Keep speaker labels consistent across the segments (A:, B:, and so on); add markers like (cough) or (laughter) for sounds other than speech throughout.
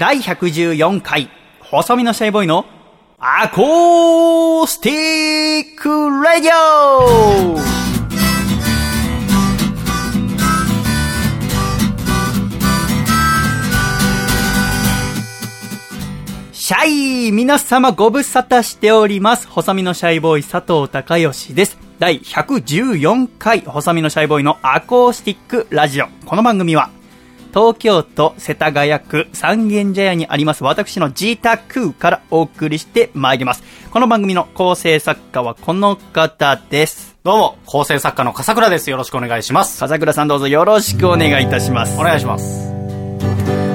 A: 第114回、細身のシャイボーイのアコースティックラジオシャイ皆様ご無沙汰しております。細身のシャイボーイ佐藤孝義です。第114回、細身のシャイボーイのアコースティックラジオ。この番組は、東京都世田谷区三軒茶屋にあります私の自宅からお送りしてまいります。この番組の構成作家はこの方です。
B: どうも、構成作家の笠倉です。よろしくお願いします。
A: 笠倉さんどうぞよろしくお願いいたします。
B: お願いします。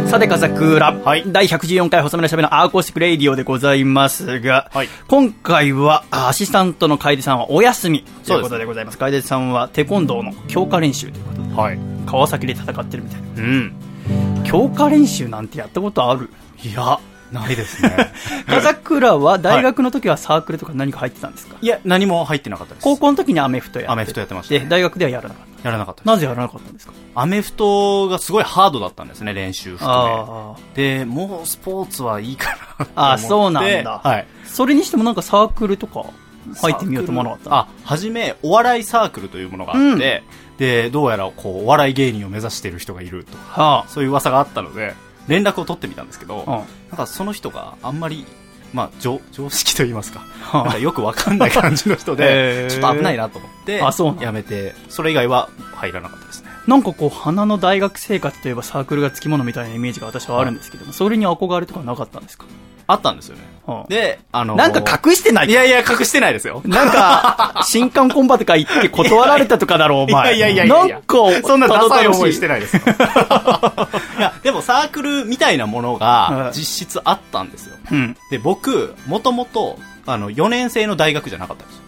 A: さて、笠倉。
B: はい
A: 第114回細身のシャイボーイのアコースティックレイディオでございますが、
B: はい
A: 今回は、あアシスタントの楓さんはお休みということでございます。楓さんはテコンドーの強化練習ということで、
B: はい。
A: 川崎で戦ってるみたいな。
B: うん。
A: 強化練習なんてやったことある？
B: いや、ないですね。(laughs)
A: 笠倉は大学の時はサークルとか何か入ってたんですか、
B: いや、何も入ってなかったです。
A: 高校の時にアメフトやって
B: アメフトやってましたね
A: で、大学ではやらなかった。
B: やらなかった。
A: なぜやらなかったんですか？
B: アメフトがすごいハードだったんですね、練習含め。
A: あ
B: で、もうスポーツはいいかな。
A: あーそうなんだ
B: はい。
A: それにしてもなんかサークルとか入ってみようと思わなかった？
B: あ、はじめ、お笑いサークルというものがあって、で、どうやら、こう、お笑い芸人を目指している人がいると。
A: は
B: そういう噂があったので、連絡を取ってみたんですけど、なんかその人があんまり、まあ、常常識と言いますか、
A: はあ
B: なんかよくわかんない感じの人で、(laughs) ちょっと危ないなと思って
A: あそう
B: やめて、それ以外は入らなかったですね。
A: なんかこう、花の大学生活といえばサークルがつきものみたいなイメージが私はあるんですけども、それに憧れとかなかったんですか、
B: あったんですよね。
A: はあ
B: で、あの
A: なんか隠してない
B: いやいや、隠してないですよ。(laughs)
A: なんか、新刊コンパとか行って断られたとかだろう、お前。
B: いやいやいやいや
A: なんか、
B: そんなダサい思いしてないですよ。(laughs) いや、でもサークルみたいなもの
A: はい
B: が実質あったんですよ。
A: うん。
B: で、僕、もともと、あの、4年生の大学じゃなかったんですよ。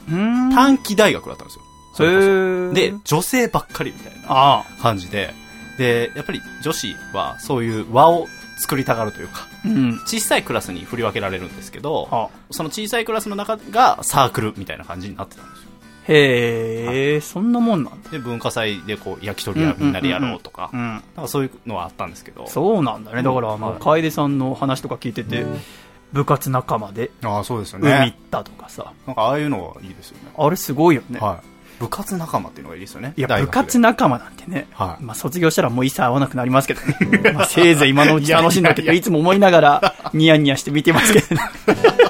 B: 短期大学だったんですよ。それこそで、女性ばっかりみたいな
A: あ
B: 感じで、で、やっぱり女子はそういう輪を作りたがるというか、
A: あ。うん。
B: 小さいクラスに振り分けられるんですけど、
A: あ
B: その小さいクラスの中がサークルみたいな感じになってたんですよ。
A: へえ、そんなもんなんだ。
B: で、文化祭でこう、焼き鳥屋みんなでやろうとか、
A: うん。
B: なんかそういうのはあったんですけど。
A: そうなんだね。だから、まあ、
B: はい
A: 楓さんの話とか聞いてて、部活仲間で
B: ああ、そうですよ
A: 海行っ
B: ね。
A: たとかさ。
B: なんかああいうのがいいですよね。
A: あれすごいよね。
B: はい。部活仲間っていうのがいいですよね。
A: いや、部活仲間なんてね。
B: はい
A: まあ、卒業したらもう一切会わなくなりますけどね。(laughs) まあ、せいぜい今のうち楽しんだけど、
B: い
A: つも思いながら、ニヤニヤして見てますけどね。(laughs)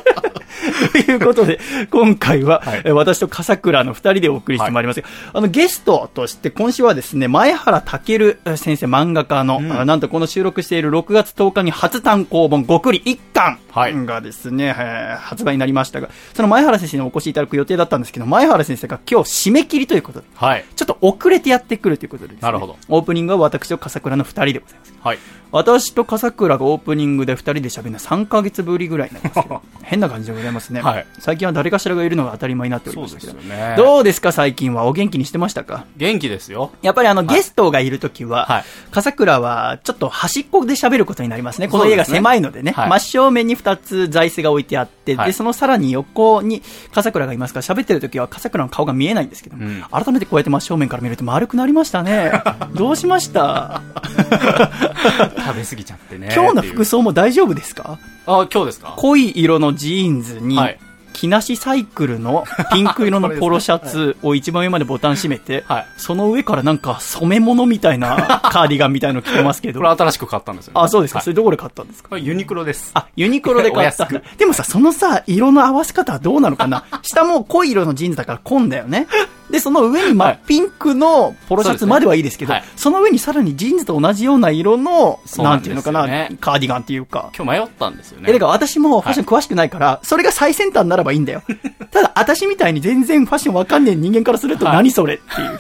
A: (laughs) ということで、今回は、
B: はい
A: え私と笠倉の二人でお送りしてまいりますが、あの、ゲストとして今週はですね、前原健先生漫画家の、
B: うん
A: あなんとこの収録している6月10日に初単行本、ごくり一巻
B: はい
A: がですね、えー発売になりましたが、その前原先生にお越しいただく予定だったんですけど、前原先生が今日締め切りということで、
B: はい。
A: ちょっと遅れてやってくるということでね。
B: なるほど
A: オープニングは私と笠倉の二人でございます。
B: はい。
A: 私と笠倉がオープニングで二人で喋るのは3ヶ月ぶりぐらいになりますけど、(laughs) 変な感じでございますね。
B: はい
A: 最近は誰かしらがいるのが当たり前になっておりましたけど。
B: ですよね。
A: どうですか最近はお元気にしてましたか？
B: 元気ですよ。
A: やっぱりあの、ゲストがいるときは、
B: はい
A: 笠倉はちょっと端っこで喋ることになりますね。この家が狭いのでね。
B: はい
A: 真正面に二つ座椅子が置いてあって、
B: はい
A: で、そのさらに横に笠倉がいますから、喋ってるときは笠倉の顔が見えないんですけども、
B: うん
A: 改めてこうやって真正面から見ると丸くなりましたね。(laughs) どうしました？
B: 食べ過ぎちゃってね。
A: 今日の服
B: 装。
A: 装も大丈夫ですか？
B: あ、今日ですか？
A: 濃い色のジーンズに、
B: はい
A: 木梨サイクルの (laughs) ピンク色のポロシャツを一番上までボタン閉めて、
B: はい
A: その上からなんか染め物みたいな (laughs) カーディガンみたいの着てますけど
B: これ。新しく買ったんですよ、ね。
A: あ、そうですか。
B: はい
A: それどこで買ったんですか？
B: ユニクロです。
A: あ、ユニクロで買った。でもさ、そのさ、色の合わせ方はどうなのかな？(laughs) 下も濃い色のジーンズだから紺だよね。で、その上に真
B: はい
A: っピンクのポロシャツまではいいですけど、
B: そうですね
A: その上にさらにジーンズと同じような色の、な
B: ん
A: ていうのかな、カーディガンっていうか。
B: 今日迷ったんですよね。
A: え、だから私もファッション詳しくないから、それが最先端ならばいいんだよ。ただ、私みたいに全然ファッションわかんねえ人間からすると
B: はい
A: 何それっていう。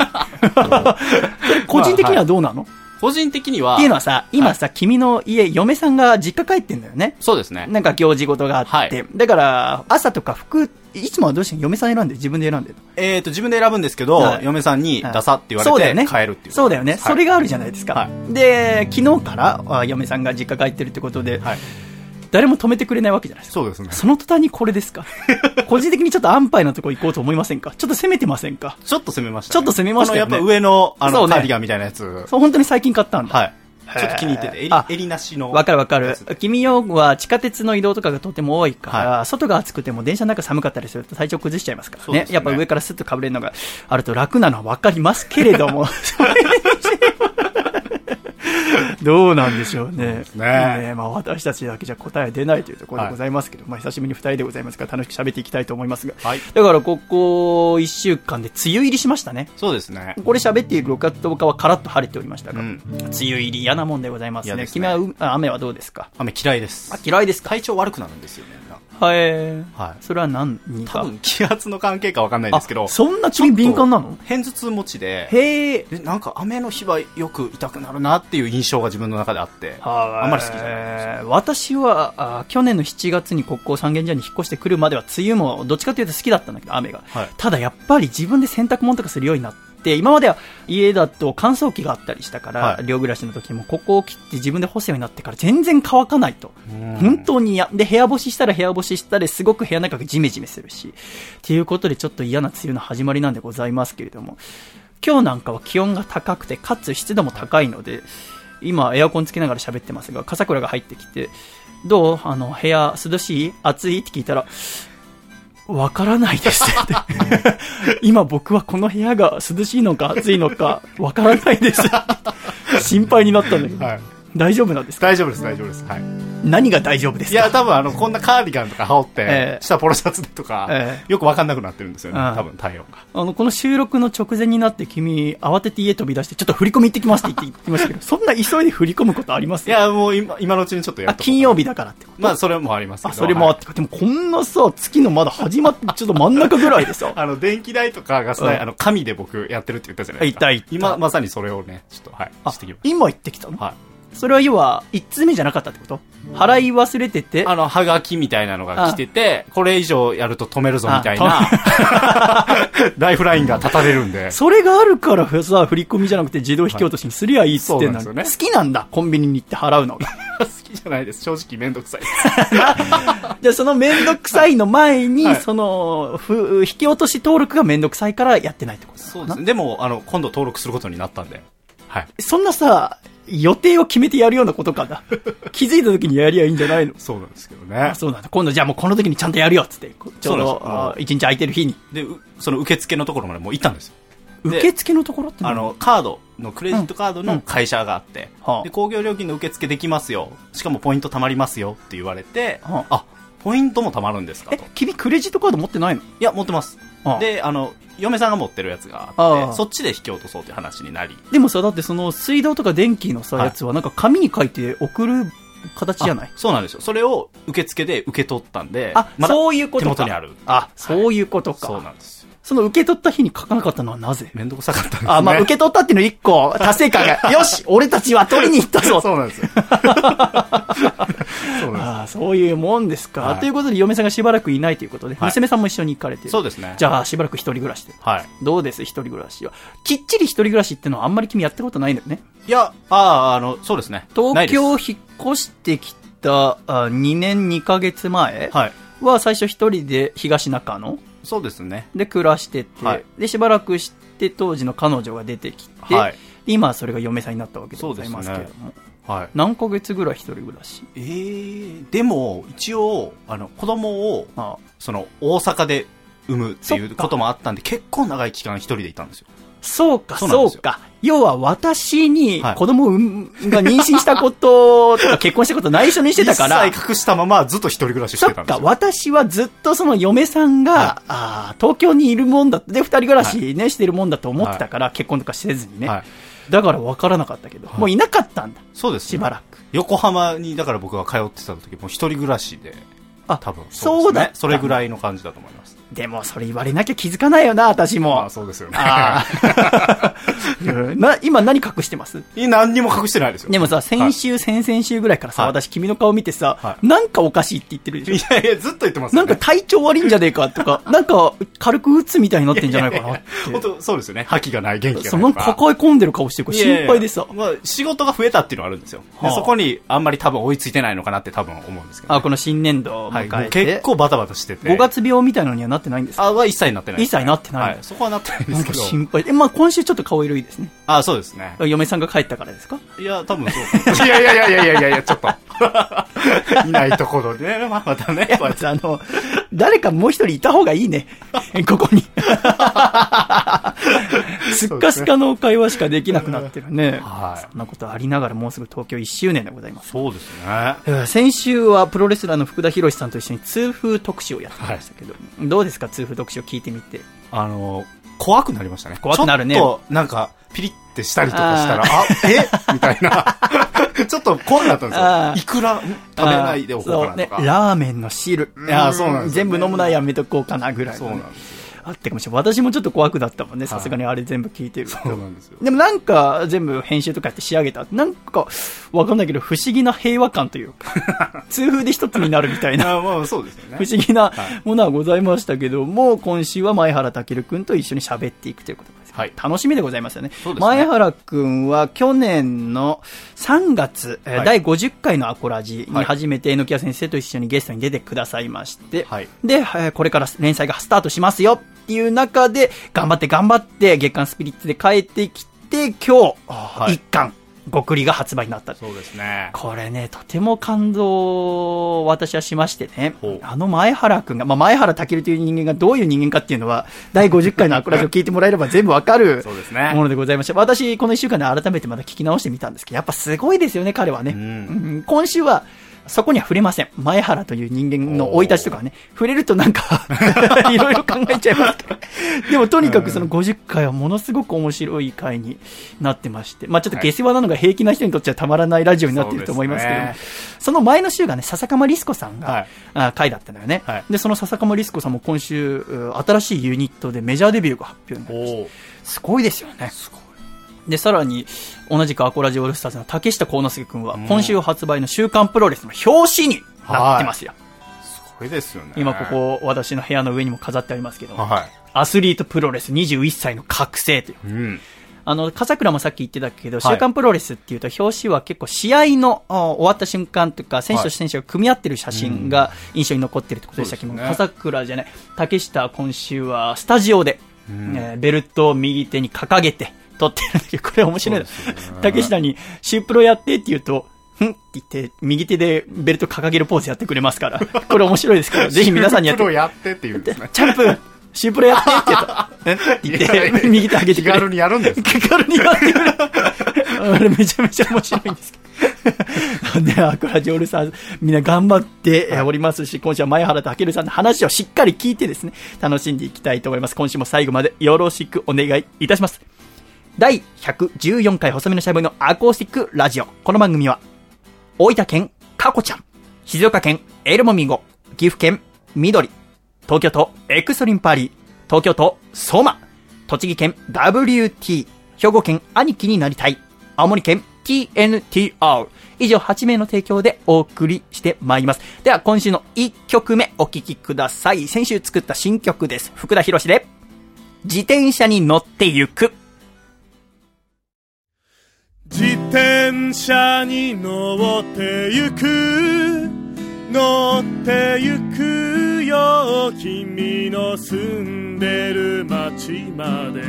A: (laughs) 個人的にはどうなの、
B: 個人的には、
A: っていうのはさ、今さ、君の家、嫁さんが実家帰ってんだよね。
B: そうですね。
A: なんか行事事があって。
B: はい
A: だから、朝とか服、いつもはどうして嫁さん選んで自分で選んで
B: えっ、と、自分で選ぶんですけど、
A: はい
B: 嫁さんに
A: はい
B: ダサって言われて
A: そうだよね。
B: 変えるっていう。
A: そうだよね。
B: はい
A: それがあるじゃないですか。
B: は
A: で、昨日からあ嫁さんが実家帰ってるってことで、
B: はい。
A: 誰も止めてくれないわけじゃないですか。
B: そうですね。
A: その途端にこれですか (laughs) 個人的にちょっと安牌なとこ行こうと思いませんかちょっと攻めてませんか
B: ちょっと攻めました、
A: ちょっと攻めましたよね
B: やっぱ上の、あの、
A: ね
B: カーディガンみたいなやつ。
A: そう、本当に最近買ったんだ。
B: はい。ちょっと気に入ってて、襟なしの。
A: わかるわかる。君よは地下鉄の移動とかがとても多いから、
B: は
A: 外が暑くても電車の中寒かったりすると体調崩しちゃいますからね。
B: ね
A: やっぱ上からスッと被れるのがあると楽なのはわかりますけれども。(laughs) (laughs) どうなんでしょうね。
B: すね
A: ねまあ私たちだけじゃ答えは出ないというところでございますけど、まあ久しぶりに二人でございますから楽しく喋っていきたいと思いますが。
B: はい
A: だからここ一週間で梅雨入りしましたね。
B: そうですね。
A: これ喋っている6月10日はカラッと晴れておりましたが、
B: うん
A: 梅雨入り嫌なもんでございますね。
B: すね
A: 君は雨はどうですか？
B: 雨嫌いです
A: あ。嫌いですか？
B: 体調悪くなるんですよね。
A: はい。
B: はい
A: それは何か
B: 多分気圧の関係かわかんないんですけど。
A: あそんな君敏感なの？
B: 偏頭痛持ちで、
A: へえ。
B: でなんか雨の日はよく痛くなるなっていう印象が自分の中であって、あんまり好きじゃない。
A: 私はあ去年の7月にここ三軒茶屋に引っ越してくるまでは梅雨もどっちかというと好きだったんだけど雨が、
B: はい
A: ただやっぱり自分で洗濯物とかするようになって今までは家だと乾燥機があったりしたから、
B: はい。
A: 寮暮らしの時もここを切って自分で干すようになってから全然乾かないと。
B: うん。
A: 本当に嫌で部屋干ししたら部屋干ししたですごく部屋の中がジメジメするしっていうことでちょっと嫌な梅雨の始まりなんでございますけれども今日なんかは気温が高くてかつ湿度も高いので今エアコンつけながら喋ってますが笠倉が入ってきてどう？あの部屋涼しい？暑い？って聞いたらわからないですって。今僕はこの部屋が涼しいのか暑いのかわからないです (laughs) 心配になったんだけど、
B: はい。
A: 大丈夫なんですか？
B: 大丈夫です、大丈夫です。はい。
A: 何が大丈夫ですか？
B: いや、多分あの、こんなカーディガンとか羽織って、
A: ええ
B: 下ポロシャツでとか、
A: え
B: よくわかんなくなってるんですよね。
A: うん
B: 多分体温が。
A: あの、この収録の直前になって君、慌てて家飛び出して、ちょっと振り込み行ってきますって言って言ってましたけど、(laughs) そんな急いで振り込むことあります？
B: いや、もう今、今のうちにちょっとや
A: あ、
B: っと
A: 金曜日だからってこと？
B: まあ、それもありますけ
A: あ、
B: ど。
A: それもあっ
B: はい
A: でもこんなさ、月のまだ始まって、ちょっと真ん中ぐらいでさ、(laughs)
B: あの、電気代とかガス代、
A: うん
B: あの、紙で僕やってるって言ったじゃないですか。
A: 言った言った
B: 今、まさにそれをね、ちょっと、はい、
A: あ
B: してきまし
A: 今行ってきたの？
B: た。はい。
A: それは要は、一通目じゃなかったってこと？払い忘れてて、
B: あの、はがきみたいなのが来てて、これ以上やると止めるぞみたい
A: あ
B: な、(laughs) ライフラインが立たれるんで。
A: それがあるからさ、振り込みじゃなくて自動引き落としにすりゃいいっつってんのに、
B: そうなんです
A: 好きなんだ、コンビニに行って払うのが。
B: 好きじゃないです。正直めんどくさいです。(laughs)
A: じゃあそのめんどくさいの前に、
B: はい
A: その、ふ、引き落とし登録がめんどくさいからやってないってこと
B: そうですね。でも、あの、今度登録することになったんで。はい。
A: そんなさ、予定を決めてやるようなことかな。(laughs) 気づいた時にやりゃいいんじゃないの？
B: そうなんですけどね
A: あ。そうなんだ。今度じゃあもうこの時にちゃんとやるよっつって。ちょうど一日空いてる日に。
B: で、うその受付のところまでもう行ったんですよ。で
A: 受付のところって何？
B: あの、カードの、クレジットカードの会社があって、
A: はあ
B: で、工業料金の受付できますよ。しかもポイント貯まりますよって言われて、
A: は
B: あ、ポイントも貯まるんですか
A: え
B: と。い、
A: 君クレジットカード持ってないの？
B: や、持ってます
A: はあ。
B: で、あの、嫁さんが持ってるやつがあ
A: ああ
B: って、そっちで引き落とそうっていう話になり、
A: でもさ、だってその水道とか電気のさ、
B: はい
A: やつはなんか紙に書いて送る形じゃない？
B: あそうなんですよ。それを受付で受け取ったんで、
A: あ、
B: まだ
A: そういうことか。
B: 手元にある。
A: あ、そういうことか。
B: そうなんですよ。
A: その受け取った日に書かなかったのはなぜ？
B: めんどくさかったんですね。
A: あ、まあ、受け取ったっていうの一個、達成感が、(laughs) よし俺たちは取りに行ったぞ
B: そうなんですよ。(laughs) そうなんです
A: ああ、そういうもんですか。
B: はい
A: ということで、嫁さんがしばらくいないということで、
B: はい
A: 娘さんも一緒に行かれてる。
B: そうですね。
A: じゃあ、しばらく一人暮らしで。
B: はい。
A: どうです？一人暮らしは。きっちり一人暮らしってのはあんまり君やったことないのよね。
B: いや、ああ、あの、そうですね。
A: 東京引っ越してきたあ2年2ヶ月前
B: はい。
A: は最初一人で東中野
B: そうですね。
A: で暮らしてて、
B: はい
A: で、しばらくして当時の彼女が出てきて、
B: はい。
A: 今はそれが嫁さんになったわけでございますけれども。
B: はい。
A: 何ヶ月ぐらい一人暮らし
B: えー、でも、一応、あの、子供を、
A: ああ
B: その、大阪で産むっていうこともあったんで、結構長い期間一人でいたんですよ。
A: そうか、
B: そう
A: か。要は私に
B: はい
A: 子供が妊娠したこととか結婚したこと内緒にしてたから、
B: 一切隠したままずっと一人暮らしし
A: そったか、
B: てんですよ。
A: 私はずっとその嫁さんが、
B: は
A: あー東京にいるもんだで、二人暮らしね、してるもんだと思ってたから、結婚とかせずにね。
B: はい。
A: だから分からなかったけど、
B: はい
A: もういなかったんだ、
B: そうです、
A: しばらく。
B: 横浜に、だから僕が通ってた時も一人暮らしで、
A: あ
B: 多分
A: そうだった
B: ですね。それぐらいの感じだと思います。
A: でもそれ言われなきゃ気づかないよな、私も。
B: まあそうですよね。(laughs)
A: な今何隠してます？
B: 何にも隠してないですよ。
A: でもさ、先週、先々週ぐらいからさ、
B: はい
A: 私君の顔見てさ、
B: は
A: なんかおかしいって言ってるでしょ？
B: いやいや、ずっと言ってますよね。
A: なんか体調悪いんじゃねえかとか、(laughs) なんか軽く打つみたいになってんじゃないかなって。
B: 本当そうですよね。覇気がない、元気が
A: そ
B: ないとか。
A: の抱え込んでる顔してる心配でさ。
B: まあ、仕事が増えたっていうのはあるんですよ。で
A: はあ
B: そこにあんまり多分追いついてないのかなって多分思うんですけど、
A: あ、この新年度迎えて。
B: う結構バタバタしてて。
A: 5月病みたいなのにはななってないんですか？
B: あは一切なってないね、
A: 一切なってない
B: はい、そこはなってないんで
A: なんか
B: すけど。
A: 心配で。え、まあ今週ちょっと顔色いいですね。
B: あ、そうですね。
A: 嫁さんが帰ったからですか？
B: いや、多分そう。いやいやいやいやいやいやいや、ちょっと。(laughs) いないところでね、まあまたね。
A: まずあの、誰かもう一人いた方がいいね。(laughs) ここに。(laughs) すっかすかの会話しかできなくなってるね。
B: はい
A: そんなことありながらもうすぐ東京1周年でございます。
B: そうですね。
A: えー先週はプロレスラーの福田博さんと一緒に痛風特集をやってきましたけど、どうですか？痛風特集を聞いてみて。
B: あの、怖くなりましたね。
A: 怖くなるね
B: ちょっと、なんか、ピリってしたりとかしたら、あえ？(laughs) みたいな。(laughs) ちょっと怖くなったんですよ。いくら？食べないでおこうかなとか。
A: ね、ラーメンの汁。
B: いやそうなんですよね
A: 全部飲むのはやめとこうかなぐらいのね、
B: そうなんですよ。
A: あってかもしれない。私もちょっと怖くなったもんね。さすがにあれ全部聞いてると。
B: そうなんですよ。
A: でもなんか全部編集とかやって仕上げた。なんかわかんないけど不思議な平和感というか、(laughs) 痛風で一つになるみたいな。
B: あまあそうですよね
A: 不。思議な
B: はい
A: ものはございましたけども、今週は前原健君と一緒に喋っていくということです。
B: はい。
A: 楽しみでございますよね。
B: ね。
A: 前原君は去年の3月、えー
B: はい。
A: 第50回のアコラジに
B: はい。
A: 初めて榎谷先生と一緒にゲストに出てくださいまして、
B: はい。
A: で、えーこれから連載がスタートしますよ。っていう中で、頑張って頑張って月刊スピリッツで帰ってきて、今日、
B: はい。
A: 一巻、極利が発売になった。
B: そうですね。
A: これね、とても感動を私はしましてねあの前原くんが、まあ、前原健という人間がどういう人間かっていうのは、第50回のアクラジを聞いてもらえれば全部わかるものでございました。私、この1週間で改めてまた聞き直してみたんですけど、やっぱすごいですよね、彼はね。
B: うん
A: うん今週は、そこには触れません。前原という人間の生い立ちとかはね、触れるとなんか、(laughs) いろいろ考えちゃいます。でもとにかくその50回はものすごく面白い回になってまして、まあちょっと下世話なのが平気な人にとってはたまらないラジオになっていると思いますけども、
B: そ
A: の前の週がね、笹鎌リスコさんが、
B: はい
A: あ回だったのよね。
B: はい
A: で、その笹鎌リスコさんも今週、う新しいユニットでメジャーデビューが発表になりました。
B: お
A: すごいですよね。で、さらに、同じくアコラジオールスターズの竹下幸之助君は、
B: うん
A: 今週発売の週刊プロレスの表紙になってますよ。
B: すごいですよね。
A: 今ここ、私の部屋の上にも飾ってありますけども、
B: は
A: アスリートプロレス21歳の覚醒という。
B: い。うん。
A: あの、笠倉もさっき言ってたけど、
B: はい
A: 週刊プロレスっていうと、表紙は結構試合のあ終わった瞬間とか、選手と選手が組み合ってる写真が印象に残ってるってことでしたけど
B: ね
A: 笠倉じゃない、竹下今週はスタジオで、
B: うん
A: えーベルトを右手に掲げて撮ってるんだけど、これ面白い竹下に、シュープロやってって言うと、ふん？って言って、右手でベルト掲げるポーズやってくれますから、(laughs) これ面白いですから、ぜひ皆さんにやって
B: プロやってって言うんですね。
A: チャンプシュープロやってって言って (laughs) (laughs) 言って、右手上げてくれる。
B: 気軽にやるんです
A: 気軽にやってくれ。あれめちゃめちゃ面白いんですけど。ね、アクラジオールさん、みんな頑張ってえーおりますし、今週は前原健さんの話をしっかり聞いてですね、楽しんでいきたいと思います。今週も最後までよろしくお願いいたします。第114回細身のシャイボーイのアコースティックラジオ。この番組は、大分県かこちゃん、静岡県エルモミンゴ、岐阜県緑、東京都エクストリームパーリー、東京都ソマ、栃木県 WT、兵庫県兄貴になりたい、青森県 TNTR、以上8名の提供でお送りしてまいります。では今週の1曲目お聴きください。先週作った新曲です。福田博士で、自転車に乗ってゆく。
C: 自転車に乗ってゆく乗ってゆくよ君の住んでる街まで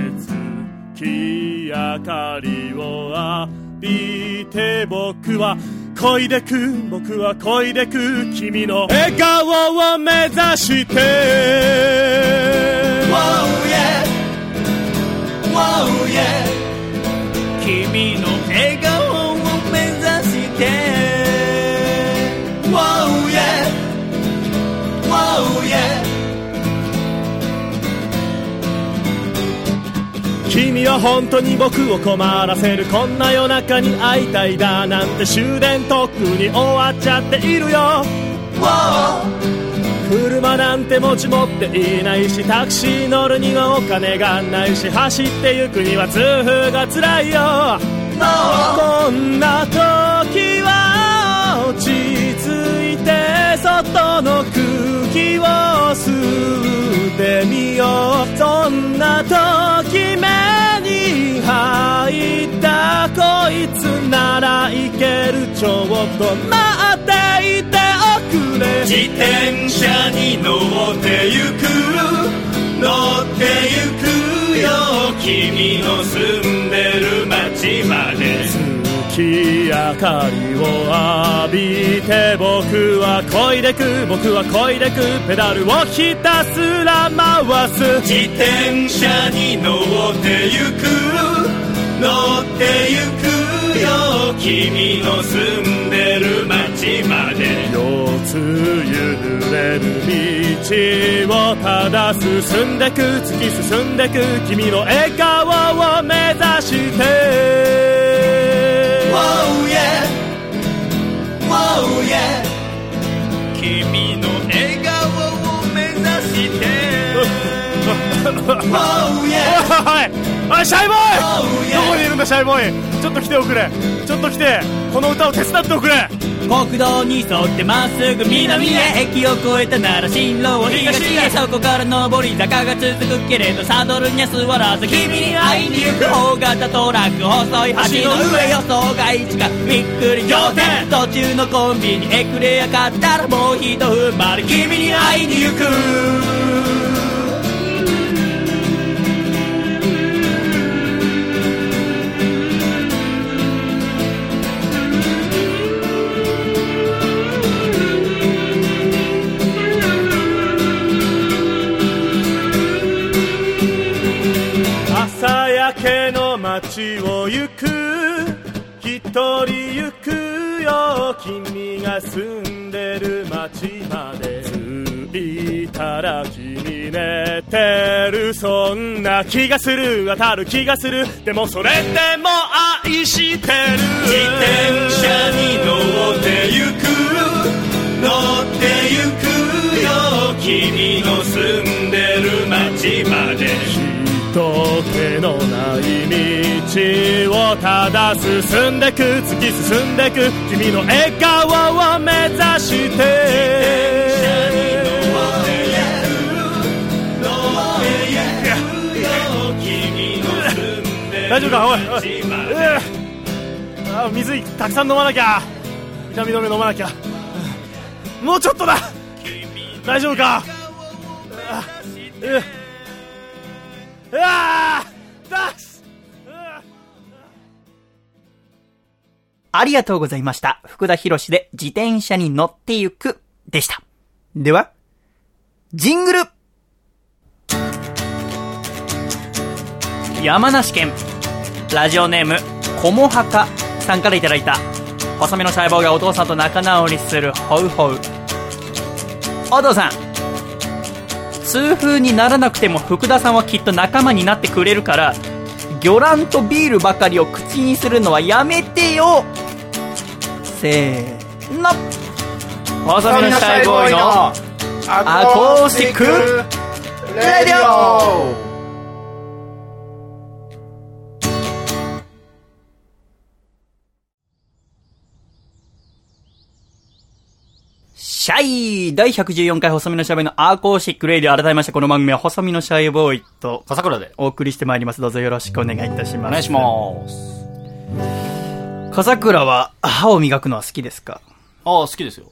C: 月明かりを浴びて僕は漕いでく僕は漕いでく君の笑顔を目指して
A: Wow, yeah. Wow, yeah. 君の笑顔を目指して。Wow, yeah. Wow, yeah.
C: 君は本当に僕を困らせるこんな夜中に会いたいだなんて終電とっくに終わっちゃっているよ
A: Wow.
C: 車なんて持ち持っていないしタクシー乗るにはお金がないし走ってゆくには痛風が辛いよ。
A: No.
C: こんな時は落ち着いて外の空気を吸ってみよう。そんな時目に入ったこいつならいける。ちょっと待っていておくれ。
A: 自転
C: 君の住んでる街まで。月明かりを浴びて僕は恋でく僕は恋でくペダルをひたすら回す。自転車に乗ってゆく。乗ってゆくよ。君の住んでる街まで。四つ揺れる道をただ進んでく突き進んでく。君の笑顔を目指して。Oh yeah. Oh yeah. 君の笑顔を目指して (laughs) Oh おい。おいシャイボーイ！どこにいるんだシャイボーイ？ちょっと来ておくれ。ちょっと来て。この歌を手伝っておくれ。
D: 国道に沿ってまっすぐ南へ駅を越えたなら進路を東へ。そこから上り坂が続くけれどサドルには座らず君に会いに行く大型トラック細い橋の上予想外地がびっくり仰天途中のコンビニエクレア買ったらもうひと踏ん張り君に会いに行く
C: 街を行く。一人行くよ。君が住んでる街まで。着いたら君寝てる。そんな気がする。当たる気がする。でもそれでも愛してる。自転車に乗ってゆく。乗ってゆくよ。君の住んでる街まで。人気のない道をただ進んでく突き進んでく君の笑顔を目指して。大丈夫か？おいおい、えーあ水たくさん飲まなきゃ。痛み止め飲まなきゃ。もうちょっとだ。大丈夫か？あえ。ーうわーダッシュうわ
A: ありがとうございました。福田博士で自転車に乗ってゆくでした。では、ジングル山梨県、ラジオネーム、こもはかさんからいただいた、細身のシャイボーイがお父さんと仲直りするホウホウ。お父さん、痛風にならなくても福田さんはきっと仲間になってくれるから、魚卵とビールばかりを口にするのはやめてよ。せーの。細身のシャイボーイのアコースティックレディオシャイ第114回細身のシャイボーイのアコースティックレディオ改めましてこの番組は細身のシャイボーイと
B: 笠倉で
A: お送りしてまいります。どうぞよろしくお願いいたします。
B: お願いします
A: 笠倉は歯を磨くのは好きですか？
B: ああ好きですよ。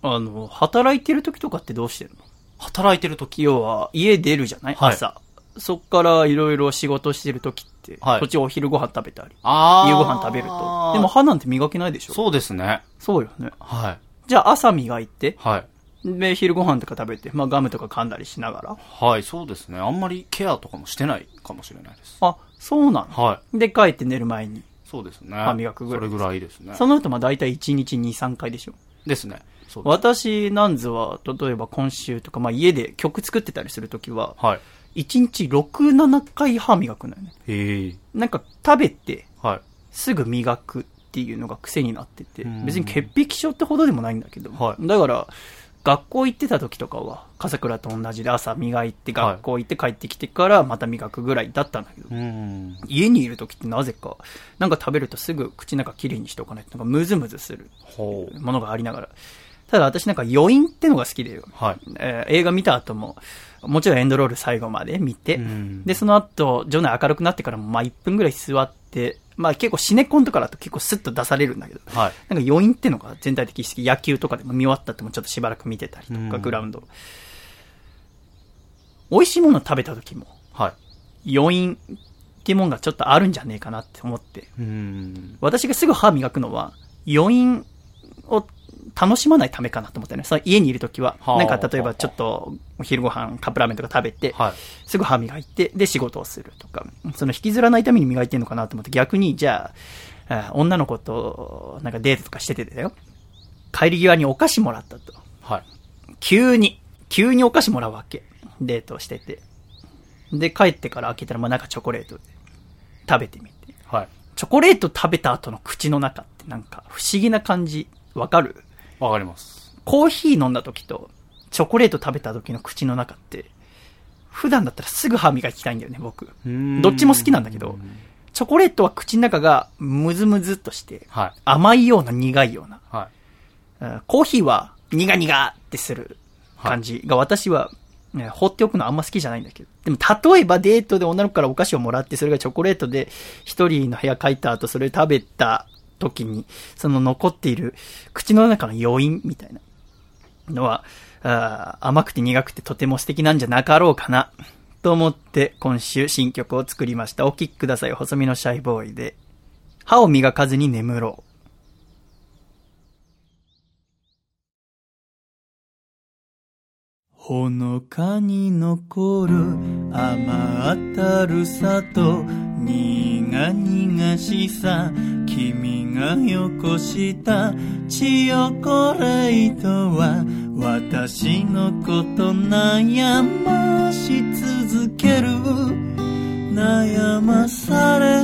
A: あの、働いてる時とかってどうしてるの？
B: 働いてる時？
A: 要は、家出るじゃない、
B: はい。
A: 朝。そっからいろいろ仕事してる時って、
B: はい。
A: 途中お昼ご飯食べたり、夕ご飯食べると。でも歯なんて磨けないでしょ？
B: そうですね。
A: そうよね。
B: はい
A: じゃあ朝磨いて、
B: はい。
A: で、昼ご飯とか食べて、まあガムとか噛んだりしながら。
B: はいそうですね。あんまりケアとかもしてないかもしれないです。
A: あ、そうなの？
B: はい。
A: で、帰って寝る前に。
B: そうですね。
A: 歯磨くぐらい
B: それぐらいですね。
A: その後まあ大体1日2、3回でしょ。
B: ですね。す
A: 私なんぞは、例えば今週とか、まあ家で曲作ってたりするときは、
B: はい。
A: 1日6、7回歯磨くのよね。
B: へえ。
A: なんか食べて、
B: はい。
A: すぐ磨くっていうのが癖になってて
B: うん、
A: 別に潔癖症ってほどでもないんだけど、
B: はい。
A: だから、学校行ってた時とかは、笠倉と同じで朝磨いて
B: はい
A: 学校行って帰ってきてからまた磨くぐらいだったんだけど、
B: うん。
A: 家にいる時ってなぜか、なんか食べるとすぐ口の中きれいにしておかないと、なんかムズムズするものがありながら。ただ私なんか余韻ってのが好きでよ。
B: はい。
A: えー映画見た後も、もちろんエンドロール最後まで見て、
B: うん。
A: で、その後、場内明るくなってからも、まあ1分ぐらい座って、まあ結構シネコンとかだと結構スッと出されるんだけど、
B: はい
A: なんか余韻ってのが全体的に。野球とかでも見終わったってもちょっとしばらく見てたりとか、
B: うん
A: グラウンド。美味しいもの食べた時も、
B: はい。
A: 余韻っていうもんがちょっとあるんじゃねえかなって思って。私がすぐ歯磨くのは、余韻を楽しまないためかなと思ったね。その家にいる時は、
B: はあ
A: なんか例えばちょっとお昼ご飯カップラーメンとか食べて、
B: はい。
A: すぐ歯磨いて、で仕事をするとか、その引きずらないために磨いてんのかなと思って逆に、じゃあ、あ女の子となんかデートとかしててだよ。帰り際にお菓子もらったと。
B: はい。
A: 急に、急にお菓子もらうわけ。デートをしてて。で、帰ってから開けたら、まあなんかチョコレートで食べてみて。
B: はい。
A: チョコレート食べた後の口の中ってなんか不思議な感じ、わかる？
B: わかります。
A: コーヒー飲んだ時と、チョコレート食べた時の口の中って、普段だったらすぐ歯磨きたいんだよね、僕。どっちも好きなんだけど、チョコレートは口の中がムズムズっとして、
B: はい。
A: 甘いような苦いような。
B: はい。
A: うんコーヒーは苦々ってする感じが私は、ね放っておくのあんま好きじゃないんだけど。でも例えばデートで女の子からお菓子をもらってそれがチョコレートで一人の部屋帰った後それ食べた時にその残っている口の中の余韻みたいなのはあ甘くて苦くてとても素敵なんじゃなかろうかなと思って今週新曲を作りました。お聴きください。細身のシャイボーイで歯を磨かずに眠ろう。ほのかに残る甘ったるさと苦々しさ君がよこしたチヨコレートは私のこと悩まし続ける。悩まされ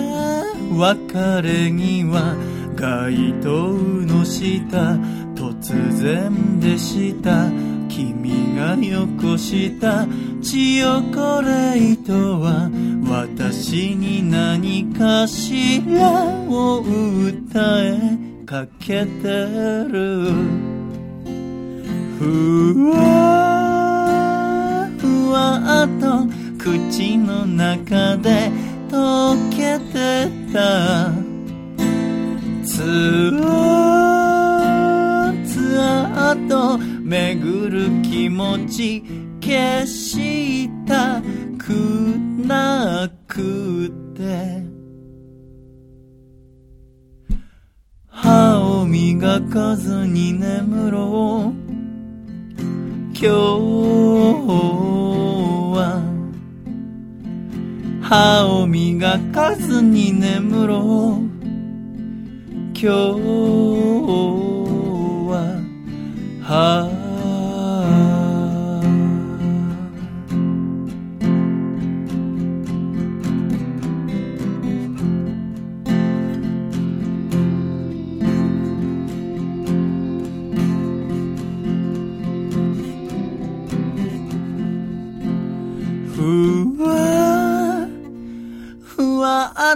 A: 別れ際街灯の下突然でした。君がよこしたチヨコレートは私に何かしらを歌えかけてる。ふわふわと口の中で溶けてた。つあ巡る気持ち消したくなくて。歯を磨かずに眠ろう。今日は歯を磨かずに眠ろう。今日はは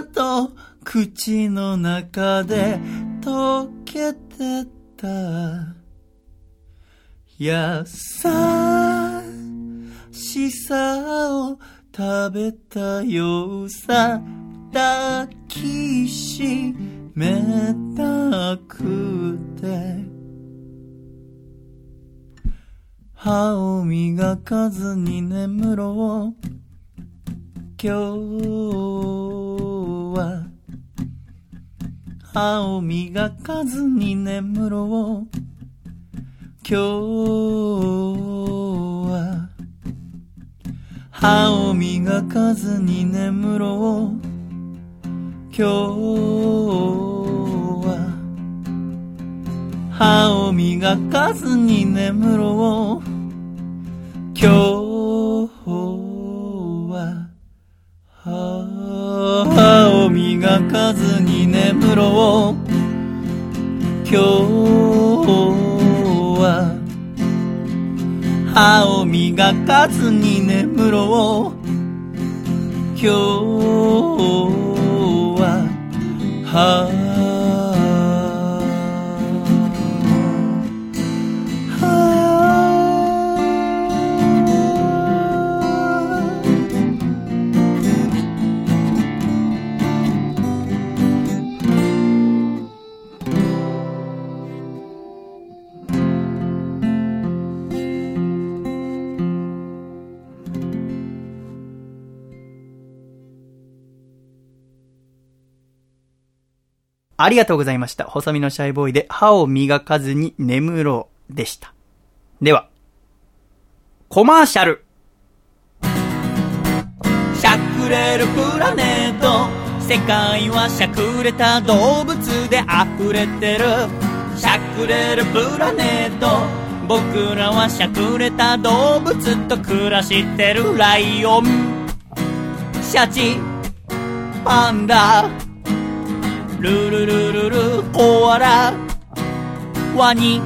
A: と口の中で溶けてた。優しさを食べたようさ抱きしめたくて。歯を磨かずに眠ろう。今日。は歯を磨かずに眠ろう今日は歯を磨かずに眠ろう今日は歯を磨かずに眠ろう今日は歯をがかずに眠ろう。今日は歯を磨かずに眠ろう。今日は歯ありがとうございました。細身のシャイボーイで歯を磨かずに眠ろうでした。では、コマーシャル。
E: しゃくれるプラネット世界はしゃくれた動物で溢れてるしゃくれるプラネット僕らはしゃくれた動物と暮らしてるライオンシャチパンダルルルルルコアラワニ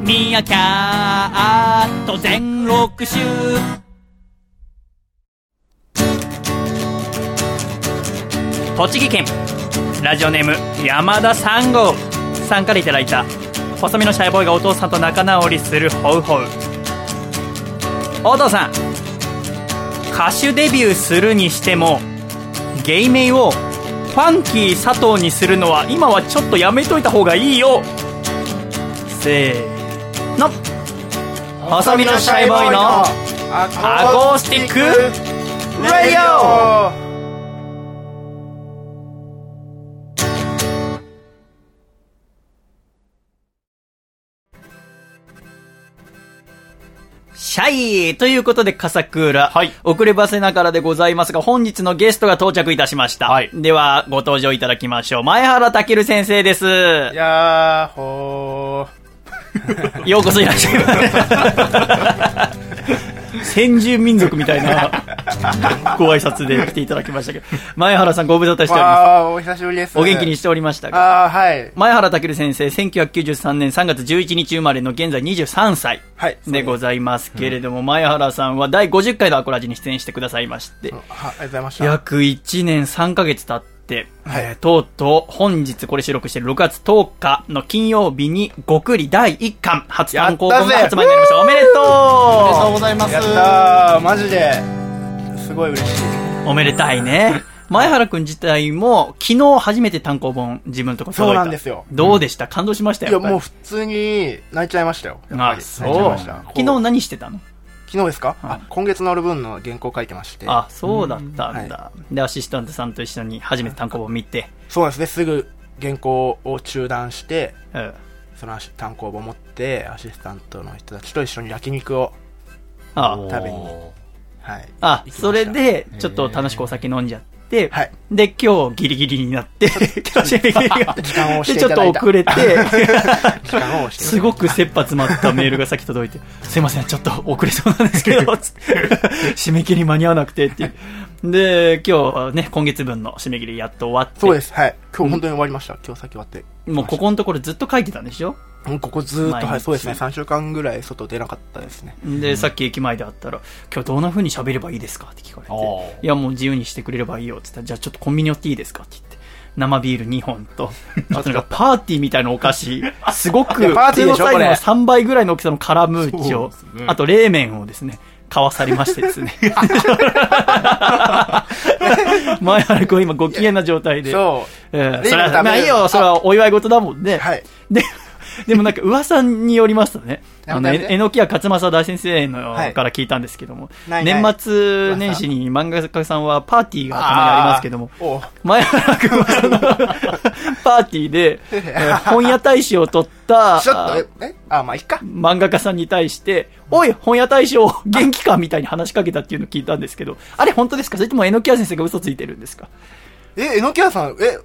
E: ミヤキャット全6種。
A: 栃木県ラジオネーム山田三号さんからいただいた細身のシャイボーイがお父さんと仲直りするホウホウ。お父さん歌手デビューするにしても芸名をファンキー佐藤にするのは今はちょっとやめといた方がいいよ。せーの。細身のシャイボーイのアコースティックラディオシャイということで、笠倉。
B: はい
A: 遅ればせながらでございますが、本日のゲストが到着いたしました。
B: はい
A: では、ご登場いただきましょう。前原健先生です。
F: やーほー。(laughs)
A: ようこそいらっしゃいませ。先住民族みたいな (laughs) ご挨拶で来ていただきましたけど、前原さんご無沙汰しております。
F: お久しぶりです。
A: お元気にしておりましたが。
F: あー、はい。
A: 前原健先生、1993年3月11日生まれの現在23歳
F: はい。
A: でございますけれども、前原さんは第50回のアコラジに出演してくださいまして、
F: はありがとうございました。
A: 約1年3ヶ月経って、
F: はい
A: えーとうとう本日これ収録している6月10日の金曜日に極利第1巻初単行本が発売になりました。おめでとう
B: おめでとうございます
F: やったー、マジで。すごい嬉しい。
A: おめでたいね。(laughs) 前原くん自体も昨日初めて単行本自分のとこ届いた。
F: そうなんですよ
A: どうでした？感動しましたよ。
F: いや、もう
A: う。
F: 普通に泣いちゃいましたよ。
A: あ、
F: り
A: そう。
F: 泣いちゃいました。
A: 昨日何してたの？
F: 昨日ですか、あ、今月乗る分の原稿書いてまして。
A: あ、そうだったんだ、
F: は
A: で、アシスタントさんと一緒に初めて単行本見て、
F: そうです。ね、すぐ原稿を中断して、
A: うん。
F: その単行本を持って、アシスタントの人たちと一緒に焼肉を、
A: あ。
F: 食べに。はい。
A: あ、それ、で、ちょっと楽しくお酒飲んじゃって、
F: はい。
A: で、今日ギリギリになって、(laughs) 今日締め切りが。
F: 時間を押し
A: で、ちょっと。遅れて、
F: 時間を押して (laughs)
A: すごく切羽詰まったメールが先届いて、すいません、ちょっと遅れそうなんですけど、(laughs) 締め切り間に合わなくてっていう。で、今日ね、今月分の締め切りやっと終わって、
F: そうです。はい。今日本当に終わりました。今日先終わって。
A: もうここのところずっと書いてたんでしょ？
F: うんここずーっと、はい、そうですね。3週間ぐらい外出なかったですね。
A: で、さっき駅前で会ったら、今日どんな風に喋ればいいですか？って聞かれていやもう自由にしてくれればいいよって言ったら、じゃあちょっとコンビニ寄っていいですか？って言って、生ビール2本と、あとなんかパーティーみたいなお菓子、(laughs) すごく、
F: パーティー
A: のサイズの
F: これ
A: 3倍ぐらいの大きさのカラムーチョ
B: そうですね、
A: あと冷麺をですね、買わさりましてですね。(laughs) 前原君今ご機嫌な状態で。
F: そう。
A: それは、まあいいよ、それはお祝い事だもんね。
F: はい。
A: で、(laughs) でもなんか噂によりますとね、(laughs) あの、
F: やめてや
A: 勝正大先生の
F: はい。
A: から聞いたんですけども、
F: ないない。
A: 年末年始に漫画家さんはパーティーがたまにありますけども、前原君はその (laughs) パーティーで、えー本屋大賞を取った、
F: ちょっと、え、えあ、まあ、いっか。
A: 漫画家さんに対して、おい、本屋大賞元気かみたいに話しかけたっていうのを聞いたんですけど、あれ本当ですか？それとも榎谷先生が嘘ついてるんですか？
F: え、えのきやさん、え、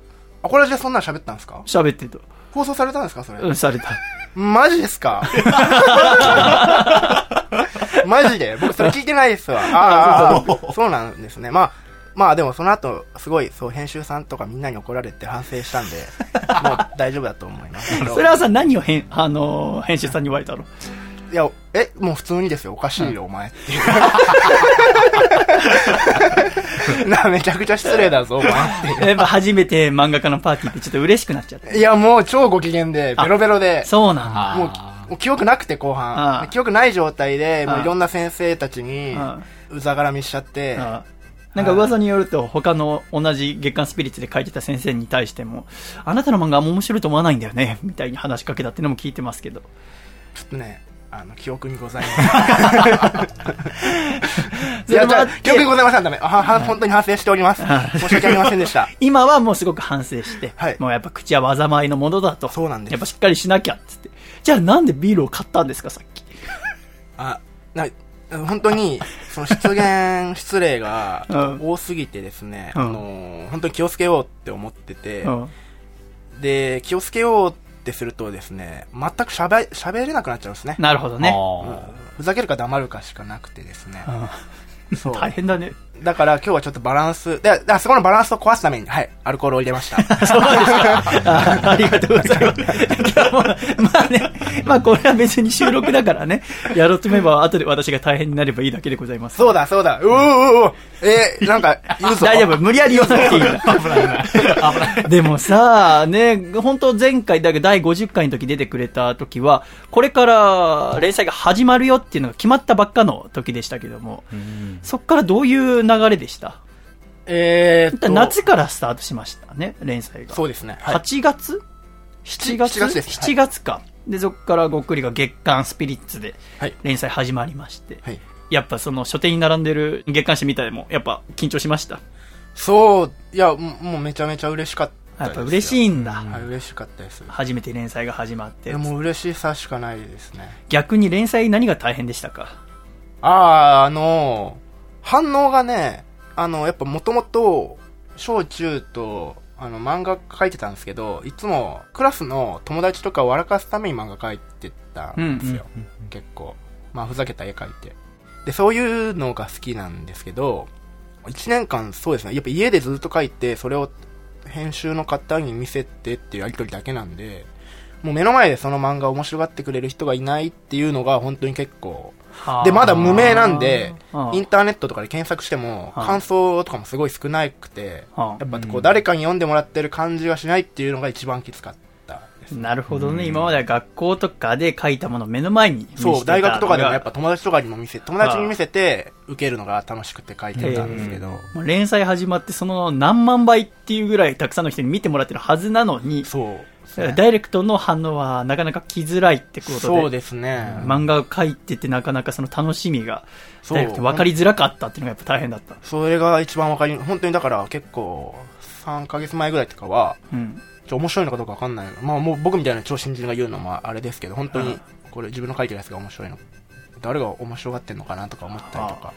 F: あ、これじゃそんなん喋ったんですか？
A: 喋ってると。
F: 放送されたんですかそれ？
A: うん、された。
F: マジですか？(laughs) マジで？僕それ聞いてないですわ。(laughs) ああ、そうなんですね。まあ、まあでもその後、すごい、そう、編集さんとかみんなに怒られて反省したんで、もう大丈夫だと思いますけど。(laughs)
A: それはさ、何を編、あのー編集さんに言われたの？
F: いや、え、もう普通にですよ。おかしいよ、お前っていう。(laughs) な、めちゃくちゃ失礼だぞ、お前って
A: やっぱ初めて漫画家のパーティーってちょっと嬉しくなっちゃって。
F: いや、もう超ご機嫌で、ベロベロで、
A: そうなんだ。
F: もう、もう記憶なくて後半。記憶ない状態で、もういろんな先生たちに
A: あ、
F: うざがらみしちゃって、
A: あなんか噂によると、他の同じ月刊スピリッツで書いてた先生に対しても、あなたの漫画あんま面白いと思わないんだよね、みたいに話しかけたっていうのも聞いてますけど。
F: ちょっとね、あの、記憶にございます。(laughs) いや、じゃあ記憶にございません。ダメ。は、は、本当に反省しております。申し訳ありませんでした。(laughs)
A: 今はもうすごく反省して、
F: はい
A: もうやっぱ口は災いのものだと。
F: そうなんです
A: やっぱしっかりしなきゃっつって。じゃあなんでビールを買ったんですか、さっき。
F: あ、な、本当に、その出現、失礼が (laughs)
A: うん
F: 多すぎてですね、
A: うん
F: あの、本当に気をつけようって思ってて、
A: うん。
F: で、気をつけようってするとですね、全く喋、喋れなくなっちゃうんですね。
A: なるほどね。
F: うんふざけるか黙るかしかなくてですね。そう。(laughs)
A: 大変だね。
F: だから今日はちょっとバランス、で、でそこのバランスを壊すために、はい、アルコールを入れました。(laughs)
A: そうですか。あありがとうございます。まあね、まあこれは別に収録だからね、やろうと思えば後で私が大変になればいいだけでございます。
F: そうだ、そうだ、うおうおうえー、なんか、言うぞ。
A: 大丈夫、無理やり言わなくていいから。(laughs) (laughs) でもさ、ね、本当前回、だけど第50回の時出てくれた時は、これから連載が始まるよっていうのが決まったばっかの時でしたけども、そっからどういう流れでした？
F: えー
A: 夏からスタートしましたね、連載が。
F: そうですね。はい。
A: 8月 ?7 月
F: ？7月ですはい
A: 7月か。で、そこからごっくりが月刊スピリッツで
F: はい。
A: 連載始まりまして、
F: はい。
A: やっぱその書店に並んでる月刊誌みたいでも、やっぱ緊張しました？
F: そう、いや、ももうめちゃめちゃ嬉しかった。
A: やっぱ嬉しいんだ。
F: はい、嬉しかったです。
A: 初めて連載が始まって。
F: もう嬉しさしかないですね。
A: 逆に連載何が大変でしたか？
F: あー、あの反応がね、あの、やっぱもともと、小中と、あの、漫画描いてたんですけど、いつもクラスの友達とかを笑かすために漫画描いてたんですよ。結構。まあ、ふざけた絵描いて。で、そういうのが好きなんですけど、1年間そうですね、やっぱ家でずっと描いて、それを編集の方に見せてっていうやりとりだけなんで、もう目の前でその漫画を面白がってくれる人がいないっていうのが本当に結構、で、まだ無名なんで、インターネットとかで検索しても、
A: はあ
F: 感想とかもすごい少なくて、
A: はあ
F: やっぱこう誰かに読んでもらってる感じがしないっていうのが一番きつかった。
A: なるほどね。今までは学校とかで書いたものを目の前に
F: そう、大学とかでもやっぱ友達とかにも見せ、友達に見せて受けるのが楽しくて書いてたんですけど、
A: もう連載始まってその何万倍っていうぐらいたくさんの人に見てもらってるはずなのに、
F: そう。
A: ダイレクトの反応はなかなか来づらいってことで。
F: そうですね。
A: 漫画を描いててなかなかその楽しみが、ダイレクトに分かりづらかったっていうのがやっぱ大変だった。
F: それが一番わかり、本当にだから結構、3ヶ月前ぐらいとかは、
A: うん。
F: ちょ面白いのかどうかわかんない。まあもう僕みたいな超新人が言うのもあれですけど、本当に
A: うん
F: これ自分の書いてるやつが面白いの。誰が面白がってんのかなとか思ったりとか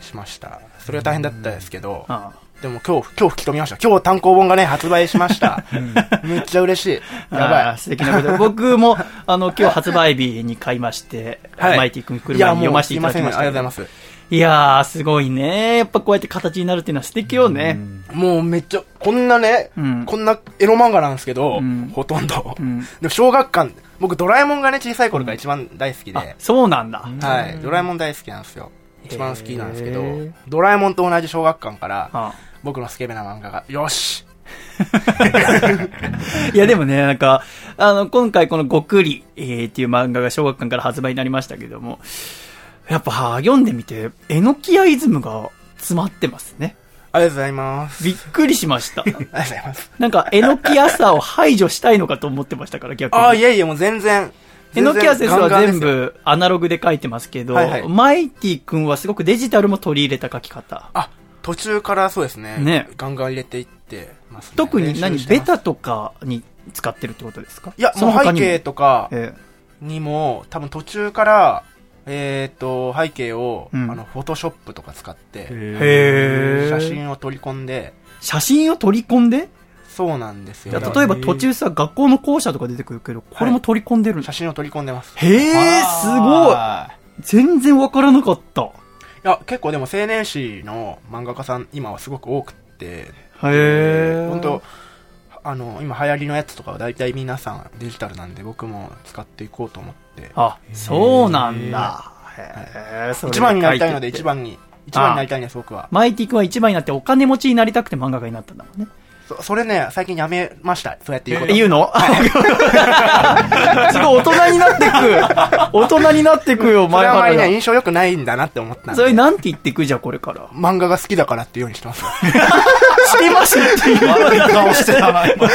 F: しました。それが大変だったですけど、
A: あ
F: でも今日、今日吹き込みました。今日単行本がね、発売しました。(laughs) めっちゃ嬉しい。
A: あ
F: やばい。
A: 素敵なこと。僕も、あの、今日発売日に買いまして、
F: はい
A: マイティ君来るに読ますせていただきました。
F: りがとうございます。
A: いやー、すごいね。やっぱこうやって形になるっていうのは素敵よね。
F: もうめっちゃ、こんなね、
A: うん
F: こんなエロ漫画なんですけど、
A: うん
F: ほとんど。
A: うん。
F: でも小学館、僕ドラえもんがね、小さい頃から一番大好きで、
A: あ、そうなんだ。
F: はい、ドラえもん大好きなんですよ。一番好きなんですけどドラえもんと同じ小学館から、
A: あ
F: 僕のスケベな漫画が、よし (laughs)
A: いやでもね、なんか、あの、今回このごくり、えー、っていう漫画が小学館から発売になりましたけども、やっぱ読んでみて、えのきやイズムが詰まってますね。
F: ありがとうございます。
A: びっくりしました。(laughs)
F: ありがとうございます。
A: なんか、えのきやさを排除したいのかと思ってましたから、逆に。
F: ああ、いやいや、もう全然。
A: えのきや先生は全。部アナログで書いてますけど、
F: はいはい
A: マイティ君はすごくデジタルも取り入れた書き方。
F: あ、途中からそうですね。
A: ね。
F: ガンガン入れていって。ます、ね。
A: 特に何？ベタとかに使ってるってことですか？
F: いや、もう背景とか
A: え
F: にも、多分途中から、えっ、と、背景を、
A: うん。
F: あの、フォトショップとか使って、写真を取り込んで、
A: 写真を取り込んで？
F: そうなんですよ。
A: じゃあ例えば途中さ、学校の校舎とか出てくるけど、これも取り込んでるんだ。
F: 写真を取り込んでます。い
A: へえ、すごい。全然わからなかった。
F: や、結構でも青年誌の漫画家さん、今はすごく多くって、
A: へえ。
F: 本当あの、今流行りのやつとかは大体皆さんデジタルなんで、僕も使っていこうと思って。
A: あ、そうなんだ。へえ、それ
F: 一番になりたいので、一。番に、一番になりたいんです、僕は。
A: マイティ君は一番になってお金持ちになりたくて漫画家になったんだもんね。
F: そそれね、最近やめました。そうやって言うこと。
A: え言うの？すごい (laughs) 大人になってく。(laughs) 大人になってくよ、
F: それはあまりね、
A: 前
F: 印象良くないんだなって思ったん
A: それ
F: で。
A: なんて言ってくじゃあこれから。
F: 漫画が好きだからっていうようにしてますよ。(laughs)
A: してますっていう。
B: 顔してたな、今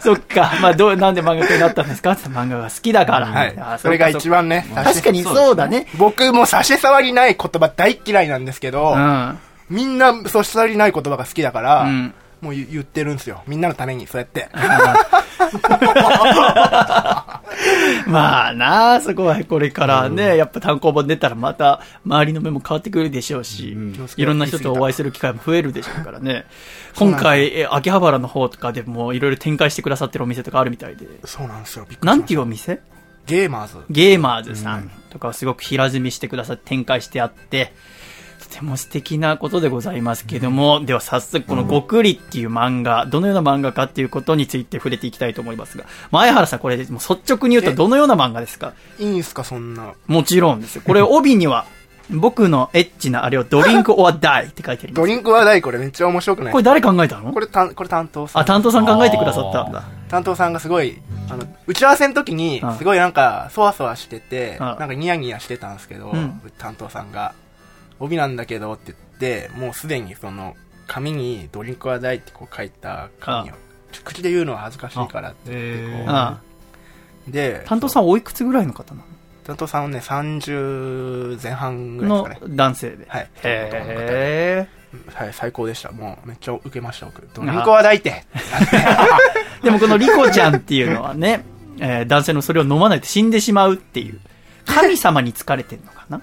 A: そっか。まあ、どう、なんで漫画家になったんですか？って漫画が好きだから。
F: はい
A: あ。
F: それが一。番ね。
A: 確かにそうだね。
F: 僕も差し障りない言葉大っ嫌いなんですけど、
A: うん。
F: みんな差し障りない言葉が好きだから、
A: うん
F: もう言言ってるんですよ。みんなのために、そうやって。(laughs)
A: まあなあ、そこはこれからね、やっぱ単行本出たらまた周りの目も変わってくるでしょうし、いろんな人とお会いする機会も増えるでしょうからね。今回、え秋葉原の方とかでもいろいろ展開してくださってるお店とかあるみたいで。
F: そうなんですよ。
A: なんていうお店？
F: ゲーマーズ。
A: ゲーマーズさんとかをすごく平積みしてくださって展開してあって、とても素敵なことでございますけども、では早速このごくりっていう漫画、どのような漫画かっていうことについて触れていきたいと思いますが、前原さんこれもう率直に言うとどのような漫画ですか？
F: いいんすか、そんな。
A: もちろんですよ。これ帯には、僕のエッチなあれをドリンクオアダイって書いてあります。
F: ドリンクは大これめっちゃ面白くない？
A: これ誰考えたの？
F: これ担これ担当さん。
A: あ、担当さん考えてくださったんだ。
F: 担当さんがすごい、あの、打ち合わせの時に
A: うん、
F: すごいなんか、そわそわしてて、
A: うん
F: なんかニヤニヤしてたんですけど、
A: うん
F: 担当さんが、帯なんだけどって言って、もうすでにその、紙にドリンクは大ってこう書いた紙を、口で言うのは恥ずかしいからって言ってこう、
A: あ
F: で、
A: 担当さんおいくつぐらいの方な
F: 担当さんはね、30前半ぐ
A: のの
F: らいですかね。
A: 男性で。
F: はい。
A: へ
F: はい、最高でした。もうめっちゃ受けました、僕。ドリンクは大って。
A: ー。(laughs) でもこのリコちゃんっていうのはね、えー男性のそれを飲まないと死んでしまうっていう、神様に疲れてるのかな？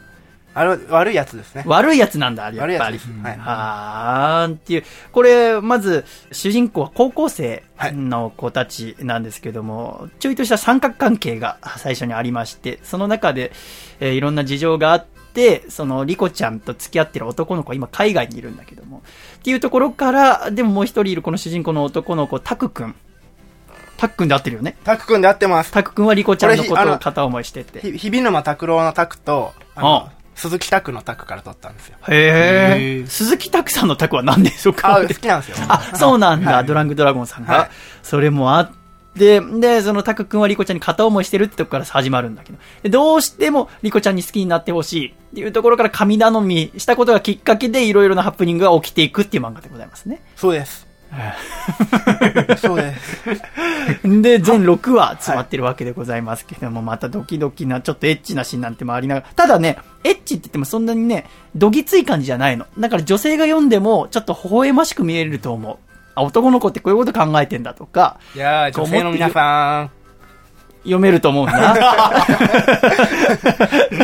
F: 悪いやつですね。
A: 悪いやつなんだ、あれやっぱり
F: 悪いやつで。す。はい。
A: はーんっていう。これ、まず、主人公は高校生の子たちなんですけども、ちょいとした三角関係が最初にありまして、その中で、えーいろんな事情があって、その、リコちゃんと付き合ってる男の子は今海外にいるんだけども、っていうところから、でももう一人いるこの主人公の男の子、タクくん。タクくんで合ってるよね。
F: タク君で合ってます。
A: タクくんはリコちゃんのことを片思いしてて。
F: ひ、日比沼拓郎のタクと、あ
A: あ
F: の、鈴木拓のタクから取ったんですよ。
A: へえ。鈴木拓さんのタクは何でしょうか？
F: あ、好きなんですよ。
A: あ、そうなんだ、
F: はい
A: ドラングドラゴンさんが。
F: はい
A: それもあって、で、そのタク君はリコちゃんに片思いしてるってとこから始まるんだけど、でどうしてもリコちゃんに好きになってほしいっていうところから神頼みしたことがきっかけでいろいろなハプニングが起きていくっていう漫画でございますね。
F: そうです。(laughs) そうです。
A: で、全6話詰まってるわけでございますけども、またドキドキな、ちょっとエッチなシーンなんてもありながら、ただね、エッチって言ってもそんなにね、どぎつい感じじゃないの。だから女性が読んでも、ちょっと微笑ましく見えると思う。あ、男の子ってこういうこと考えてんだとか、
F: いやー、女性の皆さん、
A: 読めると思うんだ。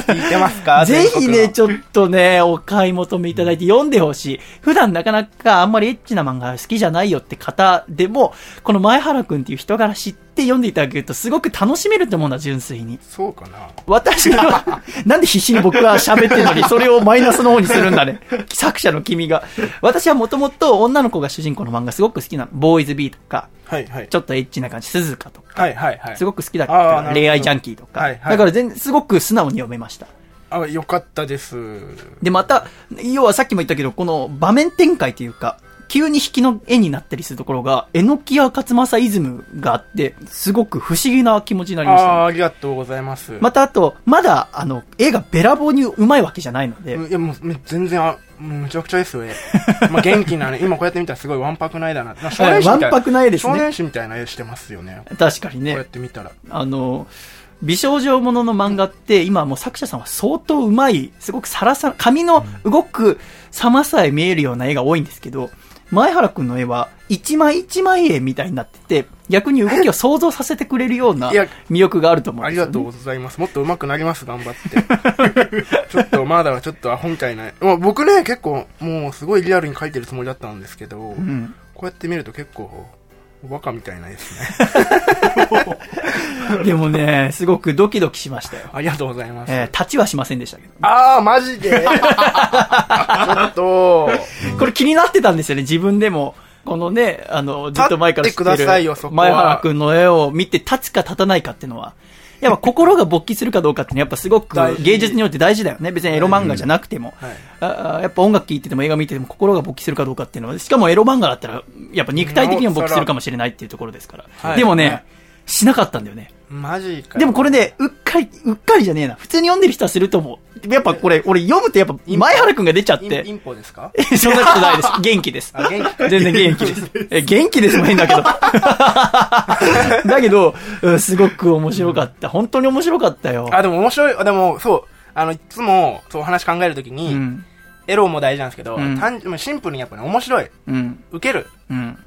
F: 聞いてますか？(laughs)
A: ぜひね、
F: 全
A: ちょっとね、お買い求めいただいて読んでほしい。普段なかなかあんまりエッチな漫画好きじゃないよって方でも、この前原くんっていう人柄知って読んでいただけるとすごく楽しめると思うんだ、純粋に。
F: そうかな
A: 私は、(laughs) なんで必死に僕は喋ってるのに、それをマイナスの方にするんだね。作者の君が。私はもともと女の子が主人公の漫画すごく好きなの。ボーイズビーとか、
F: はいはい。
A: ちょっとエッチな感じ、鈴鹿とか。
F: はいはいはい。
A: すごく好きだっ
F: あーなるほど
A: た恋愛ジャンキーとか。
F: はいはい
A: だから全然、すごく素直に読めました。
F: あ、よかったです。
A: で、また、要はさっきも言ったけど、この場面展開というか、急に引きの絵になったりするところが、えのきや勝正イズムがあって、すごく不思議な気持ちになりましたね、
F: あーありがとうございます。
A: またあと、まだ、あの、絵がべらぼうにうまいわけじゃないので、
F: いや、もう、全然、あ、むちゃくちゃですよ、絵。(laughs) まあ、元気なね、今こうやって見たらすごいわんぱくな絵だな。(laughs) まあ少年誌みたい
A: わんぱくな絵ですね
F: 少年誌みたいな絵してますよね。
A: 確かに
F: こうやっ
A: ね、
F: て見たら。
A: あの、美少女ものの漫画って、今もう作者さんは相当うまい、すごくサラサラ、紙の動く様さえ見えるような絵が多いんですけど、前原くんの絵は一枚一枚絵みたいになってて、逆に動きを想像させてくれるような魅力があると思うんですよ、ね。
F: ありがとうございます。もっと上手くなります、頑張って。(laughs) ちょっと、まだちょっとアホみたいな。まあ、僕ね、結構、もうすごいリアルに描いてるつもりだったんですけど、
A: うん。
F: こうやって見ると結構、おバカみたいな絵ですね。(laughs)
A: でもね、すごくドキドキしましたよ。
F: ありがとうございます。
A: えー立ちはしませんでしたけど。
F: あー、マジで？(laughs) ちょっと、
A: これ気になってたんですよね、自分でも。このね、あの、ずっと前から知ってる前原くんの絵を見て立つか立たないかっていうのは、やっぱ心が勃起するかどうかっていうのはやっぱすごく芸術によって大事だよね。別にエロ漫画じゃなくても。
F: はい
A: ああやっぱ音楽聴いてても映画見てても心が勃起するかどうかっていうのは、しかもエロ漫画だったら、やっぱ肉体的にも勃起するかもしれないっていうところですから。
F: はい
A: でもね、
F: はい
A: しなかったんだよね。
F: マジかよ。
A: でもこれね、うっかかり、うっかりじゃねえな。普通に読んでる人はすると思う。やっぱこれ、俺読むとやっぱ、前原くんが出ちゃって。
F: インポですか？(laughs)
A: えそんなことないです。元気です。
F: あ元気
A: 全然元気です。え、元気ですも変だけど。(laughs) だけど、うんすごく面白かった。本当に面白かったよ。
F: あ、でも面白い、あでも、そう、あの、いつも、そう、お話考えるときに、
A: うん。
F: エロも大事なんですけど、
A: うん
F: 単純シンプルにやっぱね、面白い、
A: うん。
F: 受ける
A: うん。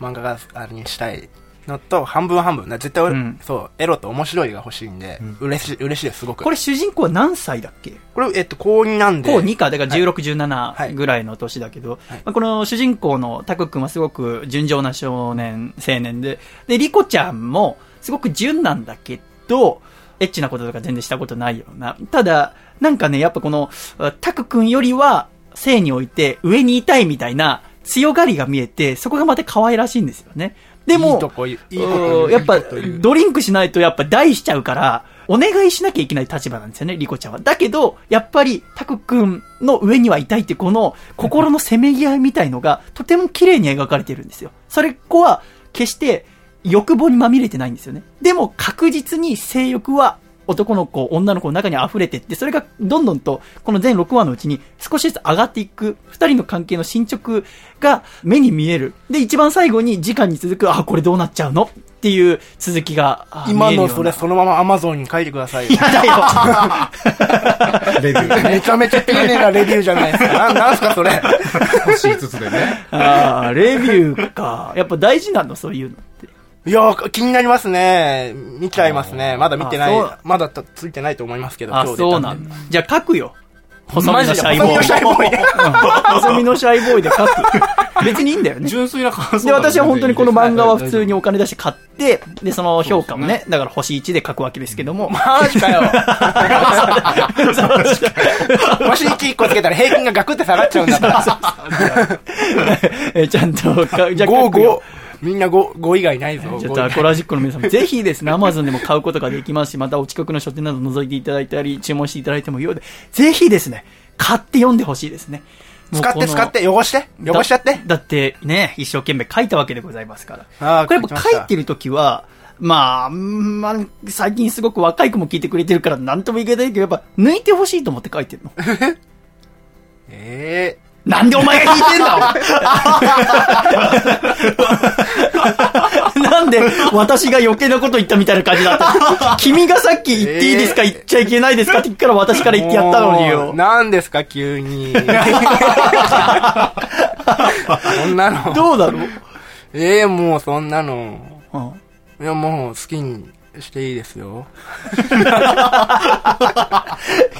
F: 漫画があれにしたいのと、半分半分。絶対俺、
A: うん
F: そう、エロと面白いが欲しいんで、嬉しい、嬉しいです、すごく。
A: これ主人公は何歳だっけ？
F: これ、えっと、高2なんで。
A: 高2か、だから16、
F: はい
A: 17ぐらいの年だけど、
F: はい
A: まあこの主人公のタク君はすごく純情な少年、青年で、で、リコちゃんもすごく純なんだけど、エッチなこととか全然したことないような。ただ、なんかね、やっぱこの、タク君よりは、性において上にいたいみたいな強がりが見えて、そこがまた可愛らしいんですよね。でも、やっぱドリンクしないとやっぱ大しちゃうから、お願いしなきゃいけない立場なんですよね、リコちゃんは。だけど、やっぱり、タク君の上にはいたいってこの心のせめぎ合いみたいのが、とても綺麗に描かれてるんですよ。それっ子は、決して欲望にまみれてないんですよね。でも確実に性欲は男の子、女の子の中に溢れてって、それがどんどんと、この全6話のうちに少しずつ上がっていく、二人の関係の進捗が目に見える。で、一番最後に時間に続く、あ、これどうなっちゃうの？っていう続きが、あ
F: 今
A: 見えるような
F: のそれそのままアマゾンに書いてくださいよ。
A: やだよ。
C: レビュー。(laughs)
F: めちゃめちゃ丁寧なレビューじゃないですか。ななんすかそれ。
C: 星5つでね。
A: ああ、レビューか。やっぱ大事なの、そういうの。
F: いやー、気になりますね。見ちゃいますね。まだ見てない。まだついてないと思いますけど、
A: あ、そうなんだ。じゃあ書くよ。細身のシャイボーイ。
F: 細身のシャイボーイ
A: で書く。(laughs) 別にいいんだよね。
B: 純粋な感想
A: で、私は本当にこの漫画は普通
B: に。
A: にお金出して買って、で、その評価もね、だから星1で書くわけですけども。
F: マジかよ。(laughs) 星1個つけたら平均がガクって下がっちゃうんだから。(laughs)
A: えちゃんとか、じゃあ
F: 5、
A: 書くよ
F: 5。みんな 5, 5以外ないぞ。
A: ちょっとアコラジックの皆さんもぜひですね、アマゾンでも買うことができますし、またお近くの書店など覗いていただいたり、注文していただいてもいいようで、ぜひですね、買って読んでほしいですね。
F: 使って使って、汚して。汚しちゃって。
A: だだってね、一生懸命書いたわけでございますから。これやっぱ書いてるときは、まあ、うんまあ、最近すごく若い子も聞いてくれてるから何とも言えないけど、やっぱ抜いてほしいと思って書いてるの。(laughs)
F: え
A: なんでお前が弾いてんだなんで私が余計なこと言ったみたいな感じだった (laughs) 君がさっき言っていいですか、言っちゃいけないですかって言ったから私から
F: え
A: 言ってやったのに
F: も
A: よ
F: う。何ですか、急に。(laughs) そんなの。
A: どうだろう、
F: ええもうそんなの。
A: うん
F: いや、もう好きにしていいですよ。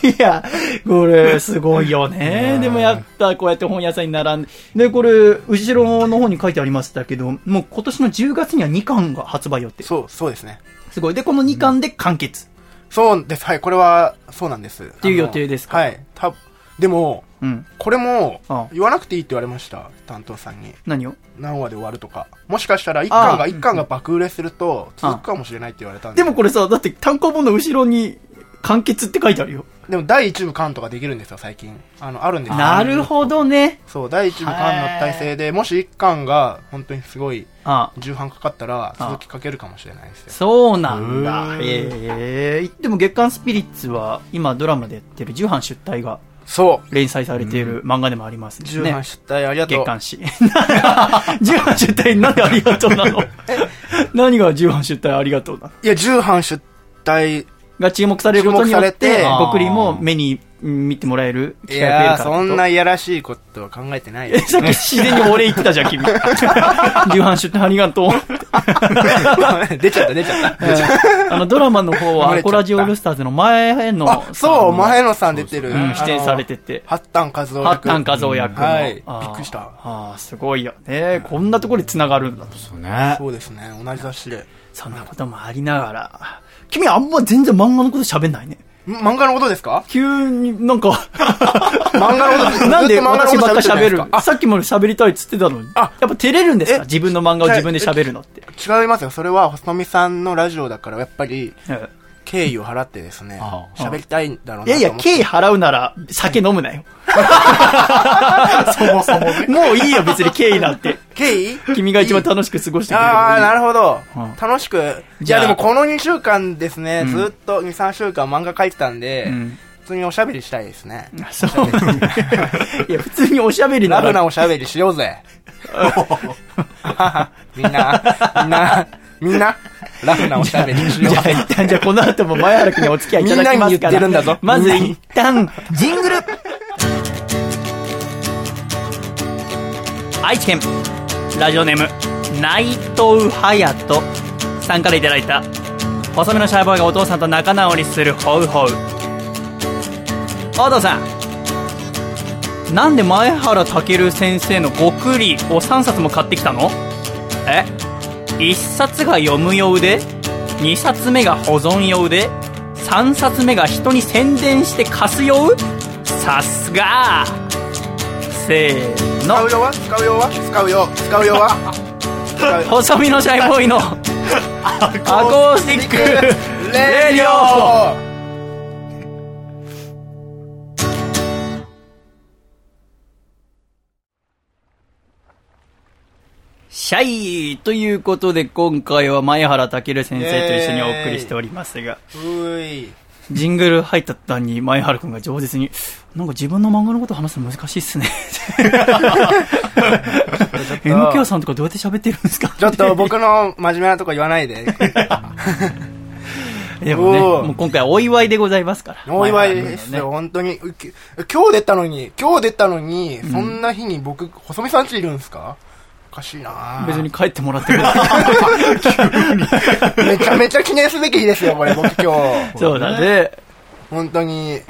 A: いや、これ、すごいよね。でもやった、こうやって本屋さんに並んで。で、これ、後ろの方に書いてありましたけど、もう今年の10月には2巻が発売予定。
F: そう、そうですね。
A: すごい。で、この2巻で完結。
F: そうです。はい、これは、そうなんです。って
A: いう予定ですか？
F: はい。たでも、
A: うん。
F: これも言わなくていいって言われました。担当さんに。
A: 何を？
F: 何話で終わるとか。もしかしたら一
A: ああ
F: 巻が、一巻が爆売れすると、続くかもしれないって言われたんで。
A: でもこれさ、だって単行本の後ろに、完結って書いてあるよ。
F: でも第一部巻とかできるんですよ、最近。あの、あるんですよ。
A: なるほどね。
F: そう、第一部巻の体制で、もし一巻が本当にすごい
A: あ
F: 重版かかったら、続きかけるかもしれないですよ。
A: そうなんだ。へえ。言っても月刊スピリッツは、今ドラマでやってる重版出体が
F: そう。
A: 連載されている漫画でもありますね。
F: 重版出題ありがとう。
A: 月刊誌。(laughs) 重版出体なんでありがとうなの？(laughs) 何が重版出体ありがとうなの？
F: いや、重版出題、
A: が注目されることによって
F: て、
A: 僕にも目にうん見てもらえる
F: い
A: 機会が増えるからと。
F: そんないやらしいことは考えてない
A: え。(laughs) さっき自然に俺言ってたじゃん、君。(laughs) 重版出体ありがとう。(laughs)
F: 出ちゃった、出ちゃった。
A: あの、ドラマの方は、アコラジオールスターズの前の
F: あ、そう、前野さん出てる。
A: うん、出演されてて。
F: 八丹和夫役。
A: ハッタン画像役の。
F: はい。びっくりした。
A: ああ、すごいよね。こんなところで繋がるんだと。
B: そうね。
F: そうですね、同じ雑誌で。
A: そんなこともありながら。君あんま全然漫画のこと喋んないね。
F: ん漫画のことですか？
A: 急になんか、(laughs)
F: 漫画のこと
A: なんで私ばっか喋るさっきまで喋りたいっつってたのに。
F: あ。
A: やっぱ照れるんですか？
F: え？
A: 自分の漫画を自分で喋るのって。
F: 違いますよ。それは、細見さんのラジオだから、やっぱり、
A: え
F: 敬意を払ってですね
B: あ、
F: 喋りたいんだろうなと思って。
A: えいやいや、敬意払うなら酒飲むなよ。(laughs)
B: そもそもね。
A: もういいよ、別に敬意なんて。
F: 経緯
A: 君が一番楽しく過ごしてくれ
F: ああ、なるほど
A: うん。
F: 楽しく。いや、
A: じゃあ
F: でもこの2週間ですね、
A: うん
F: ずっと2、3週間漫画描いてたんで、
A: うん
F: 普通におしゃべりしたいですね。
A: そう。(laughs) いや、普通におしゃべりな
F: ラフな
A: ら、
F: おしゃべりしようぜ。(laughs) みんな、みんな、みんな、ラフなおしゃべりしよう。
A: じゃあ
F: ぜ。
A: 一旦、じゃあこの後も前原君にお付き合いいただきますから。
F: みんなに言ってるんだぞ。
A: まず一旦、ジングル。愛知県、ラジオネーム、内藤隼人。さんからいただいた、細身のシャイボーイがお父さんと仲直りするホウホウ。お父さん、なんで前原健先生の極利を3冊も買ってきたの？え？1冊が読む用で2冊目が保存用で3冊目が人に宣伝して貸す用さすが。せーの。
F: 使うよは使うよは使うよ。使う (laughs)
A: 細身のシャイボーイの (laughs) アコースティックレディオシャイということで今回は前原健先生と一緒にお送りしておりますが。ジングル入った途端に前原君が饒舌になんか自分の漫画のこと話すの難しいっすね MK さんとかどうやって喋ってるんですか？
F: ちょっと僕の真面目なとこ言わないで。(laughs)
A: でもね、もう今回はお祝いでございますから。
F: お祝いですよ、本当に。今日出たのに、今日出たのに、そんな日に僕、細見さんちいるんですか？おかしいな
A: 別に帰ってもらってくれ (laughs)
F: めちゃめちゃ記念すべき日ですよ、これ、僕今日。
A: そうだね。
F: 本当に。(laughs)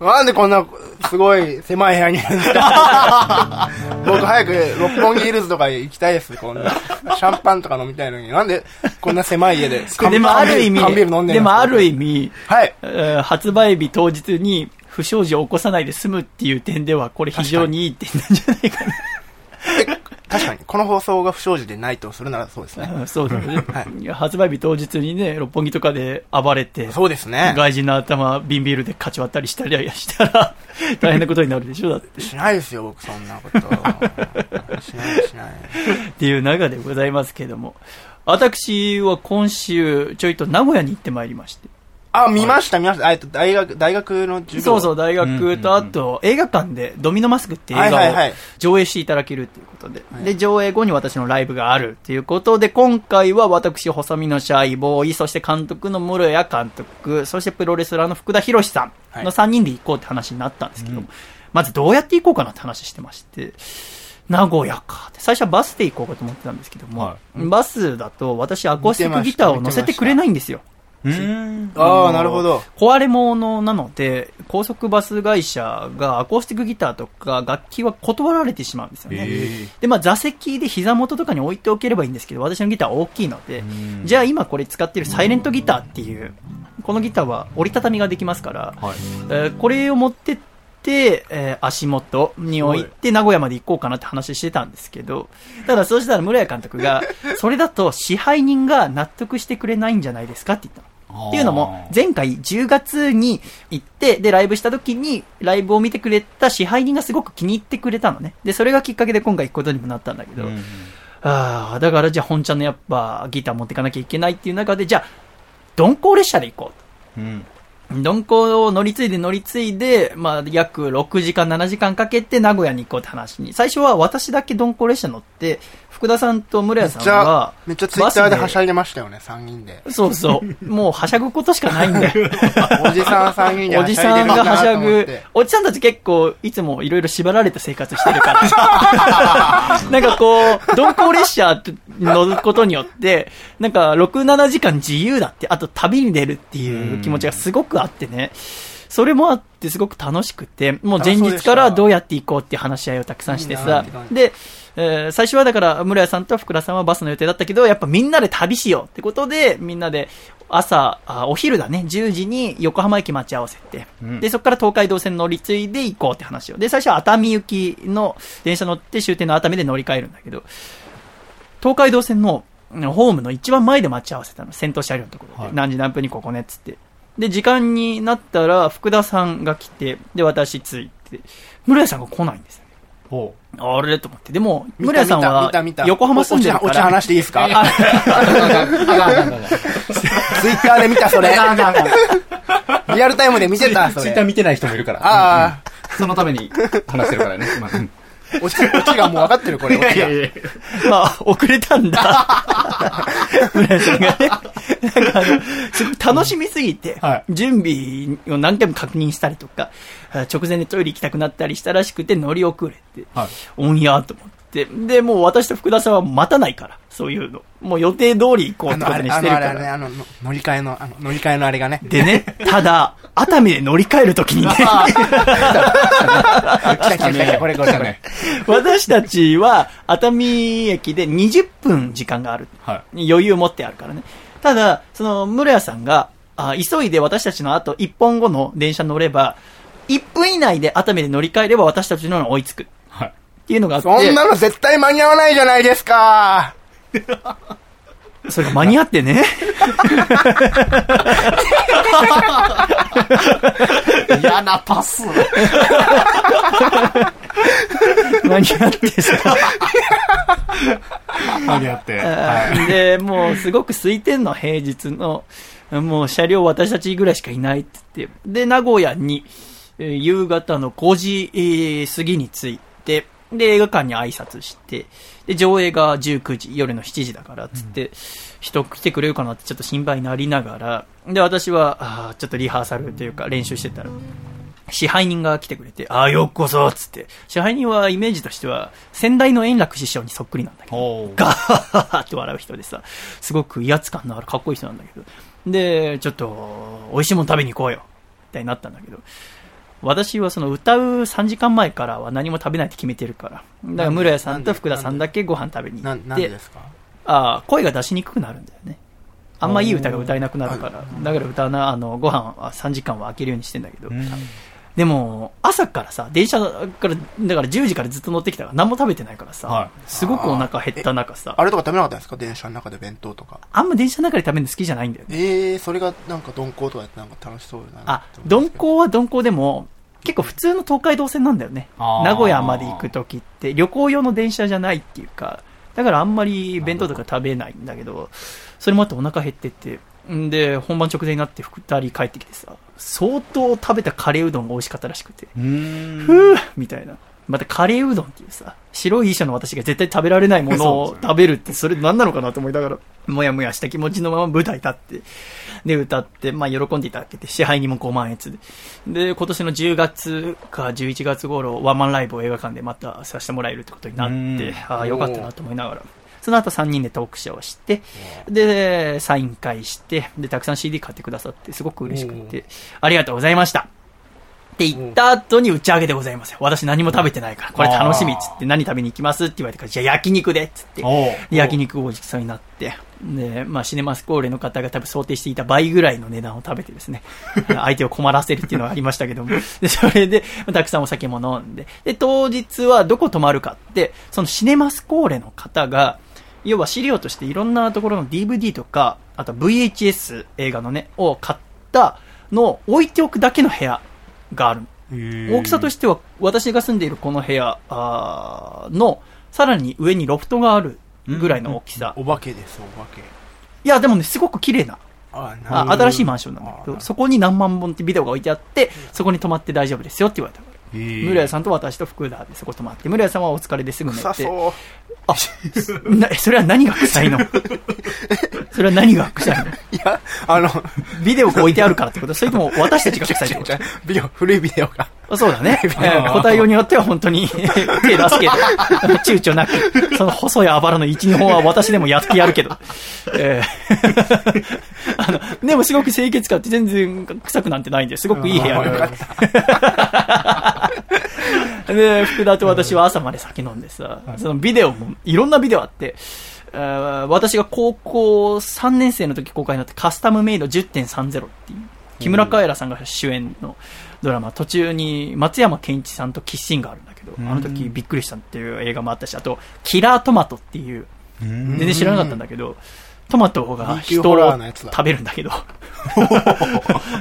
F: なんでこんな、すごい狭い部屋にいるんですか (laughs) 僕早く六本木ヒルズとか行きたいです、こんな。シャンパンとか飲みたいのに。なんでこんな狭い家で。
A: でもある意味
F: 缶ビール飲ん、で
A: でもある
F: 意
A: 意味、
F: はい。
A: えー発売日当日に不祥事を起こさないで済むっていう点では、これ非常にいい点なんじゃないか
F: 確かに、この放送が不祥事でないとするならそうですね。
A: な。うんそうだね。
F: はい
A: や発売日当日にね、六本木とかで暴れて、
F: そうですね。
A: 外人の頭、瓶ビールでかち割ったりしたりしたら、(laughs) 大変なことになるでしょだって。
F: しないですよ、僕そんなこと。しない、しない。
A: っていう中でございますけども。私は今週、ちょいと名古屋に行ってまいりまして。
F: あ、見ました、見ました。あえっと、大学、大学の授業。
A: そうそう、大学と、あと、映画館でドミノマスクっていう映画を上映していただけるということで、で、上映後に私のライブがあるということで、今回は私、細身のシャイボーイ、そして監督の室谷監督、そしてプロレスラーの福田博さんの3人で行こうって話になったんですけども、まずどうやって行こうかなって話してまして、名古屋か。最初はバスで行こうかと思ってたんですけども、
B: は
A: バスだと私アコースティックギターを乗せてくれないんですよ。
B: うん。
F: ああ、なるほど。
A: 壊れ物なので、高速バス会社がアコースティックギターとか楽器は断られてしまうんですよね。
B: え
A: で、まあ座席で膝元とかに置いておければいいんですけど、私のギターは大きいので、じゃあ今これ使ってるサイレントギターっていう、このギターは折りたたみができますから、
B: はい。
A: えーこれを持ってって、えー足元に置いて名古屋まで行こうかなって話してたんですけど、ただそうしたら室谷監督が、(laughs) それだと支配人が納得してくれないんじゃないですかって言ったの。っていうのも、前回10月に行って、で、ライブした時に、ライブを見てくれた支配人がすごく気に入ってくれたのね。で、それがきっかけで今回行くことにもなったんだけど、
B: うん
A: ああ、だからじゃあ本ちゃんのやっぱギター持っていかなきゃいけないっていう中で、じゃあ、鈍行列車で行こう。
B: うん。
A: 鈍行を乗り継いで乗り継いで、まあ、約6時間、7時間かけて名古屋に行こうって話に。最初は私だけ鈍行列車乗って、福田さんと村屋さんは、、
F: めっちゃツイッターではしゃ
A: い
F: いでましたよね、3人で。
A: そうそう。(laughs) もうはしゃぐことしかないんだよ。(laughs)
F: おじさん3人で
A: おじさんがはしゃぐ。おじさんたち結構、いつもいろいろ縛られた生活してるから。(laughs) なんかこう、鈍行列車に乗ることによって、なんか6、7時間自由だって、あと旅に出るっていう気持ちがすごくあってね。それもあってすごく楽しくて、もう前日からどうやって行こうっていう話し合いをたくさんしてさ。で、えー最初はだから、村屋さんと福田さんはバスの予定だったけど、やっぱみんなで旅しようってことで、みんなで朝、あお昼だね、10時に横浜駅待ち合わせて、
B: うん
A: で、そこから東海道線乗り継いで行こうって話を。で、最初は熱海行きの電車乗って終点の熱海で乗り換えるんだけど、東海道線のうんホームの一番前で待ち合わせたの。先頭車両のところで。
B: はい
A: 何時何分にここねっつって。で、時間になったら、福田さんが来て、で、私ついて、村屋さんが来ないんですよあれと思って。でも、
F: 見
A: 村屋さんは横浜住んでるか
F: お茶お茶
A: ら。
F: 話していいですか？ツイッターで見た、それ。リアルタイムで見てた、それ。
B: ツイッター見てない人もいるから。
F: ああ、
B: そのために話してるからね。今うん
F: オチ、オチがもう分かってる、これ。オチが
A: まあ、遅れたんだ。村屋さんがね。なんかあの、楽しみすぎて、
B: はい
A: 準備を何回も確認したりとか、あ直前でトイレ行きたくなったりしたらしくて乗り遅れて、
B: はい
A: オンやと思って。で、もう私と福田さんは待たないから、そういうの。もう予定通り行こうってこと
F: あれ、
A: にしてるか
F: あの、あれ。あの、の乗り換えの、あの、乗り換えのあれがね。
A: でね、ただ、熱海で乗り換えるときにね、(laughs)
F: 来た来た来たこれこれこれ。(laughs)
A: 私たちは熱海駅で20分時間がある。
B: は
A: 余裕を持ってあるからね。ただ、その、室屋さんが、あ急いで私たちの後1本後の電車に乗れば、1分以内で熱海で乗り換えれば私たちのに追いつく。っ
B: はい。
A: ていうのがあって、
F: そんなの絶対間に合わないじゃないですか。(laughs)
A: それが間に合ってね。(laughs)
B: 嫌なパス。(laughs)
A: 間に合ってさ。
B: 間に合って。はい。
A: で、もうすごく空いてんの、平日の。もう車両私たちぐらいしかいないって言って。で、名古屋に、えー夕方の5時、えー過ぎに着いて、で、映画館に挨拶して、で、上映が19時、夜の7時だから、つって、人来てくれるかなってちょっと心配になりながら、で、私は、あーちょっとリハーサルというか練習してたら、支配人が来てくれて、ああ、よっこそ、つって。支配人はイメージとしては、先代の円楽師匠にそっくりなんだけど、ガーッって笑う人でさ、すごく威圧感のあるかっこいい人なんだけど。で、ちょっと、美味しいもの食べに行こうよ。みたいになったんだけど。私はその歌う3時間前からは何も食べないって決めてるから。だから、室屋さんと福田さんだけご飯食べに行
F: な、
A: って
F: なんでで、すか？
A: ああ、声が出しにくくなるんだよね。あんまいい歌が歌えなくなるから。だから歌うな、あの、ご飯は3時間は空けるようにしてんだけど。でも、朝からさ、電車から、だから10時からずっと乗ってきたから何も食べてないからさ、
B: はい
A: すごくお腹減った中さ、
F: あれとか食べなかったんですか？電車の中で弁当とか。
A: あんま電車の中で食べるの好きじゃないんだよね。
F: ええー、それがなんか鈍行とかやってなんか楽しそうだな
A: あ。鈍行は鈍行でも、結構普通の東海道線なんだよね。
B: あー
A: 名古屋まで行くときって、旅行用の電車じゃないっていうか、だからあんまり弁当とか食べないんだけど、それもあってお腹減ってて、んで、本番直前になって二人帰ってきてさ、相当食べたカレーうどんが美味しかったらしくて。ふぅみたいな。またカレーうどんっていうさ、白い衣装の私が絶対食べられないものを (laughs) 食べるって、それ何なのかなと思いながら、もやもやした気持ちのまま舞台立って、で、歌って、まあ、喜んでいただけて、支配にも5万円つで。で、今年の10月か11月頃、ワンマンライブを映画館でまたさせてもらえるってことになって
B: うん、
A: ああ、よかったなと思いながら。その後3人でトークショーをして、で、サイン会して、で、たくさん CD 買ってくださって、すごく嬉しくて、ありがとうございました。って言った後に打ち上げでございますよ。私何も食べてないから、これ楽しみっつって、何食べに行きますって言われてから、じゃあ焼肉でっつって、焼肉ごちそうになって、で、まあ、シネマスコーレの方が多分想定していた倍ぐらいの値段を食べてですね、(laughs) 相手を困らせるっていうのがありましたけども、で、それで、まあたくさんお酒も飲んで、で、当日はどこ泊まるかって、そのシネマスコーレの方が、要は資料としていろんなところの DVD とか、あと VHS 映画のね、を買ったのを置いておくだけの部屋がある。の大きさとしては、私が住んでいるこの部屋の、さらに上にロフトがあるぐらいの大きさ。
F: お化けです、お化け。
A: いや、でもね、すごく綺麗な、
F: あ
A: あ新しいマンションなんだけど、そこに何万本ってビデオが置いてあって、そこに泊まって大丈夫ですよって言われた村屋さんと私と福田でそこ泊まって、村屋さんはお疲れですぐ寝て。
F: 臭そう。
A: あ、な、それは何が臭いの？(laughs) それは何が臭いの？
F: いや、あの、
A: ビデオが置いてあるからってこと？それとも私たちが臭いってこと？(laughs)
F: ビデオ、古いビデオが。
A: そうだね。えー答えようによっては本当に (laughs) 手出すけど、躊躇なく、その細いあばらの1、2本は私でもやってやるけど。えーあの、でもすごく清潔感って全然臭くなんてないんで、す。ごくいい部屋 (laughs) で、福田と私は朝まで酒飲んでさ、そのビデオも、いろんなビデオあって、あー私が高校3年生の時公開になってカスタムメイド10.30っていう、木村カエラさんが主演のドラマ、途中に松山ケンイチさんとキッシンがあるんだけど、あの時びっくりしたっていう映画もあったし、あと、キラートマトっていう、全然知らなかったんだけど、トマトが人を食べるんだけど、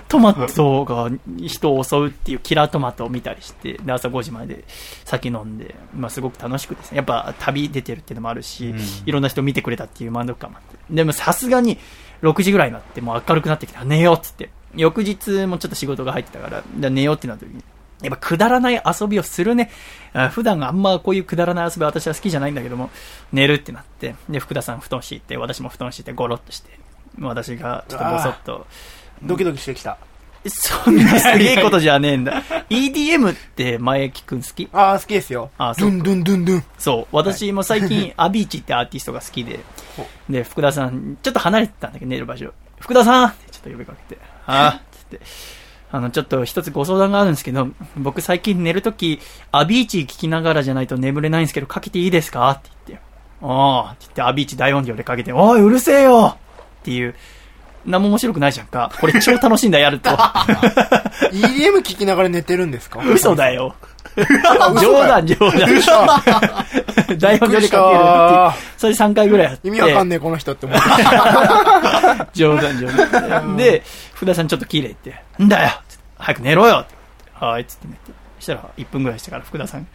A: トマトが人を襲うっていうキラートマトを見たりして、で朝5時まで酒飲んで、まあ、すごく楽しくですね。やっぱ旅出てるっていうのもあるし、いろんな人見てくれたっていう満足感もあって。でもさすがに6時ぐらいになって、もう明るくなってきた。寝ようっつって。翌日もちょっと仕事が入ってたから、で寝ようってなった時に、やっぱくだらない遊びをするね。あ普段あんまこういうくだらない遊びは私は好きじゃないんだけども、寝るってなって、で、福田さん布団敷いて、私も布団敷いてゴロッとして、私がちょっとボソッと、
F: ドキドキしてきた。
A: そんなすげえことじゃねえんだ。EDM って前聞くん好き？
F: ああ、好きですよ。
A: あそう
F: ドゥンドゥンドゥンドゥン。
A: そう。私も最近、アビーチってアーティストが好きで、で、福田さん、ちょっと離れてたんだけど、寝る場所。福田さんってちょっと呼びかけて、ああ、つって、あの、ちょっと一つご相談があるんですけど、僕最近寝るとき、アビーチ聞きながらじゃないと眠れないんですけど、かけていいですか？って言って、ああ、って言って、アビーチ大音量でかけて、おい、うるせえよ！っていう、何も面白くないじゃんか。これ超楽しいんだ、やると。
F: EDM 聞きながら寝てるんですか？
A: 嘘だ。よ。
F: 嘘
A: 冗談、冗談。大音量でかける。それ3回ぐらいやって。
F: 意味わかんねえ、この人って思って。
A: 冗談冗談。で、福田さんちょっと綺麗って、んだよ早く寝ろよはい、つって寝て。そしたら1分ぐらいしてから福田さん、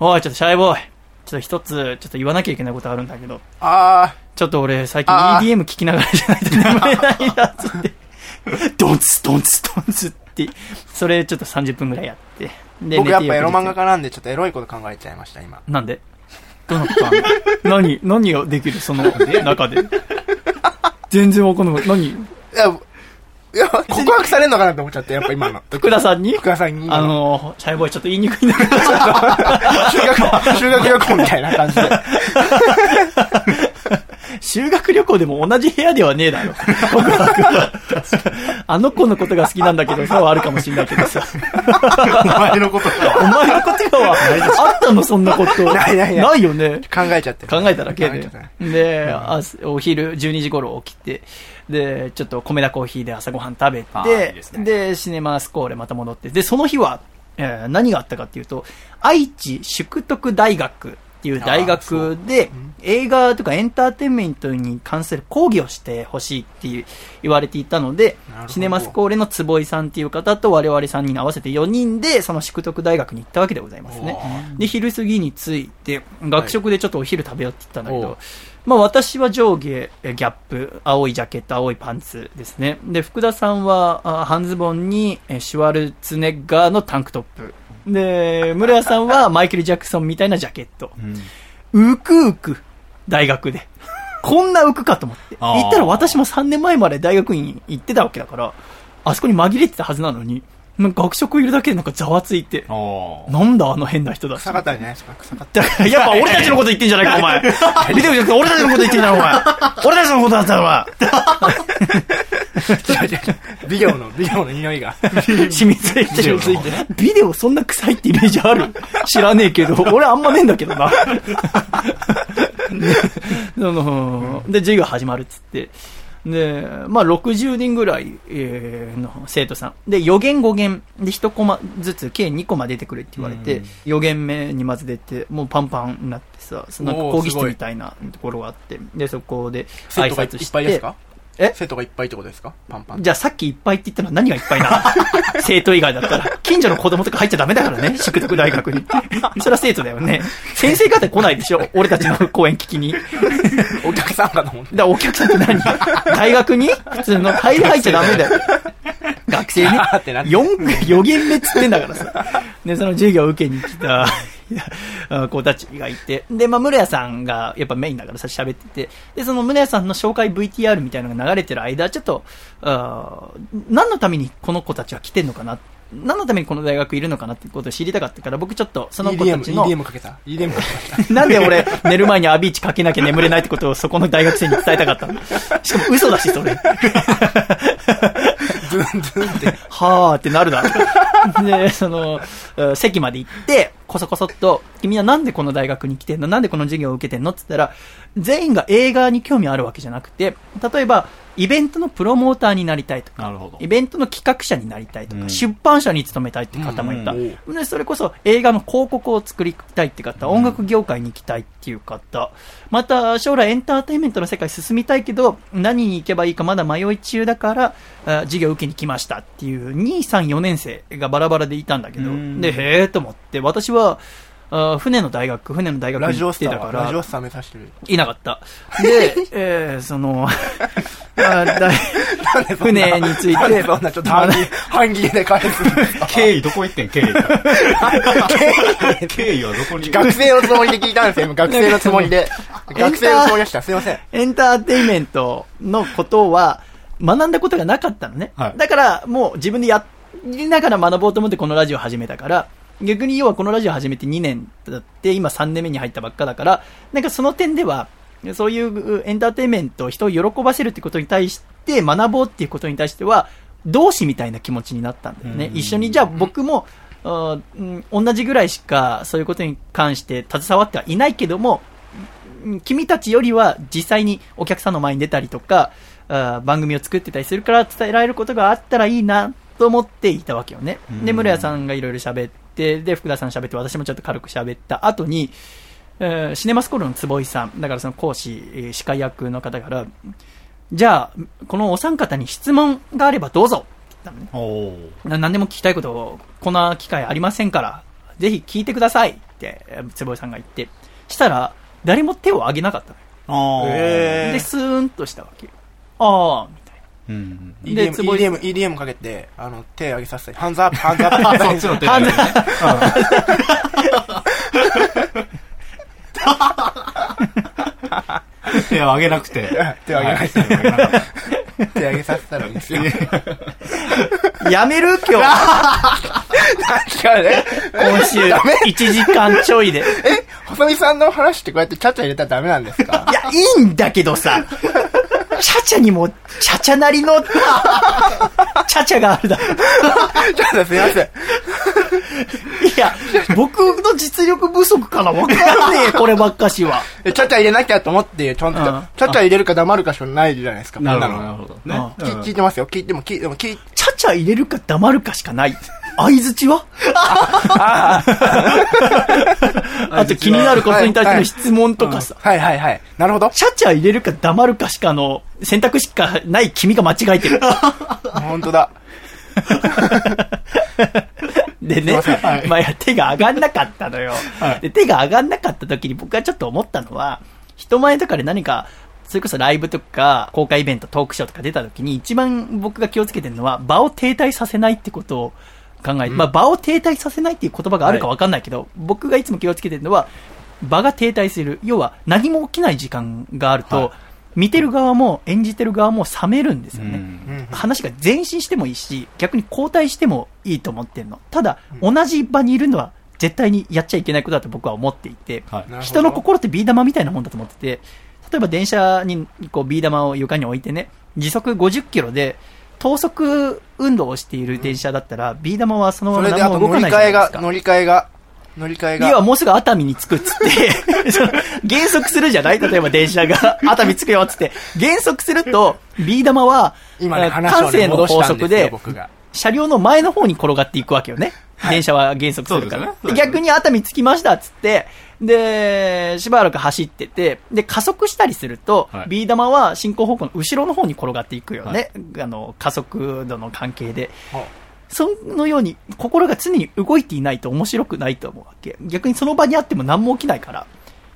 A: おい、ちょっとシャイボーイ。ちょっと一つ、ちょっと言わなきゃいけないことあるんだけど、
F: あ
A: ちょっと俺最近 EDM 聞きながらじゃないと眠れないな、つって。(laughs) ドンツ、ドンツ、ドンツって、それちょっと30分ぐらいやって。で
F: あ。僕やっぱエロ漫画家なんで、ちょっとエロいこと考えちゃいました、今。
A: なんで？どのこと何、何ができる？その中で？全然わかんない。何？
F: いや、いや、告白されんのかなと思っちゃって、やっぱ今の。
A: 福田さんに？
F: 福田さんに。
A: あ、の、シャイボーイちょっと言いにくいんだけど、
F: 修学、修学旅行みたいな感じで。(laughs)
A: 修学旅行でも同じ部屋ではねえだろ。告白は。あの子のことが好きなんだけどさ、はあるかもしれないけどさ。
B: お前のことか。
A: お前のことは、あったのそんなこと。
F: ないないない
A: ないよね。
F: 考えちゃってる。
A: 考えただけで。で、あお昼12時頃起きて、で、ちょっと米田コーヒーで朝ごはん食べ
B: あーいい
A: て
B: です、ね。
A: で、シネマスコーレまた戻って、で、その日は、えー何があったかっていうと、愛知淑徳大学っていう大学で、映画とかエンターテインメントに関する講義をしてほしいっていう言われていたのでシネマスコーレの坪井さんっていう方と我々3人合わせて4人で、その淑徳大学に行ったわけでございますね。で、昼過ぎに着いて、学食でちょっとお昼食べようって言ったんだけど、
F: おう
A: まあ私は上下、えギャップ、青いジャケット、青いパンツですね。で、福田さんはあ半ズボンにえシュワルツェネッガーのタンクトップ。で、(laughs) 村屋さんはマイケル・ジャクソンみたいなジャケット。うくうく、大学で。こんな浮くかと思って。
B: あー
A: 言ったら私も3年前まで大学院行ってたわけだから、あそこに紛れてたはずなのに、なんか学食いるだけでなんかざわついて、なんだあの変な人だし。
F: 臭かったんじゃないですか臭かった。(laughs)
A: やっぱ俺たちのこと言ってんじゃないか、お前。見てくれ、俺たちのこと言ってんじゃない、お前。(laughs) 俺たちのことだったら、
F: 違う違う違うビデオの、ビデオの匂いが。
A: お前。染みついてる。ビデオそんな臭いってイメージある？知らねえけど、俺あんまねえんだけどな。(laughs) で授業始まるっつって。で、まあ、60人ぐらい、えーの生徒さん。で、4限5限で1コマずつ計2コマ出てくれって言われて、4限目にまず出て、もうパンパンになってさ、そのなんか講義室みたいなところがあって、で、そこで挨拶して。
F: ぱいですか？
A: え？
F: 生徒がいっぱいってことですか？パンパン。
A: じゃあさっきいっぱいって言ったのは何がいっぱいなの？(laughs) 生徒以外だったら。近所の子供とか入っちゃダメだからね、(laughs) 宿徳大学に。それは生徒だよね。先生方来ないでしょ？俺たちの講演聞きに。
F: お客さんかと思って。
A: らお客さんって何？(laughs) 大学に？普通の？入り入っちゃダメだよ。学生ね
F: あーってなっ。て
A: 4、4限目っつってんだからさ。で、その授業を受けに来た子たちがいて。で、まあ、村屋さんがやっぱメインだからさ、喋ってて。で、その村屋さんの紹介 VTR みたいなのが流れてる間、ちょっと、あー何のためにこの子たちは来てんのかな？何のためにこの大学いるのかなってことを知りたかったから、僕ちょっとその子た
F: EDM、
A: ちの、
F: EDM かけた？EDM かけた？(laughs)
A: なんで俺、寝る前にアビーチかけなきゃ眠れないってことをそこの大学生に伝えたかったの？しかも嘘だし、それ。
F: ズンズンって。
A: はーってなるだろ。(laughs) で、その、えー席まで行って、こそこそっと、君はなんでこの大学に来てんの？なんでこの授業を受けてんの？って言ったら、全員が映画に興味あるわけじゃなくて、例えば、イベントのプロモーターになりたいとか、イ。ベントの企画者になりたいとか、
B: うん
A: 出版社に勤めたいって方もいた。
B: うん
A: で、それこそ映画の広告を作りたいって方、音楽業界に行きたいっていう方、また将来エンターテインメントの世界進みたいけど、何に行けばいいかまだ迷い中だから、あ授業受けに来ましたっていう2、3、4年生がバラバラでいたんだけど、
B: うん
A: で、へえと思って、私は、あ船の大学、船の大学に行
F: ラジオスタ
A: ってたから
F: ラジ、オスター目指してる。
A: いなかった。で、(laughs) えー、その、(laughs) あだ船について、
F: なんでそんなちょっと半で返す
B: 経緯どこ行ってん経緯。経緯はどこに？
F: 学生のつもりで聞いたんですよ、今学生のつもりで。学生のつもりでした。すいません。
A: エンターテインメントのことは学んだことがなかったのね。
B: はい
A: だからもう自分でやりながら学ぼうと思ってこのラジオを始めたから、逆に要はこのラジオを始めて2年だって今3年目に入ったばっかだから、なんかその点では、そういうエンターテインメント、人を喜ばせるってことに対して学ぼうっていうことに対しては、同志みたいな気持ちになったんだよね。
B: うん
A: 一緒に、じゃあ僕も、うん同じぐらいしかそういうことに関して携わってはいないけども、うん君たちよりは実際にお客さんの前に出たりとか、番組を作ってたりするから伝えられることがあったらいいなと思っていたわけよね。で、
B: うん
A: 室谷さんがいろいろ喋って、で、福田さん喋って、私もちょっと軽く喋った後に、えーシネマスコールの坪井さん、だからその講師、えー司会役の方から、じゃあ、このお三方に質問があればどうぞって言ったの何でも聞きたいことを、こんな機会ありませんから、ぜひ聞いてくださいって、えー坪井さんが言って、したら、誰も手を挙げなかったのよ。で、スーンとしたわけよ。ああ、みたい
B: うん。
A: で
F: EDM、
A: 坪井
F: EDM、EDM かけて、あの、手上げさせて、ハンズアップ、ハンズアップ、(laughs) ハンズアップ。
B: そっちの手だよね。手を上げなくて。(laughs)
F: 手を上げない
B: 手を上げ
F: させたらいいんですよ。
A: な。やめる？今日、
F: 確かにね。
A: 今週、1時間ちょいで。い
F: え、細見さんの話ってこうやってチャチャ入れたらダメなんですか？
A: や、いいんだけどさ、チャチャにも、チャチャなりの、(laughs) チャチャがあるだろ。
F: ちょっとすいません。
A: いや、僕の実力不足かなわかんねえ、(laughs) こればっかしは。
F: えチャチャ入れなきゃと思って、ちゃんと、
A: うん
F: チャチャ入れるか黙るかしかないじゃないですか。
B: なるほど、なるほど。
F: 聞聞いてますよ。聞いても、聞いても、聞い
A: チャチャ入れるか黙るかしかない。相づちは？(laughs) あと気になることに対しての質問とかさ。
F: はいはいはい。なるほど。
A: チャチャ入れるか黙るかしかの選択肢かない君が間違えてる。
F: 本当だ。(laughs)
A: でね、
F: すいませんはい
A: まあ手が上がんなかったのよ、
B: はい
A: で。手が上がんなかった時に僕がちょっと思ったのは、人前とかで何か、それこそライブとか、公開イベント、トークショーとか出た時に、一番僕が気をつけてるのは、場を停滞させないってことを考えて、まあ場を停滞させないっていう言葉があるかわかんないけど、僕がいつも気をつけてるのは、場が停滞する。要は、何も起きない時間があると、
B: はい。
A: 見てる側も演じてる側も冷めるんですよね。
B: うん。
A: 話が前進してもいいし、逆に後退してもいいと思ってるの。ただ、同じ場にいるのは絶対にやっちゃいけないことだと僕は思っていて、
B: はい。
A: 人の心ってビー玉みたいなもんだと思ってて、例えば電車にこうビー玉を床に置いてね、時速50キロで、等速運動をしている電車だったら、ビー玉はそのまま何も動かないじゃ
F: と乗り換え
A: ないですか、。
F: が乗り換えが、乗り換えが。
A: 要はもうすぐ熱海に着くっつって、(laughs) その減速するじゃない？例えば電車が (laughs) 熱海着くよっつって、減速すると、ビー玉は、
F: 今ね、
A: あ
F: 話をね
A: 慣性の法則で、
F: 僕が。
A: 車両の前の方に転がっていくわけよね。電車は減速するから。逆に熱海着きましたっつって、で、しばらく走ってて、で、加速したりすると、
B: はい
A: ビー玉は進行方向の後ろの方に転がっていくよね。あの、加速度の関係で。そのように、心が常に動いていないと面白くないと思うわけ。逆にその場にあっても何も起きないから。っ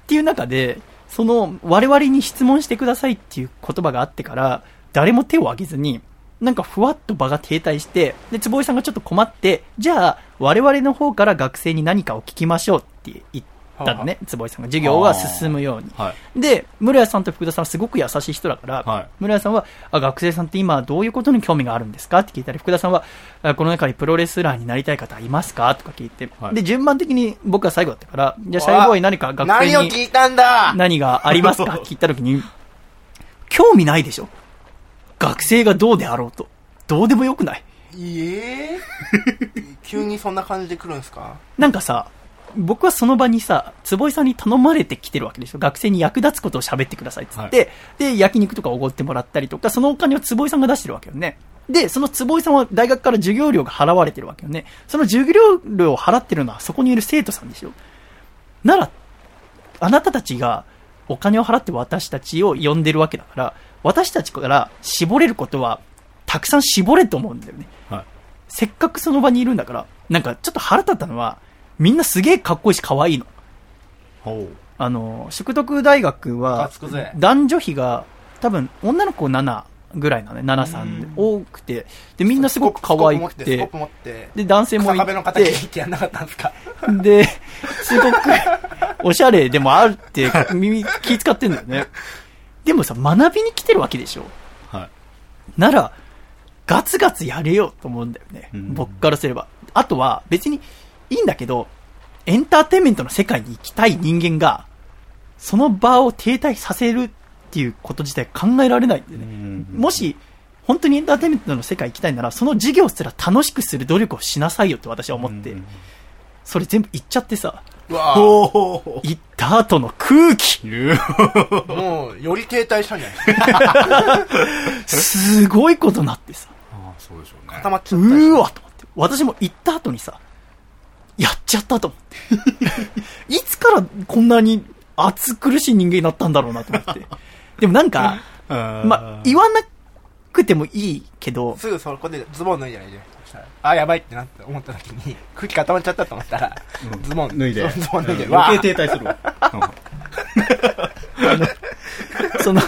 A: ていう中で、その、我々に質問してくださいっていう言葉があってから、誰も手を挙げずに、なんかふわっと場が停滞して、で、坪井さんがちょっと困って、じゃあ、我々の方から学生に何かを聞きましょうって言ったのね、坪井さんが。授業が進むように。
B: はい。
A: で、室谷さんと福田さんはすごく優しい人だから、
B: はい。
A: 室谷さんはあ、学生さんって今どういうことに興味があるんですか？って聞いたり、福田さんは、あこの中にプロレスラーになりたい方いますか？とか聞いて、
B: はい。
A: で、順番的に僕が最後だったから、じゃあ、シャイボーイ何か学生に
F: 何を聞いたんだ？
A: 何がありますか？聞いたときに、興味ないでしょ？学生がどうであろうと。どうでもよくない
F: いえ。(laughs) 急にそんな感じで来るんですか？
A: なんかさ、僕はその場にさ、坪井さんに頼まれてきてるわけですよ。学生に役立つことを喋ってくださいっつって、で、焼肉とかおごってもらったりとか、そのお金を坪井さんが出してるわけよね。で、その坪井さんは大学から授業料が払われてるわけよね。その授業料を払ってるのはそこにいる生徒さんでしょ。なら、あなたたちがお金を払って私たちを呼んでるわけだから、私たちから絞れることは、たくさん絞れと思うんだよね。
B: はい。
A: せっかくその場にいるんだから、なんかちょっと腹立ったのは、みんなすげえかっこいいし可愛いの。
B: ほ
A: あの、淑徳大学
F: ム
A: は男女比が多分女の子7ぐらいなのね、7、3で多くて、で、みんなすごく可愛くてで、男性もいて、
F: にってやんなかったんですか？(laughs)
A: で、すごく、おしゃれでもあるって、耳気使ってんだよね。でもさ、学びに来てるわけでしょ？
B: う。はい。
A: なら、ガツガツやれよと思うんだよね。
B: うん
A: 僕からすれば。あとは、別にいいんだけど、エンターテインメントの世界に行きたい人間が、その場を停滞させるっていうこと自体考えられないんでね。もし、本当にエンターテインメントの世界行きたいなら、その授業すら楽しくする努力をしなさいよって私は思って、それ全部言っちゃってさ、行った後の空気 (laughs)
F: もう、より停滞したんじゃない？ですか。
A: すごいことになってさ、
B: ああ、そうでしょうね。
F: 固まっちゃった
A: うーわと思って。私も行った後にさ、やっちゃったと思って。(laughs) いつからこんなに暑苦しい人間になったんだろうなと思って。(laughs) でもなんか、(laughs) ま、言わなくてもいいけど、
F: すぐそこでズボン脱いじゃないで。あ、やばいってなって思った時に、空気固まっちゃったと思ったら、ズボン
B: 脱いで
F: ズボン脱いで、
B: 余
F: わ
B: 計停滞するわ。
A: その、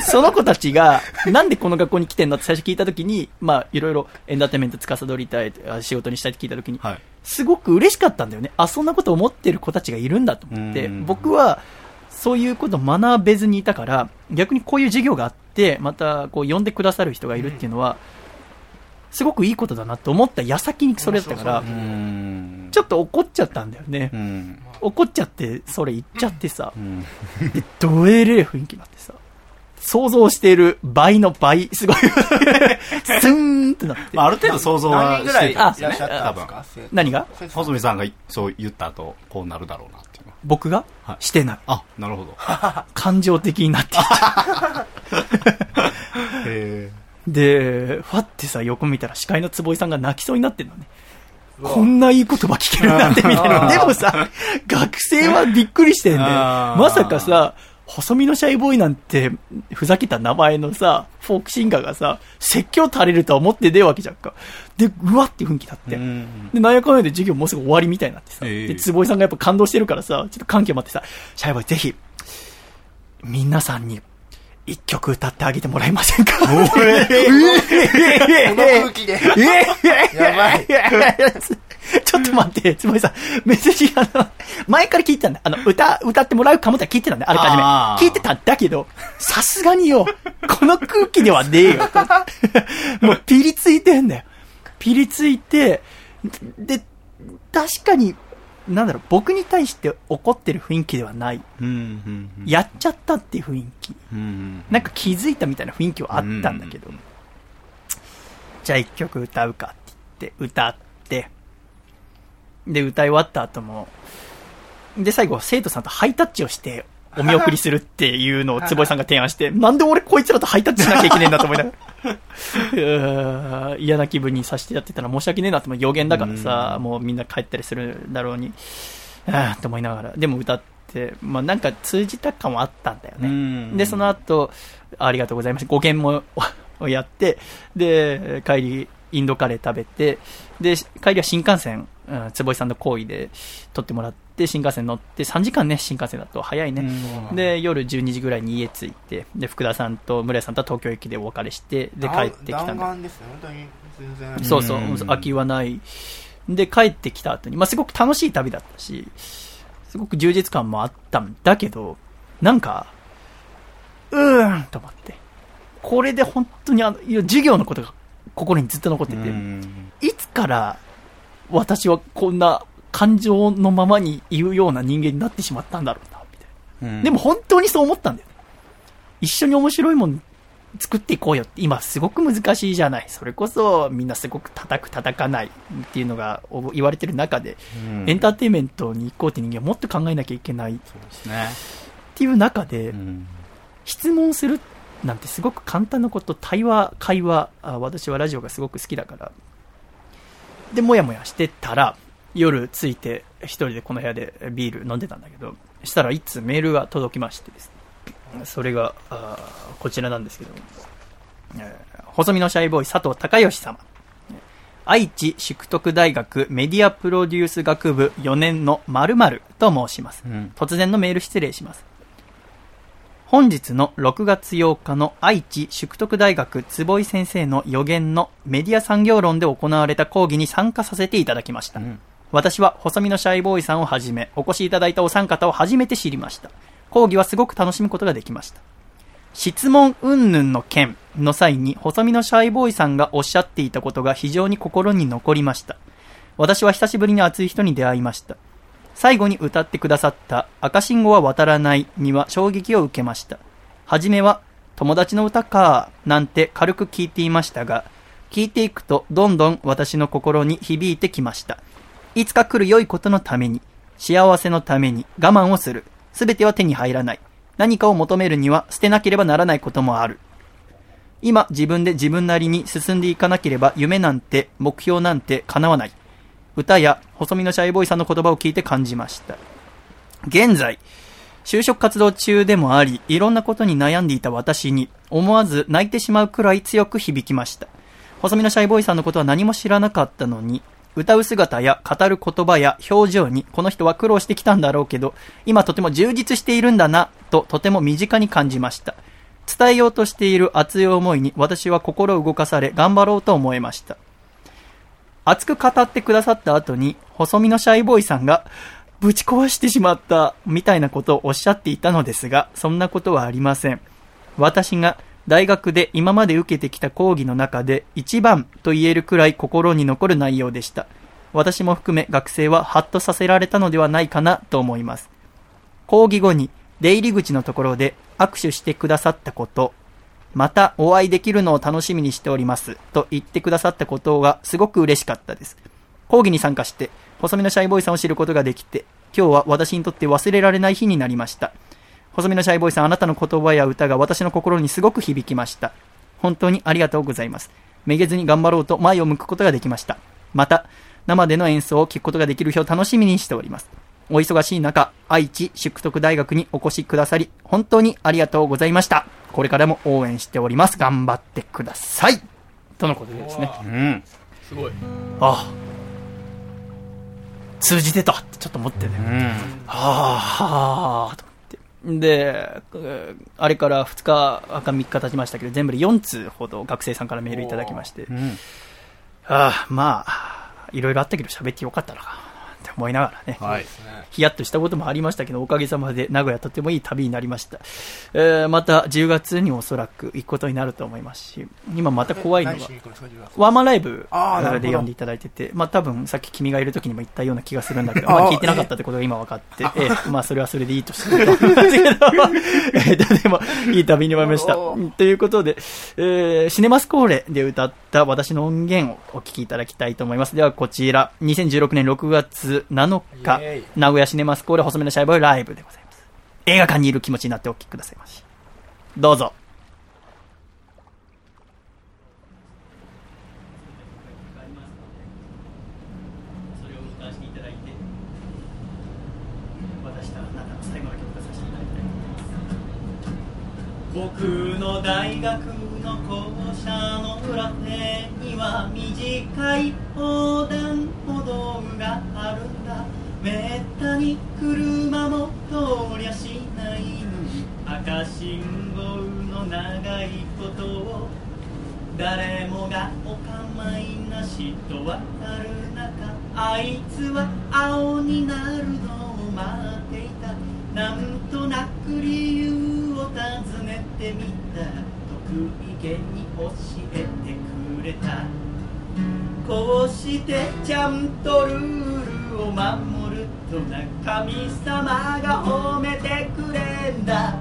A: その子たちが、なんでこの学校に来てんのって最初聞いたときに、まあ、いろいろエンターテインメント司りたい、あ仕事にしたいって聞いたときに、
B: はい。
A: すごく嬉しかったんだよね。あ、そんなこと思ってる子たちがいるんだと思って、
B: うん
A: 僕は、そういうことを学べずにいたから、逆にこういう授業があって、また、こう、呼んでくださる人がいるっていうのは、すごくいいことだなと思った矢先にそれだったからちょっと怒っちゃったんだよね
B: う。ん。
A: 怒っちゃって、それ言っちゃってさ、
B: うん。
A: で、どえれえ雰囲気になってさ、想像している倍の倍、すごい、(laughs) スーンってなって。
B: まあ、ある程度想像は
F: し
B: てたんですよね、多分。
A: 何が？
B: 細見さんがそう言った後、こうなるだろうなっていう。
A: 僕が、
B: はい
A: してない。
B: あ、なるほど。
A: 感情的になっていっちゃう
B: へ
A: で、ファってさ、横見たら司会の坪井さんが泣きそうになってるのね。こんないい言葉聞けるなんてみたいな。(laughs) でもさ、学生はびっくりしてんだよ。
B: あー
A: まさかさ、細身のシャイボーイなんて、ふざけた名前のさ、フォークシンガーがさ、説教垂れるとは思ってねえわけじゃんか。で、うわって雰囲気だって。
B: うん。
A: で、なんやかんやで授業もうすぐ終わりみたいになってさ。
B: ええ
A: で、坪井さんがやっぱ感動してるからさ、ちょっと感極まってさ、シャイボーイぜひ、皆さんに、一曲歌ってあげてもらえませんか？(laughs)
F: この空気で。やばい。(laughs)
A: ちょっと待って、つまりさ、別にあの、前から聞いてたんだ。あの、歌、歌ってもらうかもって聞いてたんだよ、あらかじめ聞いてたんだけど、さすがによ、この空気ではねえよ。と (laughs) もうピリついてんだよ。ピリついて、で、確かに、なんだろう、僕に対して怒ってる雰囲気ではない。
B: うん。うん。
A: やっちゃったっていう雰囲気。
B: うん。
A: なんか気づいたみたいな雰囲気はあったんだけど、じゃあ一曲歌うかって言って、歌って、で、歌い終わった後も、で、最後、生徒さんとハイタッチをして、お見送りするっていうのを坪井さんが提案して、なんで俺こいつらとハイタッチしなきゃいけねえんだと思いながら。(laughs) 嫌な気分にさせてやってたら申し訳ねえなと思う予言だからさ、もうみんな帰ったりするだろうに、ああ、と思いながら。でも歌って、まあなんか通じた感はあったんだよね。
B: うん
A: で、その後、ありがとうございました。語源もを (laughs) やって、で、帰り、インドカレー食べて、で、帰りは新幹線、うん、坪井さんの行為で撮ってもらって、新幹線乗って、3時間ね、新幹線だと早いね。で、夜12時ぐらいに家着いて、で、福田さんと村屋さんとは東京駅でお別れして、で、帰ってきたん
F: 弾
A: だ。
F: 丸ですね、本当に。全然。
A: そうそう
B: うん、
A: 空きはない。で、帰ってきた後に、まあ、すごく楽しい旅だったし、すごく充実感もあったんだけど、なんか、うーんと思って。これで本当にあの、いや授業のことが心にずっと残ってて、
B: うん
A: いつから私はこんな感情のままに言うような人間になってしまったんだろうな、みたいな。
B: うん
A: でも本当にそう思ったんだよ。一緒に面白いもん作っていこうよって、今すごく難しいじゃない。それこそみんなすごく叩く叩かないっていうのがお言われてる中で、
B: うん
A: エンターテインメントに行こうって人間はもっと考えなきゃいけないっ
B: そうですね。
A: ていう中で、
B: うん
A: 質問するなんてすごく簡単なこと、対話、会話、あ私はラジオがすごく好きだから。で、もやもやしてたら、夜着いて一人でこの部屋でビール飲んでたんだけど、したら一通メールが届きましてですね。それが、あーこちらなんですけど、えー細身のシャイボーイ佐藤孝義様。愛知淑徳大学メディアプロデュース学部4年の〇〇と申します。
B: うん
A: 突然のメール失礼します。本日の6月8日の愛知淑徳大学坪井先生の予言のメディア産業論で行われた講義に参加させていただきました。
B: うん
A: 私は細身のシャイボーイさんをはじめ、お越しいただいたお三方を初めて知りました。講義はすごく楽しむことができました。質問云々の件の際に、細身のシャイボーイさんがおっしゃっていたことが非常に心に残りました。私は久しぶりに熱い人に出会いました。最後に歌ってくださった赤信号は渡らないには衝撃を受けました。はじめは友達の歌かなんて軽く聞いていましたが、聞いていくとどんどん私の心に響いてきました。いつか来る良いことのために、幸せのために我慢をする。すべては手に入らない。何かを求めるには捨てなければならないこともある。今自分で自分なりに進んでいかなければ夢なんて目標なんて叶わない。歌や細身のシャイボーイさんの言葉を聞いて感じました。現在、就職活動中でもあり、いろんなことに悩んでいた私に、思わず泣いてしまうくらい強く響きました。細身のシャイボーイさんのことは何も知らなかったのに、歌う姿や語る言葉や表情に、この人は苦労してきたんだろうけど、今とても充実しているんだな、ととても身近に感じました。伝えようとしている熱い思いに私は心を動かされ頑張ろうと思いました。熱く語ってくださった後に、細身のシャイボーイさんが、ぶち壊してしまった、みたいなことをおっしゃっていたのですが、そんなことはありません。私が大学で今まで受けてきた講義の中で一番と言えるくらい心に残る内容でした。私も含め学生はハッとさせられたのではないかなと思います。講義後に出入り口のところで握手してくださったこと、またお会いできるのを楽しみにしておりますと言ってくださったことがすごく嬉しかったです。講義に参加して細身のシャイボーイさんを知ることができて、今日は私にとって忘れられない日になりました。細身のシャイボーイさん、あなたの言葉や歌が私の心にすごく響きました。本当にありがとうございます。めげずに頑張ろうと前を向くことができました。また、生での演奏を聴くことができる日を楽しみにしております。お忙しい中、愛知淑徳大学にお越しくださり、本当にありがとうございました。これからも応援しております。頑張ってください。とのことでですね。
B: うん。
F: すごい。
A: ああ。通じてたってちょっと思ってね。
B: うん。
A: はあ、はあ、と。で、えーあれから2日か3日経ちましたけど、全部で4通ほど学生さんからメールいただきまして、
B: うん。
A: ああ、まあ、いろいろあったけど喋ってよかったな、って思いながらね。
B: はい。
A: ヒヤッとしたこともありましたけど、おかげさまで名古屋とてもいい旅になりました。えーまた10月におそらく行くことになると思いますし、今また怖いの
F: は
A: ワンマンライブで呼んでいただいてて、まあ多分さっき君がいる時にも言ったような気がするんだけど、まあ聞いてなかったってことが今分かって、ええまあそれはそれでいいとしてると思すけど、(laughs) えーとてもいい旅に終わりました。
F: お
A: ということで、えーシネマスコーレで歌った私の音源をお聞きいただきたいと思います。ではこちら、2016年6月7日名古屋シネマスコーレ細めのシャイボーイライブでございます。映画館にいる気持ちになってお聞きくださいまし。どうぞ。僕の大学の校舎の裏手には短い横断歩道があるめったに車も通りゃしない赤信号の長いことを誰もがお構いなしと渡る中あいつは青になるのを待っていた。なんとなく理由を尋ねてみた。ら得意げに教えてくれた。こうしてちゃんとルールを守るとな神様が褒めてくれんだ。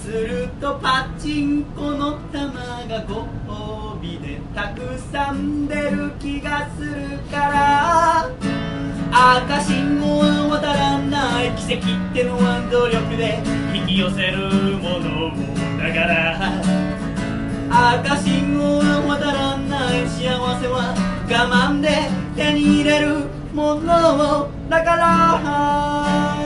A: するとパチンコの玉がご褒美でたくさん出る気がするから。赤信号は渡らない。奇跡ってのは努力で引き寄せるものもだから。赤信号は渡らない幸せは我慢で手に入れるものだから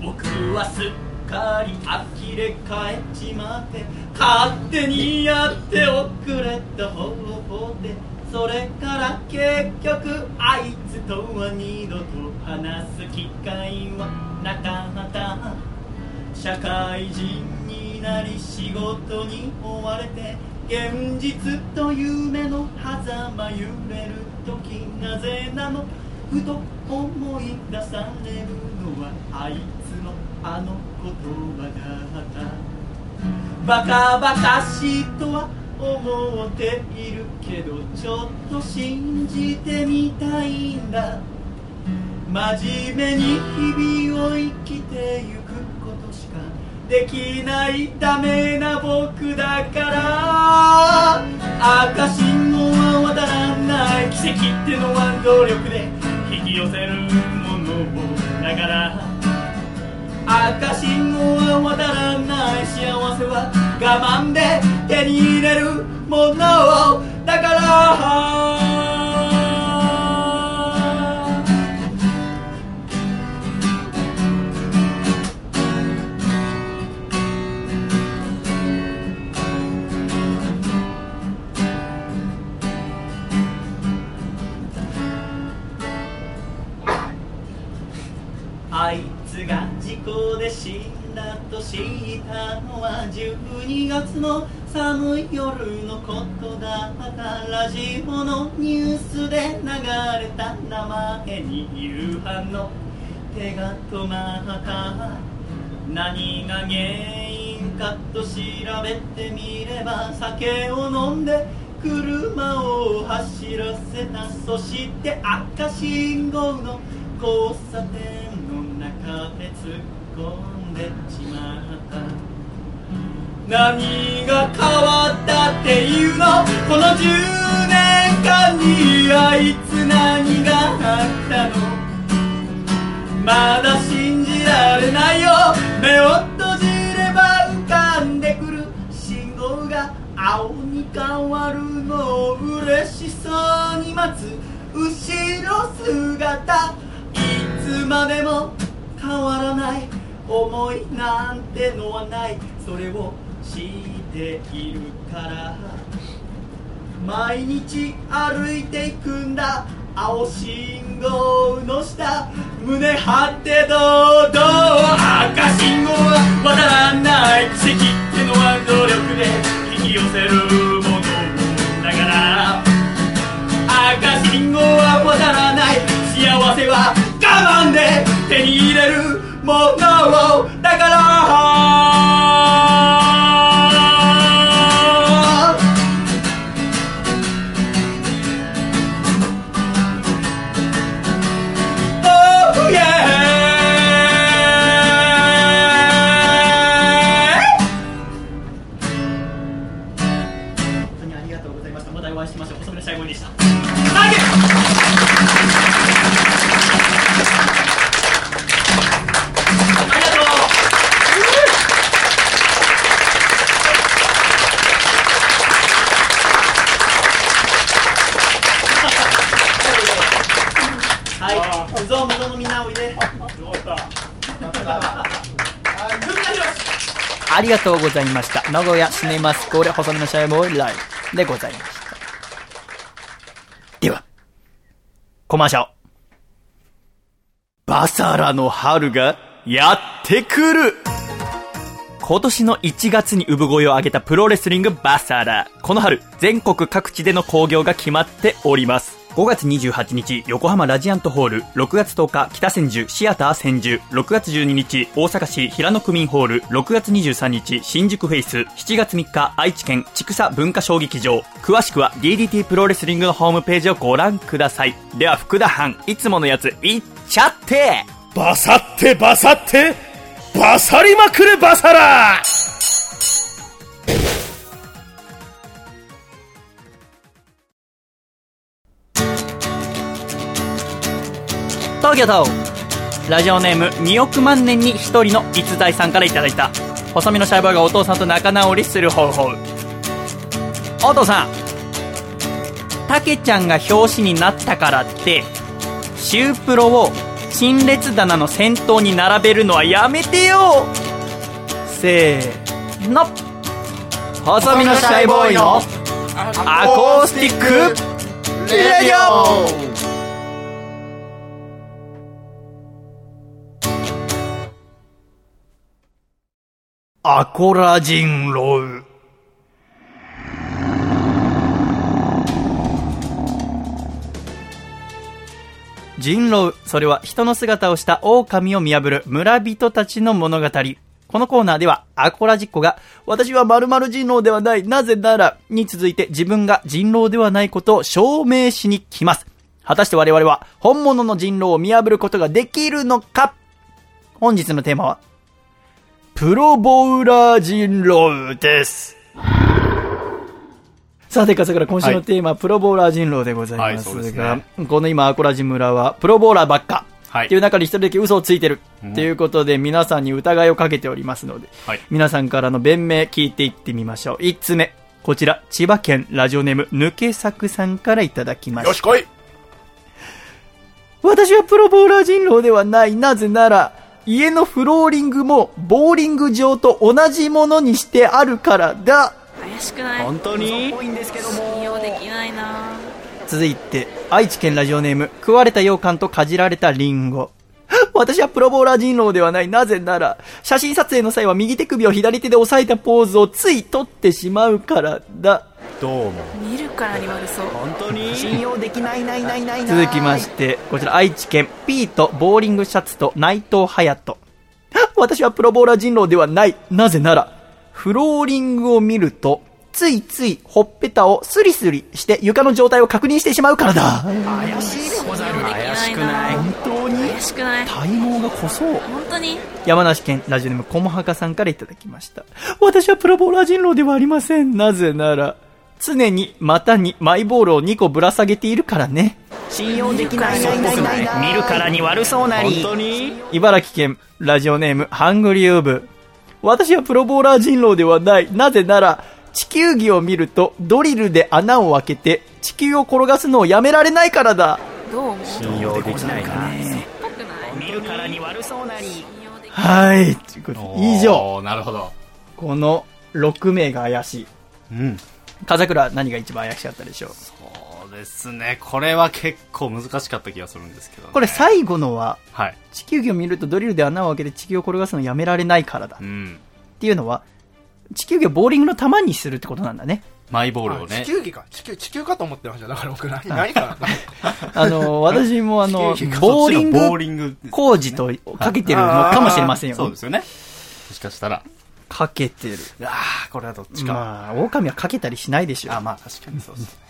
A: 僕はすっかり呆れ返っちまって勝手にやっておくれた方法でそれから結局あいつとは二度と話す機会はなかった。社会人なり仕事に追われて現実と夢の狭間揺れる時なぜなの？ふと思い出されるのはあいつのあの言葉だった。バカバカしいとは思っているけどちょっと信じてみたいんだ。真面目に日々を生きてゆく。できないダメな僕だから。赤信号は渡らない。奇跡ってのは努力で。引き寄せるものだから。赤信号は渡らない。幸せは我慢で手に入れるものだから故で死んだと知ったのは12月の寒い夜のことだったラジオのニュースで流れた名前に夕飯の手が止まった。何が原因かと調べてみれば酒を飲んで車を走らせた。そして赤信号の交差点の中で突っ込んでしまった。何が変わったっていうの？この10年間にあいつ何があったの？まだ信じられないよ。目を閉じれば浮かんでくる信号が青に変わるのを嬉しそうに待つ。後ろ姿いつまでも変わらない。思いなんてのはない。それを知っているから。毎日歩いていくんだ。青信号の下。胸張って堂々。赤信号は渡らない。奇跡ってのは努力で引き寄せるものだから。赤信号は渡らない。幸せは我慢で手に入れる。ものだからありがとうございました。
G: 名古屋シネマスコーレ細身のシャイボーイライブでございました。では、コマーシャル。バサラの春がやってくる今年の1月に産声を上げたプロレスリングバサラ。この春、全国各地での興行が決まっております。5月28日、横浜ラジアントホール、6月10日、北千住、シアター千住、6月12日、大阪市平野区民ホール、6月23日、新宿フェイス、7月3日、愛知県、千草文化小劇場。詳しくは DDT プロレスリングのホームページをご覧ください。では、福田藩、いつものやつ、いっちゃって！
H: バサってバサってバサりまくれバサラ!
A: 東京都ラジオネーム2億万年に1人の逸材さんからいただいた。細身のシャイボーイがお父さんと仲直りする方法。お父さんたけちゃんが表紙になったからってシュープロを陳列棚の先頭に並べるのはやめてよ。せーの。細身のシャイボーイのアコースティックレディオ。アコラ人狼人狼、それは人の姿をした狼を見破る村人たちの物語。このコーナーでは、アコラジッコが、私は〇〇人狼ではない、なぜなら、に続いて自分が人狼ではないことを証明しに来ます。果たして我々は、本物の人狼を見破ることができるのか？本日のテーマは、プロボウラー人狼です。さて、笠倉、今週のテーマ、プロボウラー人狼でございます
B: はいす
A: が、
B: ね
A: この今、アコラジ村は、プロボウラーばっか。
B: はい
A: っていう中で一人だけ嘘をついてる。っていうことで、皆さんに疑いをかけておりますので、
B: はい
A: 皆さんからの弁明聞いていってみましょう。一つ目。こちら、千葉県ラジオネーム、抜け作さんからいただきました。
F: よし来い
A: 私はプロボウラー人狼ではない。なぜなら、家のフローリングもボーリング場と同じものにしてあるからだ。
I: 怪しくない？
B: 本当に？
I: 信用できないな
A: 続いて、愛知県ラジオネーム、食われた羊羹とかじられたリンゴ。(laughs) 私はプロボウラー人狼ではない。なぜなら、写真撮影の際は右手首を左手で押さえたポーズをつい取ってしまうからだ。
B: どうも
I: 見るからに悪そう
B: 本当に？
A: 信用できないないないない続きまして、こちら愛知県、ピート、ボーリングシャツと内藤隼人。(laughs) 私はプロボウラー人狼ではない。なぜなら、フローリングを見ると、ついついほっぺたをスリスリして床の状態を確認してしまうからだ。怪しいでござる。
I: 怪しくない？
A: 本当に？
I: 怪しくない？
A: 体毛が濃そう。
I: 本当に？
A: 山梨県ラジオネームコモハカさんからいただきました。私はプロボーラー人狼ではありません。なぜなら、常に股にマイボールを2個ぶら下げているからね。信用できないないないないない見るからに悪そうなり。
B: 本当に？
A: 茨城県ラジオネームハングリーウーブ。私はプロボーラー人狼ではない。なぜなら、地球儀を見るとドリルで穴を開けて地球を転がすのをやめられないからだ。
I: どう思う
B: 信用できないな
I: ぽくない
A: 見るからに悪そうなり。
I: 信用でき
A: はい。以上。
B: なるほど
A: この6名が怪しい。
B: うん
A: 風倉何が一番怪しかったでしょう？
B: そうですね。これは結構難しかった気がするんですけど、ね、
A: これ最後のは
B: はい。
A: 地球儀を見るとドリルで穴を開けて地球を転がすのやめられないからだ。っ
B: うん。
A: ていうのは地球儀をボーリングの球にするってことなんだね。
B: マイボールをね。
F: 地球儀か。地球地球かと思ってましただ。から僕何何かな (laughs)
A: あの私もあの
F: 地球儀か。
A: ボーリング
B: リング
A: 工事とかけてるのかもしれませんよ。
B: そうですよね。もしかしたら
A: かけてる。
B: ああこれはどっちか、
A: まあ狼はかけたりしないでしょ
B: あまあ確かにそうですね。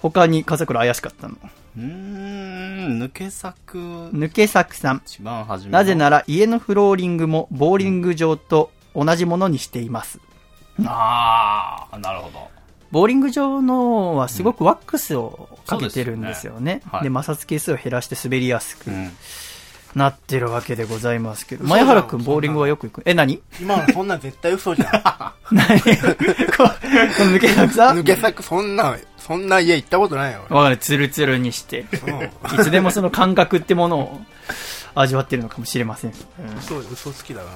A: 他に風倉怪しかったの？
B: うーん抜け作。
A: 抜け作さん。
B: 一番初めの。
A: なぜなら家のフローリングもボーリング場と同じものにしています。
B: ああなるほど。
A: ボーリング場のはすごくワックスをかけてるんですよね。
B: そうですよね。はい。
A: で摩擦係数を減らして滑りやすく。
B: うん
A: なってるわけでございますけど。前原くんボーリングはよく行く？え、何？
F: 今のそんなん絶対嘘じゃん
A: 何？ここの抜け作さ？ん (laughs)
F: 抜け作そんなそんな家行ったことないよ
A: わかる。ツルツルにして。
F: 俺
A: いつでもその感覚ってものを味わってるのかもしれません。
F: 嘘嘘つきだな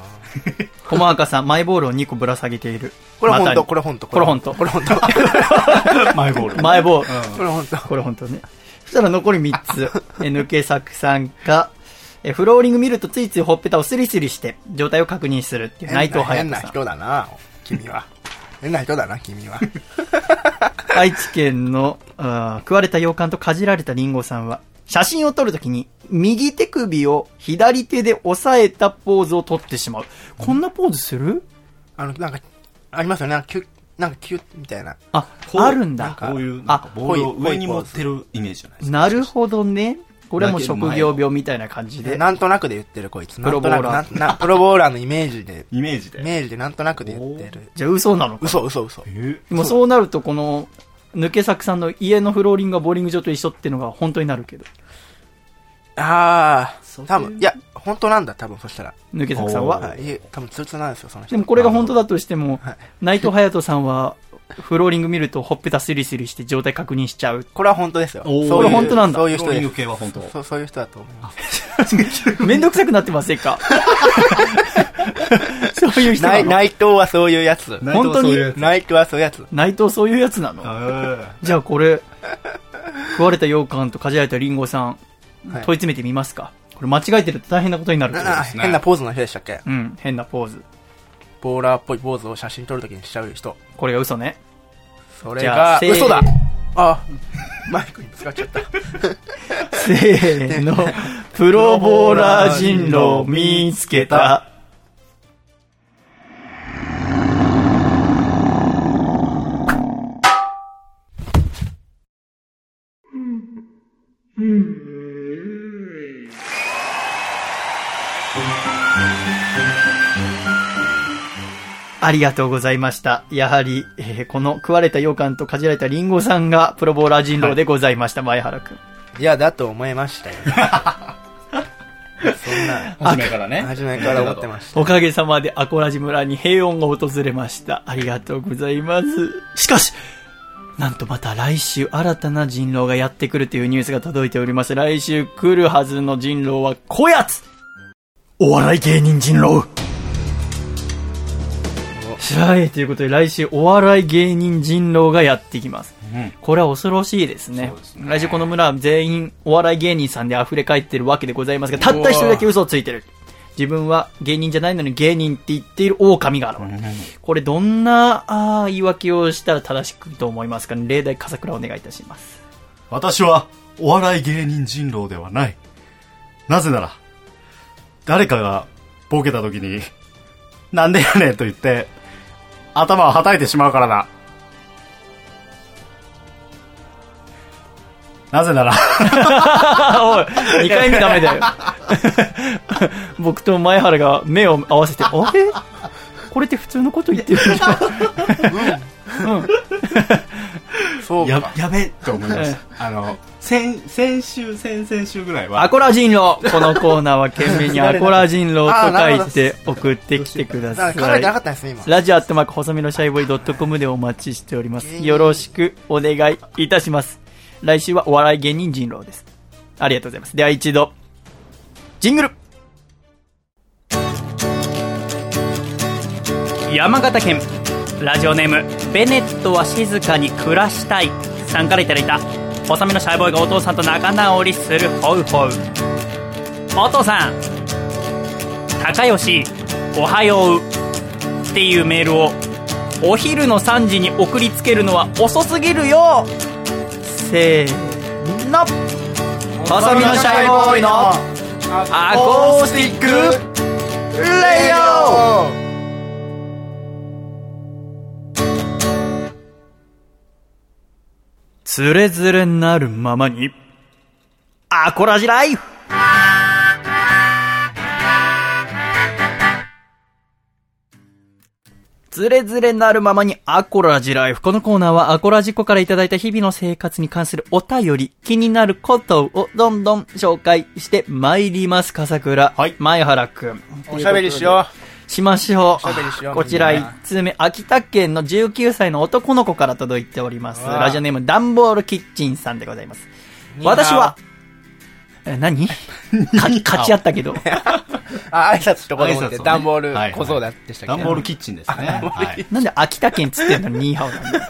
A: コマアカさん、マイボールを2個ぶら下げている。
F: これ本当？これ本当？
A: これ本当
F: これ本当？
B: マイボール
A: マイボール。
F: これ本当？
A: これ本当ね。そしたら残り3つ。え抜け作さんが、えフローリング見るとついついほっぺたをスリスリして状態を確認するっていう内藤
F: 変な
A: 隼人さん。
F: 人だな君は変な人だな君は
A: 愛知県の、あー食われた羊羹とかじられたリンゴさんは、写真を撮るときに右手首を左手で押さえたポーズを撮ってしまう。こんなポーズする？
F: あのなんかありますよねなんかキュッなんかキュッみたいな
A: あ、
B: こう
A: あるんだ。
B: こういうなんか
A: あ、
B: ボールを上に持ってるイメージじゃないですか
A: なるほどね。これはもう職業病みたいな感じで。
F: なんとなくで言ってるこいつ
A: プロボーラー
F: プロボーラーのイメージで
B: イメージで
F: イメージでなんとなくで言ってる
A: じゃあ嘘なのか。
F: 嘘嘘嘘
B: え
A: でもそうなるとこの、抜け作さんの家のフローリングがボーリング場と一緒っていうのが本当になるけど。
F: ああ、多分、いや、本当なんだ、多分、そしたら。
A: 抜け作さんは？
F: 多分通通なんですよ、その人。
A: でもこれが本当だとしても
F: はい、
A: 内藤隼人さんは、フローリング見るとほっぺたスリスリして状態確認しちゃう。
F: これは本当ですよ。
B: おー
F: そういう
A: これ本当なんだ
F: そういう人で
B: ローリング系は本当
F: す。そう、そういう人だと思 (laughs) います。
A: めんどくさくなってませんか？(laughs) そういう人な
F: 内
A: の
F: 内藤はそういうやつ。
A: 本当に？
F: 内藤はそういうやつ。
A: 内藤そういうやつなの？じゃあこれ、食われた羊羹とかじられたリンゴさん、
F: はい
A: 問い詰めてみますか？これ間違えてると大変なことになる。
F: な変なポーズの人でしたっけ？
A: うん、変なポーズ。
F: ボーラーっぽいポーズを写真撮るときにしちゃう人。
A: これが嘘ね。
F: それ
A: じゃあせー
F: が嘘だあ、マイクに使っちゃった。(laughs)
A: せーの、プロボーラー人狼見つけた。ありがとうございました。やはり、えーこの食われた羊羹とかじられたリンゴさんがプロボーラー人狼でございました、前原くん。
F: いや、だと思いましたよ。(laughs) そんな、
B: 初めからね。
F: 初めから思ってました。
A: おかげさまでアコラジ村に平穏が訪れました。ありがとうございます。しかし、なんとまた来週新たな人狼がやってくるというニュースが届いております。来週来るはずの人狼はこやつお笑い芸人人狼はい、ということで来週お笑い芸人人狼がやってきます。
B: うん
A: これは恐ろしいですね。
B: ね
A: 来週この村は全員お笑い芸人さんで溢れ返ってるわけでございますが、たった一人だけ嘘をついてる。自分は芸人じゃないのに芸人って言っている狼が現れる。これどんなあー言い訳をしたら正しくと思いますかね？例題笠倉お願いいたします。
B: 私はお笑い芸人人狼ではない。なぜなら、誰かがボケた時に、なんでやねんと言って、頭をはたいてしまうからだ。なぜなら、(laughs)
A: おい、2回目ダメだよ。(laughs) 僕と前原が目を合わせて、あれ？これって普通のこと言ってるんじゃん。
B: や
F: そうか。、
B: やべえと思いました。あの、先、先週、先々週ぐらいは、
A: アコラ人狼 (laughs) このコーナーは懸命にアコラ人狼と書いて送ってきてくださ
F: なんか考えてなか
A: い。
F: ったんですね、今。
A: ラジオアットマーク細身のシャイボーイドットコムでお待ちしております。よろしくお願いいたします。来週はお笑い芸人人狼です。ありがとうございます。では一度、ジングル山形県ラジオネームベネットは静かに暮らしたいさんからいただいた細身のシャイボーイがお父さんと仲直りするホウホウ。お父さん高吉おはよう。っていうメールをお昼の3時に送りつけるのは遅すぎるよ。せーの。細身のシャイボーイのアコースティックレイオつれづれなるままにアコラジライフつれづれなるままにアコラジライフ。このコーナーはアコラジコからいただいた日々の生活に関するお便り、気になることをどんどん紹介して参ります、笠倉。
B: はい
A: 前原くん。
F: おしゃべりしよ
A: しましょう。こちら1通目、秋田県の19歳の男の子から届いております。ラジオネーム、ダンボールキッチンさんでございます。私は、え、何？(laughs) か勝ち合ったけど。
F: う。(laughs) あ、挨拶しとこうと思って、
B: 挨拶をね
F: 段ボール
B: はい
F: 小僧だでしたっけ？
B: ダンボールキッチンですね。(laughs) はい。
A: なんで秋田県つってんのにニーハオなんだよ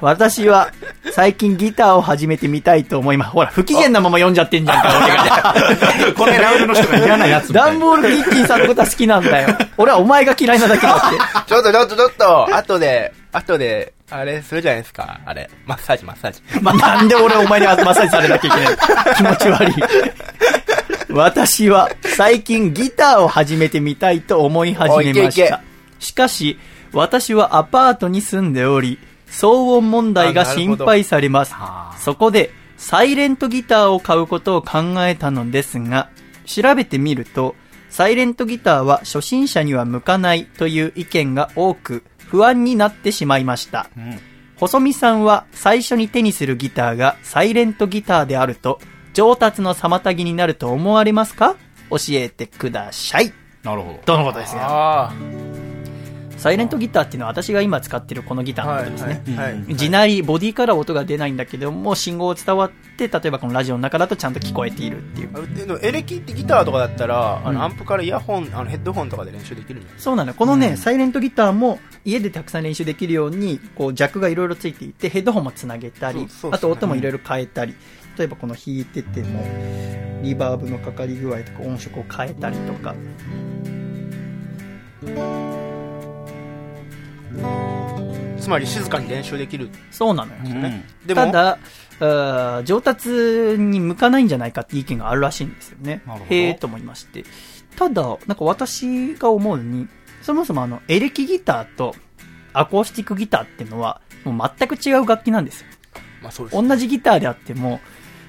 A: 私は最近ギターを始めてみたいと思います。ほら、不機嫌なまま読んじゃってんじゃんか、俺が。
B: このメールの人が嫌なやつ。
A: ダンボールキッチンさんのことは好きなんだよ。俺はお前が嫌いなだけだって。(laughs)
F: ちょっとちょっとちょっと、後で、後で、あれするじゃないですか。あれ。マッサージマッサージ。
A: まあ、なんで俺お前にマッサージされなきゃいけない気持ち悪い。私は最近ギターを始めてみたいと思い始めま
F: おいけいけ
A: した。しかし、私はアパートに住んでおり、騒音問題が心配されます。そこで、サイレントギターを買うことを考えたのですが、調べてみると、サイレントギターは初心者には向かないという意見が多く、不安になってしまいました。細見さんは最初に手にするギターがサイレントギターであると、上達の妨げになると思われますか？教えてください。
B: なるほど。
A: とのことですよ。
F: あ
A: サイレントギターっていうのは私が今使ってるこのギタ
F: あ。
A: ーの
F: はい。
A: ことですね。地鳴り、ボディから音が出ないんだけども、信号伝わって、例えばこのラジオの中だとちゃんと聞こえているっていう。
F: あでもエレキってギターとかだったら、あ
A: うん
F: の、アンプからイヤホン、あの、ヘッドホンとかで練習できる
A: そうなのよ。このね、
B: うん
A: サイレントギターも家でたくさん練習できるように、こう、ジャックがいろいろついていて、ヘッドホンもつなげたり、あと音もいろいろ変えたり、例えばこの弾いてても、リバーブのかかり具合とか音色を変えたりとか、
F: つまり静かに練習できる。
A: そうなのよ。
B: うん
F: でも、
A: ただ、上達に向かないんじゃないかって意見があるらしいんですよねへえと思いまして。ただ、なんか私が思うに、そもそもあの、エレキギターとアコースティックギターっていうのは、もう全く違う楽器なんですよ。
F: まあそうです。
A: 同じギターであっても、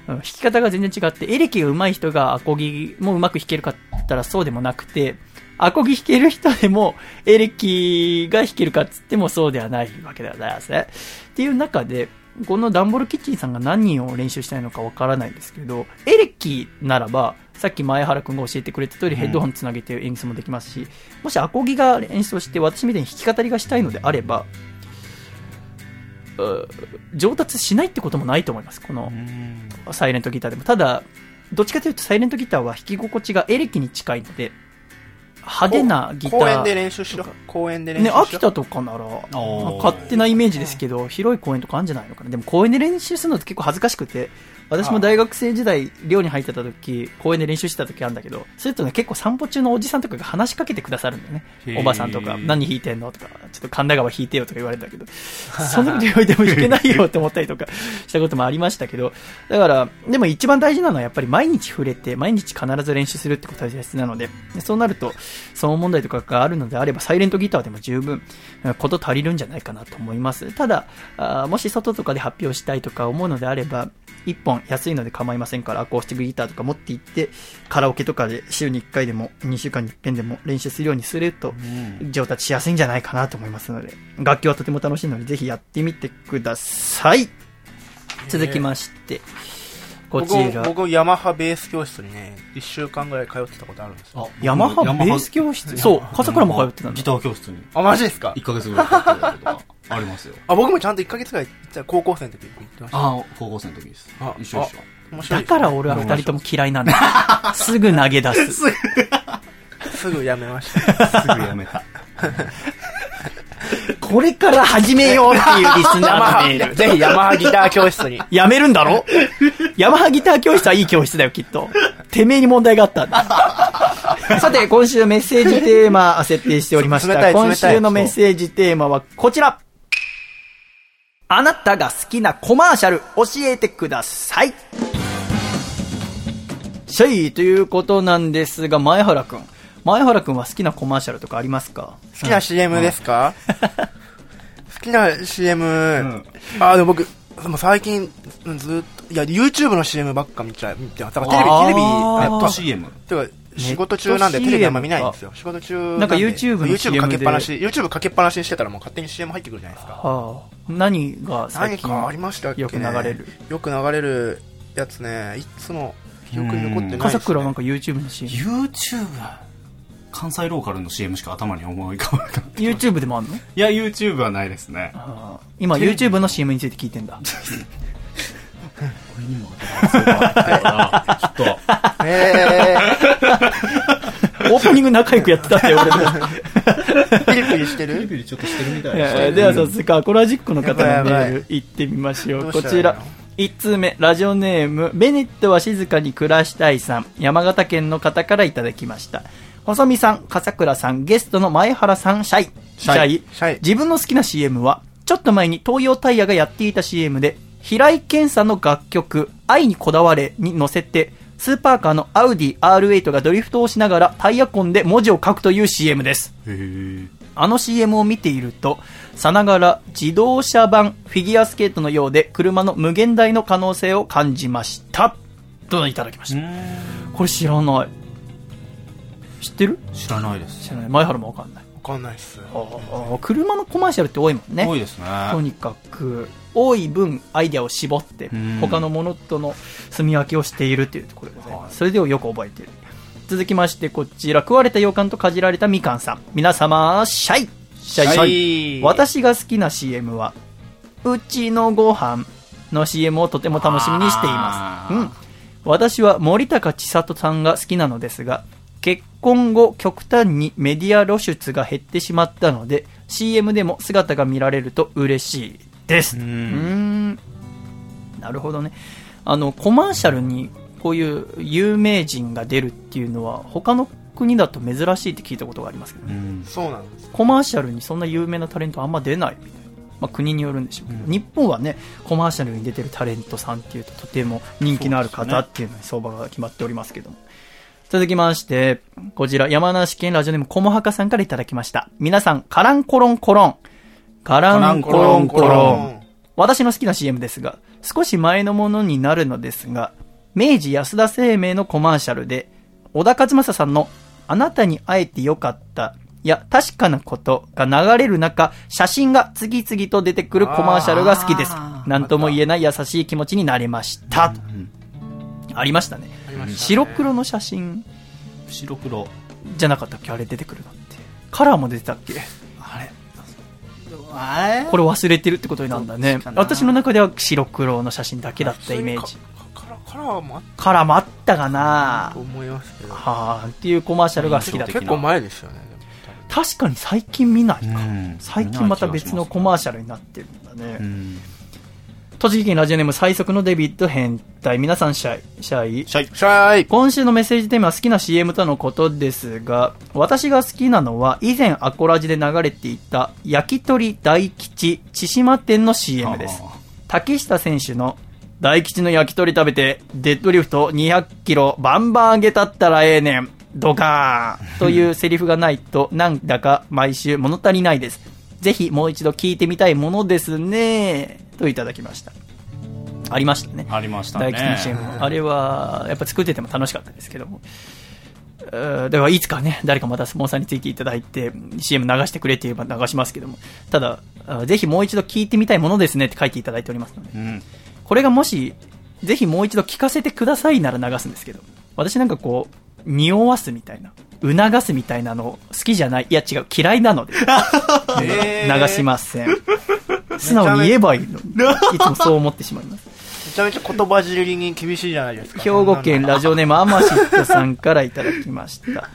A: うん弾き方が全然違って、エレキが上手い人がアコギもうまく弾けるかったらそうでもなくて、アコギ弾ける人でも、エレキが弾けるかっつってもそうではないわけではないですね。っていう中で、このダンボールキッチンさんが何を練習したいのかわからないんですけど、エレキならば、さっき前原くんが教えてくれた通りヘッドホンつなげて演奏もできますし、もしアコギが演奏して私みたいに弾き語りがしたいのであれば、う上達しないってこともないと思います。この
B: うん
A: サイレントギターでも。ただ、どっちかというとサイレントギターは弾き心地がエレキに近いので、派手なギター。
F: 公園で練習しろ。公園で練習
A: ね、
F: しろ。
A: 秋田とかなら、
B: ー
A: 勝手なイメージですけど、広い公園とかあるんじゃないのかな。でも公園で練習するのって結構恥ずかしくて、私も大学生時代、寮に入ってた時、公園で練習してた時あるんだけど、それとね、結構散歩中のおじさんとかが話しかけてくださるんだよね。おばさんとか、何弾いてんのとか、ちょっと神田川弾いてよとか言われたけど、(laughs) そんなこと言われても弾けないよって思ったりとか (laughs) したこともありましたけど、だから、でも一番大事なのはやっぱり毎日触れて、毎日必ず練習するってことが大切なので、でそうなると、騒音問題とかがあるのであれば、サイレントギターでも十分、うんこと足りるんじゃないかなと思います。ただ、もし外とかで発表したいとか思うのであれば、一本安いので構いませんから、アコースティックギターとか持って行って、カラオケとかで週に1回でも2週間に1遍でも練習するようにすると、上達しやすいんじゃないかなと思いますので、楽器はとても楽しいので、ぜひやってみてください。続きまして、こちら。
F: 僕、僕、ヤマハベース教室にね、1週間ぐらい通ってたことあるんですよ。
A: ヤマハベース？教室？そう、笠倉も通ってたん
B: ギ
A: だ。
B: ター教室に
F: あ、マジですか
B: ？1ヶ月ぐらい通ってたことがありますよ。
F: あ、僕もちゃんと1ヶ月ぐらい高校生の時に行ってました。
B: ああ、高校生の時です
F: あ。
B: 一緒一緒。
A: だから俺は二人とも嫌いなんだ。すぐ投げ出す。(laughs)
F: すぐやめました。
B: すぐやめた。(laughs)
A: これから始めようっていうリスナーのメール。(laughs)
F: ぜひヤマハギター教室に。
A: やめるんだろ？ヤマハギター教室はいい教室だよ、きっと。てめえに問題があったんだ。さて、今週メッセージテーマ設定しておりました。今週のメッセージテーマはこちら。あなたが好きなコマーシャル教えてください。シェイということなんですが、前原くん。前原くんは好きなコマーシャルとかありますか？
F: 好きな CM ですか？(laughs) 好きな CM、
B: ん。
F: あ、でも僕、もう最近、うんずっと、いや、YouTube の CM ばっか見ちゃう、テレビ、テレビ、
B: ネット
F: あ
B: CM。
F: てか、仕事中なんでテレビあんま見ないんですよ。仕事中
A: なんか
F: で
A: YouTube の
F: YouTube かけっぱなし、YouTube かけっぱなしにしてたらもう勝手に CM 入ってくるじゃないですか。
A: はあ、何が最近
F: 何かありましたっけ、ね、
A: よく流れる？
F: よく流れるやつね、いつも記憶に残ってないです、ね。
A: 笠倉なんか YouTube の CM。
B: YouTube? 関西ローカルの CM しか頭に思い浮かばなかった。い
A: YouTube でもあんの？
B: や、YouTube はないですね。
A: 今 YouTube の CM について聞いてんだ。(laughs) (laughs)
B: きっと。
F: え
A: オープニング仲良くやってたって俺も。
F: ー、(laughs) ピリピリしてる？
B: ビリちょっとしてるみたい
A: えーでは早速、アコラジックの方のメール行ってみましょう。こちら
F: したらいいの
A: ？1通目、ラジオネーム、ベネットは静かに暮らしたいさん、山形県の方からいただきました。細見さん、笠倉さん、ゲストの前原さん、シャイ。シャイ。
F: シャイ
A: 自分の好きな CM は、ちょっと前に東洋タイヤがやっていた CM で、平井堅さんの楽曲、愛にこだわれに乗せて、スーパーカーのアウディ R8 がドリフトをしながらタイヤ痕で文字を書くという CM です。あの CM を見ていると、さながら自動車版フィギュアスケートのようで車の無限大の可能性を感じました。といただきました。これ知らない。知ってる？
B: 知らないです。
A: 知らない。前原もわかんない。
F: わかんないっす。
A: ああ車のコマーシャルって多いもんね。
B: 多いですね。
A: とにかく、多い分アイデアを絞って
B: ん。
A: 他のものとの住み分けをしているというところでござい。ますそれでをよく覚えている。続きましてこちら食われた羊羹とかじられたみかんさん。皆様シャイ。シャイ。シャイ。私が好きな CM はうちのご飯の CM をとても楽しみにしています。うん。私は森高千里さんが好きなのですが、結婚後極端にメディア露出が減ってしまったので、CM でも姿が見られると嬉しいです。うーん。なるほどね。あの、コマーシャルにこういう有名人が出るっていうのは、他の国だと珍しいって聞いたことがありますけどね。
B: うん
F: そうなんです。
A: コマーシャルにそんな有名なタレントあんま出ないみたいな。まあ、国によるんでしょうけど、日本はね、コマーシャルに出てるタレントさんっていうととても人気のある方っていうのに相場が決まっておりますけども。続きまして、こちら山梨県ラジオネームコモハカさんからいただきました。皆さん、カランコロンコロン。カランコロンコロン。私の好きな CM ですが、少し前のものになるのですが、明治安田生命のコマーシャルで、小田和正さんのあなたに会えてよかった、いや、確かなことが流れる中、写真が次々と出てくるコマーシャルが好きです。なんとも言えない優しい気持ちになれました。ありましたね。白黒の写真？
B: 白黒。
A: じゃなかったっけ？あれ出てくるのって。カラーも出てたっけ？これ忘れてるってことになるんだね私の中では白黒の写真だけだったイメージ。
F: カラーもあっ
A: カラーもあったか
F: た
A: な
F: と思いますけど。
A: はあ、っていうコマーシャルが好きだった。
F: 結構前ですよね。
A: 確かに最近見ないか。
B: うん
A: 最近また別のコマーシャルになってるんだね。
B: うん。
A: 栃木県ラジオネーム最速のデビッド変態。皆さんシャイ。シャイ？
B: シャイ。
F: シャイ
A: 今週のメッセージテーマは好きな CM とのことですが、私が好きなのは以前アコラジで流れていた焼き鳥大吉千島店の CM です。竹下選手の大吉の焼き鳥食べてデッドリフト200キロバンバン上げたったらええねん。ドカーンというセリフがないとなんだか毎週物足りないです。ぜひもう一度聞いてみたいものですね。といただきました。ありましたね。
B: ありましたね。
A: 大吉の CM も。あれは、やっぱ作ってても楽しかったですけども。えーではいつかね、誰かまたスポンサーについていただいて、CM 流してくれって言えば流しますけども。ただ、あぜひもう一度聞いてみたいものですねって書いていただいておりますので。
B: うん。
A: これがもし、ぜひもう一度聞かせてくださいなら流すんですけど、私なんかこう、匂わすみたいな、促すみたいなの好きじゃない、いや違う、嫌いなので、(laughs)
F: えー
A: 流しません。素直に言えばいいのに、いつもそう思ってしまいます。
F: めちゃめちゃ言葉尻に厳しいじゃないですか。
A: 兵庫県ラジオネームアマシットさんからいただきました。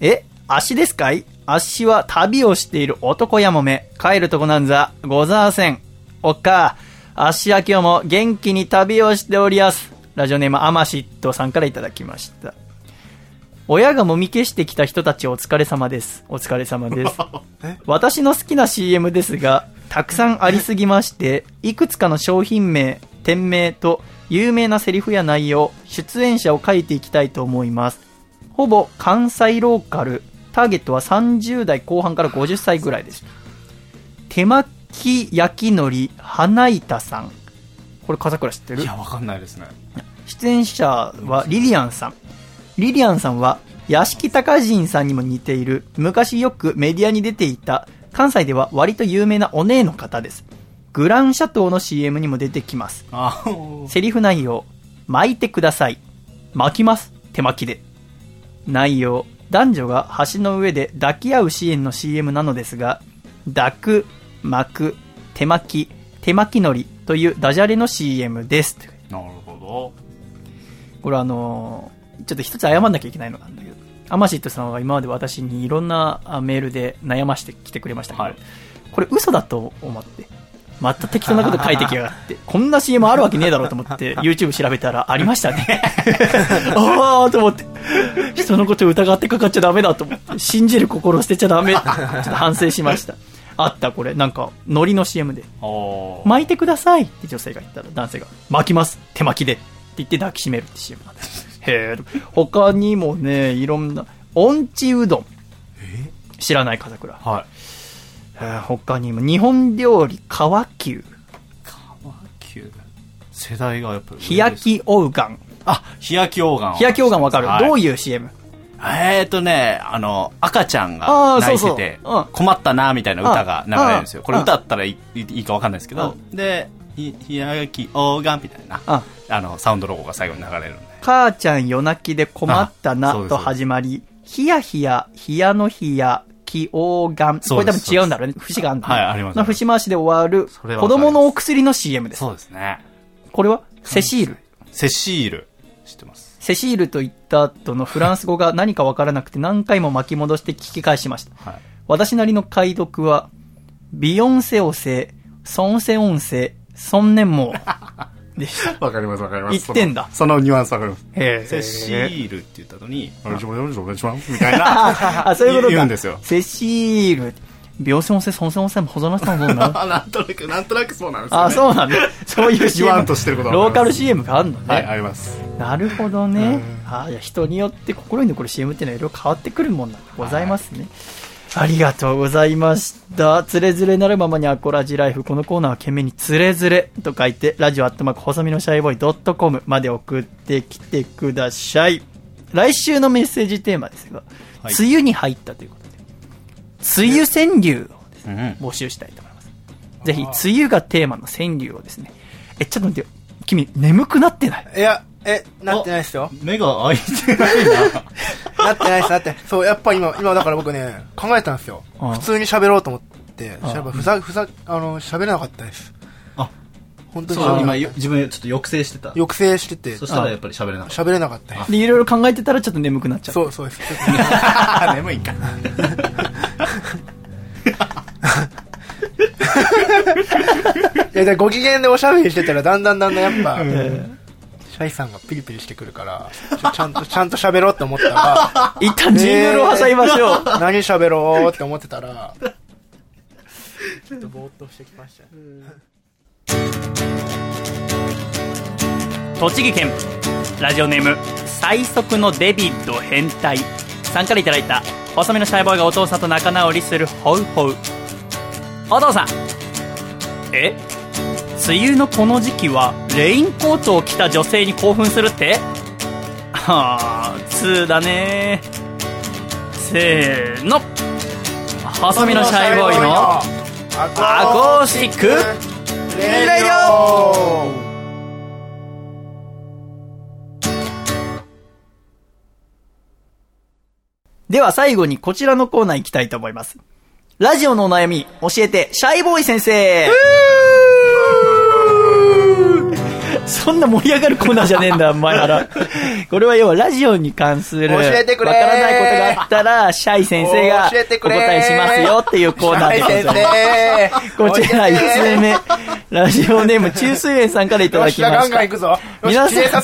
A: え足ですかい？足は旅をしている男やもめ。帰るとこなんざござあせん。おっか、足は今日も元気に旅をしておりやす。ラジオネームアマシットさんからいただきました。親がもみ消してきた人たちお疲れ様です。お疲れ様です。私の好きな CM ですが、たくさんありすぎまして、いくつかの商品名、店名と有名なセリフや内容、出演者を書いていきたいと思います。ほぼ関西ローカル、ターゲットは30代後半から50歳ぐらいです。手巻き焼き海苔、花板さん。これ、笠倉知ってる？
B: いや、わかんないですね。
A: 出演者はリリアンさん。リリアンさんは屋敷隆人さんにも似ている昔よくメディアに出ていた関西では割と有名なお姉の方です。グランシャトーの CM にも出てきます。
B: あ
A: セリフ内容、巻いてください。巻きます。手巻きで。内容、男女が橋の上で抱き合うシーンの CM なのですが、抱く、巻く、手巻き、手巻き海苔というダジャレの CM です。
B: なるほ
A: これあのーちょっと一つ謝んなきゃいけないのがあるんだけど、アマシットさんは今まで私にいろんなあメールで悩ましてきてくれましたけど、
B: はい
A: これ嘘だと思って、また適当なこと書いてきやがって、こんな CM あるわけねえだろうと思って、(laughs) YouTube 調べたらありましたね。(laughs) ああと思って、人のこと疑ってかかっちゃダメだと思って、信じる心を捨てちゃダメ (laughs) ちょっと反省しました。あった、これ。なんか、海苔の CM で。巻いてくださいって女性が言ったら男性が巻きます手巻きでって言って抱きしめるって CM なんですへえ他にもねいろんな音痴うどん。知らない笠倉、
B: はい。
A: えー他にも。日本料理川急
B: 旧世代がやっぱり。
A: 日焼きおうがん
B: あ、日焼きオーガン。
A: 日焼きおうがんわかる、
B: はい。
A: どういう CM?
B: えーとね、あの、赤ちゃんが泣いてて
A: そう。そううん。
B: 困ったな、みたいな歌が流れるんですよ。
A: うん
B: これ歌ったらいいいいかわかんないですけど、で、ひ、ひやがき、おーがんみたいな、
A: あ、
B: あの、サウンドロゴが最後に流れるんで。
A: 母ちゃん夜泣きで困ったなと始まり、ひやひや、ひやのひや、きおうがん。これ多分違うんだろうね。節があるんだね。
B: はいあります
A: の節回しで終わる子供のお薬の CM です。
B: そうですね。
A: これは？セシール？
B: セシール。知ってます。
A: セシールと言った後のフランス語が何かわからなくて何回も巻き戻して聞き返しました。
B: はい。
A: 私なりの解読は、ビヨンセオセ、ソンセオンセ、ソンネンモーでした。
B: わかりますわかります。
A: 言ってんだ
B: そのそのニュアンスわかります。
A: へ
B: セシールって言った後に、お願いしますお願いしますみたいな。
A: あ、そういうことか。
B: 言うんですよ。
A: セシール。ビヨンセオンセ、ソンセオンセ、ほぞなさんもな。
B: あ、(laughs) なんとなく、なんとなくそうなんですよ、ね。
A: あ、そうなんだ。そういう CM。
B: 言わんとしてることは
A: ローカル CM があるのね。
B: はい、あります。
A: なるほどね。あいや人によって心に残る CM っていうのはいろいろ変わってくるもんなんでございますね。ありがとうございました。つれづれなるままにアコラジライフ。このコーナーは懸命につれづれと書いて、ラジオアットマーク細身のシャイボーイドットコムまで送ってきてください。来週のメッセージテーマですが、
B: はい
A: 梅雨に入ったということで、梅雨川柳をですね
B: うん。
A: 募集したいと思います。ぜひ、梅雨がテーマの川柳をですね、え、ちょっと待ってよ。君、眠くなってない？
F: いや、え、なってないですよ。
B: 目が開いてないな。(laughs)
F: なってないです、だって。そう、やっぱ今、今だから僕ね、考えたんですよ。
A: うん
F: 普通に喋ろうと思って、
A: うん
F: やっぱふざ、ふざ、あの、喋れなかったです。
B: あ、
F: 本当に
B: そう、今、自分ちょっと抑制してた。
F: た抑制してて、
B: そしたらやっぱり喋れなかった。
F: 喋れなかったです。
A: で、いろいろ考えてたらちょっと眠くなっちゃった。
F: そう、そうです。(laughs)
B: 眠いんか。(laughs)
F: いや、でご機嫌でおしゃべりしてたら、だんだんだんだんやっぱ、シャイさんがピリピリしてくるから、ちゃんと、ちゃんと喋ろうって思ったら、
A: 一旦ジングルを挟みましょう。
F: 何喋ろうって思ってたら、ちょっとぼーっとしてきました。ね。
D: 栃木県ラジオネーム最速のデビッド変態。さんからいただいた細身のシャイボーイがお父さんと仲直りするホウホウ。お父さん。え？梅雨のこの時期はレインコートを着た女性に興奮するって？はあ通だね。せーの。細身のシャイボーイのアコースティック。
F: レディオ
A: では最後にこちらのコーナー行きたいと思います。ラジオのお悩み、教えて、シャイボーイ先生。そんな盛り上がるコーナーじゃねえんだ、(laughs) 前原。これは要はラジオに関する、
F: 教えてくれ。
A: わからないことがあったら、シャイ先生がお
F: 教えてくれ。
A: 答えしますよっていうコーナーでございます。
F: 生。
A: こちら5つ目、ラジオネーム中水園さんからいただきま
F: よし、
A: た皆さん。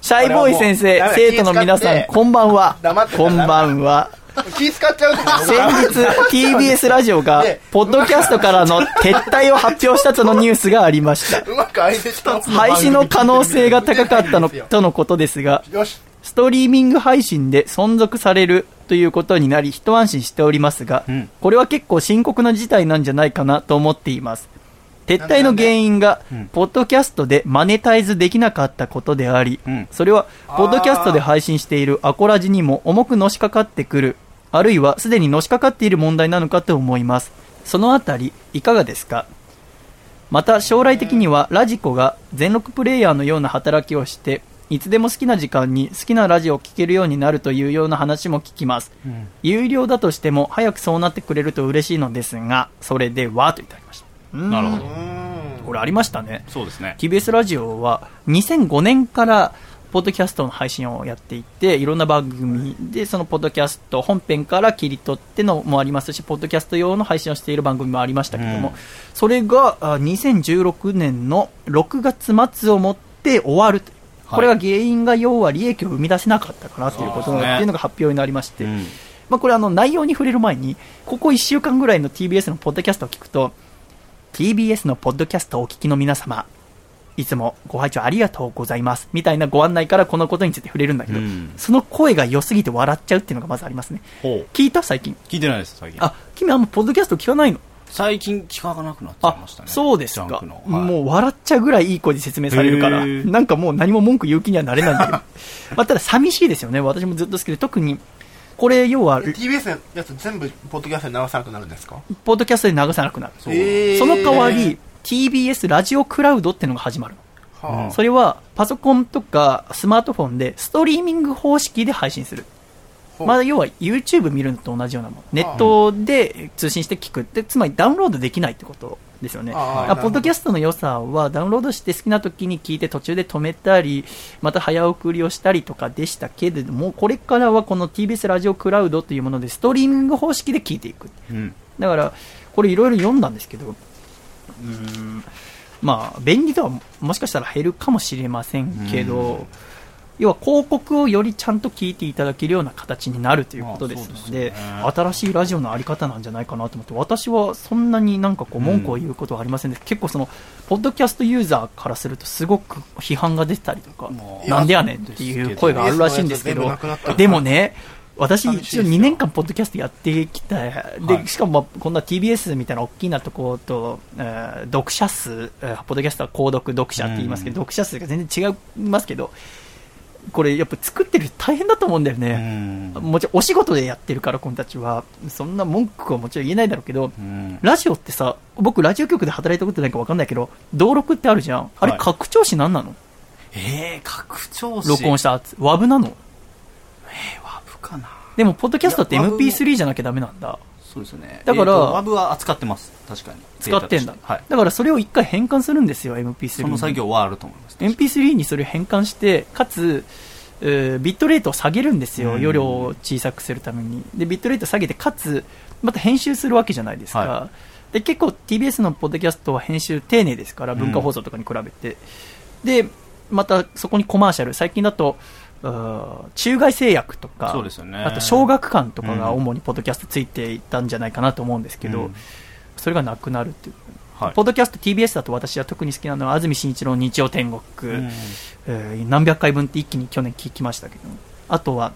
A: シャイボーイ先生、生徒の皆さん、こんばんは。こんばんは。
F: 気使っちゃう
A: 先日、(laughs) TBS ラジオが
F: ね、
A: ポッドキャストからの撤退を発表したとのニュースがありました。廃止の可能性が高かったの、とのことですが。ストリーミング配信で存続されるということになり、一安心しておりますが、
B: ん。
A: これは結構深刻な事態なんじゃないかなと思っています。撤退の原因が、ポッドキャストでマネタイズできなかったことであり、
B: うん。
A: それは、ポッドキャストで配信しているアコラジにも重くのしかかってくる、あるいはすでにのしかかっている問題なのかと思います。そのあたり、いかがですか？また将来的にはラジコが全録プレイヤーのような働きをしていつでも好きな時間に好きなラジオを聴けるようになるというような話も聞きます、有料だとしても早くそうなってくれると嬉しいのですがそれではといただきました
B: なるほど。
A: これありましたね
B: そうですね。
A: TBS ラジオは2005年からポッドキャストの配信をやっていていろんな番組でそのポッドキャスト本編から切り取ってのもありますしポッドキャスト用の配信をしている番組もありましたけども、
B: うん。
A: それがあ2016年の6月末をもって終わるこれが原因が要は利益を生み出せなかったからということ
B: ね。
A: っていうのが発表になりまして、
B: うん。
A: まあ、これあの内容に触れる前にここ1週間ぐらいの TBS のポッドキャストを聞くと TBS のポッドキャストをお聞きの皆様いつもご拝聴ありがとうございます。みたいなご案内からこのことについて触れるんだけど、
B: うん。
A: その声が良すぎて笑っちゃうっていうのがまずありますね。聞いた？最近。
B: 聞いてないです、最近。
A: あ君あんまポッドキャスト聞かないの？
B: 最近聞かなくなっちゃい
A: あ
B: ましたね。
A: そうですか。
B: はい。
A: もう笑っちゃうぐらいいい声で説明されるからなんかもう何も文句言う気にはなれないんだけど。(laughs) まあただ寂しいですよね。私もずっと好きで。特にこれ要は
F: TBS のやつ全部、ポッドキャストで流さなくなるんですか？
A: ポッドキャストで流さなくなる。その代わり TBS ラジオクラウドっていうのが始まるの。
F: はあ
A: それはパソコンとかスマートフォンでストリーミング方式で配信する。まあ、要は YouTube 見るのと同じようなもん。ネットで通信して聞くって、つまりダウンロードできないってことですよね。
F: あ
A: あポッドキャストの良さはダウンロードして好きな時に聞いて途中で止めたり、また早送りをしたりとかでしたけれども、これからはこの TBS ラジオクラウドというものでストリーミング方式で聞いていく。
B: うん。
A: だから、これいろいろ読んだんですけど、うーん、まあ、便利度はもしかしたら減るかもしれませんけど、要は広告をよりちゃんと聞いていただけるような形になるということですので、
B: まあです
A: 新しいラジオのあり方なんじゃないかなと思って、私はそんなになんかこう文句を言うことはありませんで、結構その、ポッドキャストユーザーからするとすごく批判が出てたりとか、なんでやねんっていう声があるらしいんですけどでもね、私一応2年間ポッドキャストやってきた、
B: はい
A: で、しかもまあこんな TBS みたいな大きなところと、えー読者数、えーポッドキャストは購読読者って言いますけど、読者数が全然違いますけど、これやっぱ作ってる人大変だと思うんだよ
B: う
A: ね。
B: ん。
A: もちろんお仕事でやってるから、このたちは。そんな文句はもちろん言えないだろうけど、
B: うん。
A: ラジオってさ、僕ラジオ局で働いたことないか分かんないけど、登録ってあるじゃん。あれ
B: はい
A: 拡張子何なの？
B: えー、拡張子。
A: 録音したやつ。ワブなの？
B: えかな。
A: でも、ポッドキャストって
F: いや WAV
A: MP3 じゃなきゃダメなんだ。
B: そうですよね。
A: だから
B: ワブは扱ってます。確かに。
A: 使ってんだ
B: はい。
A: だからそれを一回変換するんですよ、MP3 に。
B: その作業はあると思います。
A: MP3 にそれを変換して、かつ、えービットレートを下げるんですよ、
B: うん
A: 容量を小さくするために。で、ビットレート下げて、かつ、また編集するわけじゃないですか。
B: は
A: で、結構 TBS のポッドキャストは編集丁寧ですから、文化放送とかに比べて。で、またそこにコマーシャル、最近だと、中外製薬とか、
B: そうですよね。
A: あと小学館とかが主にポッドキャストついていたんじゃないかなと思うんですけど、
B: うん。
A: それがなくなるっていう。
B: はい。
A: ポッドキャスト TBS だと私は特に好きなのは安住紳一郎日曜天国、
B: うん。
A: えー何百回分って一気に去年聞きましたけど。あとは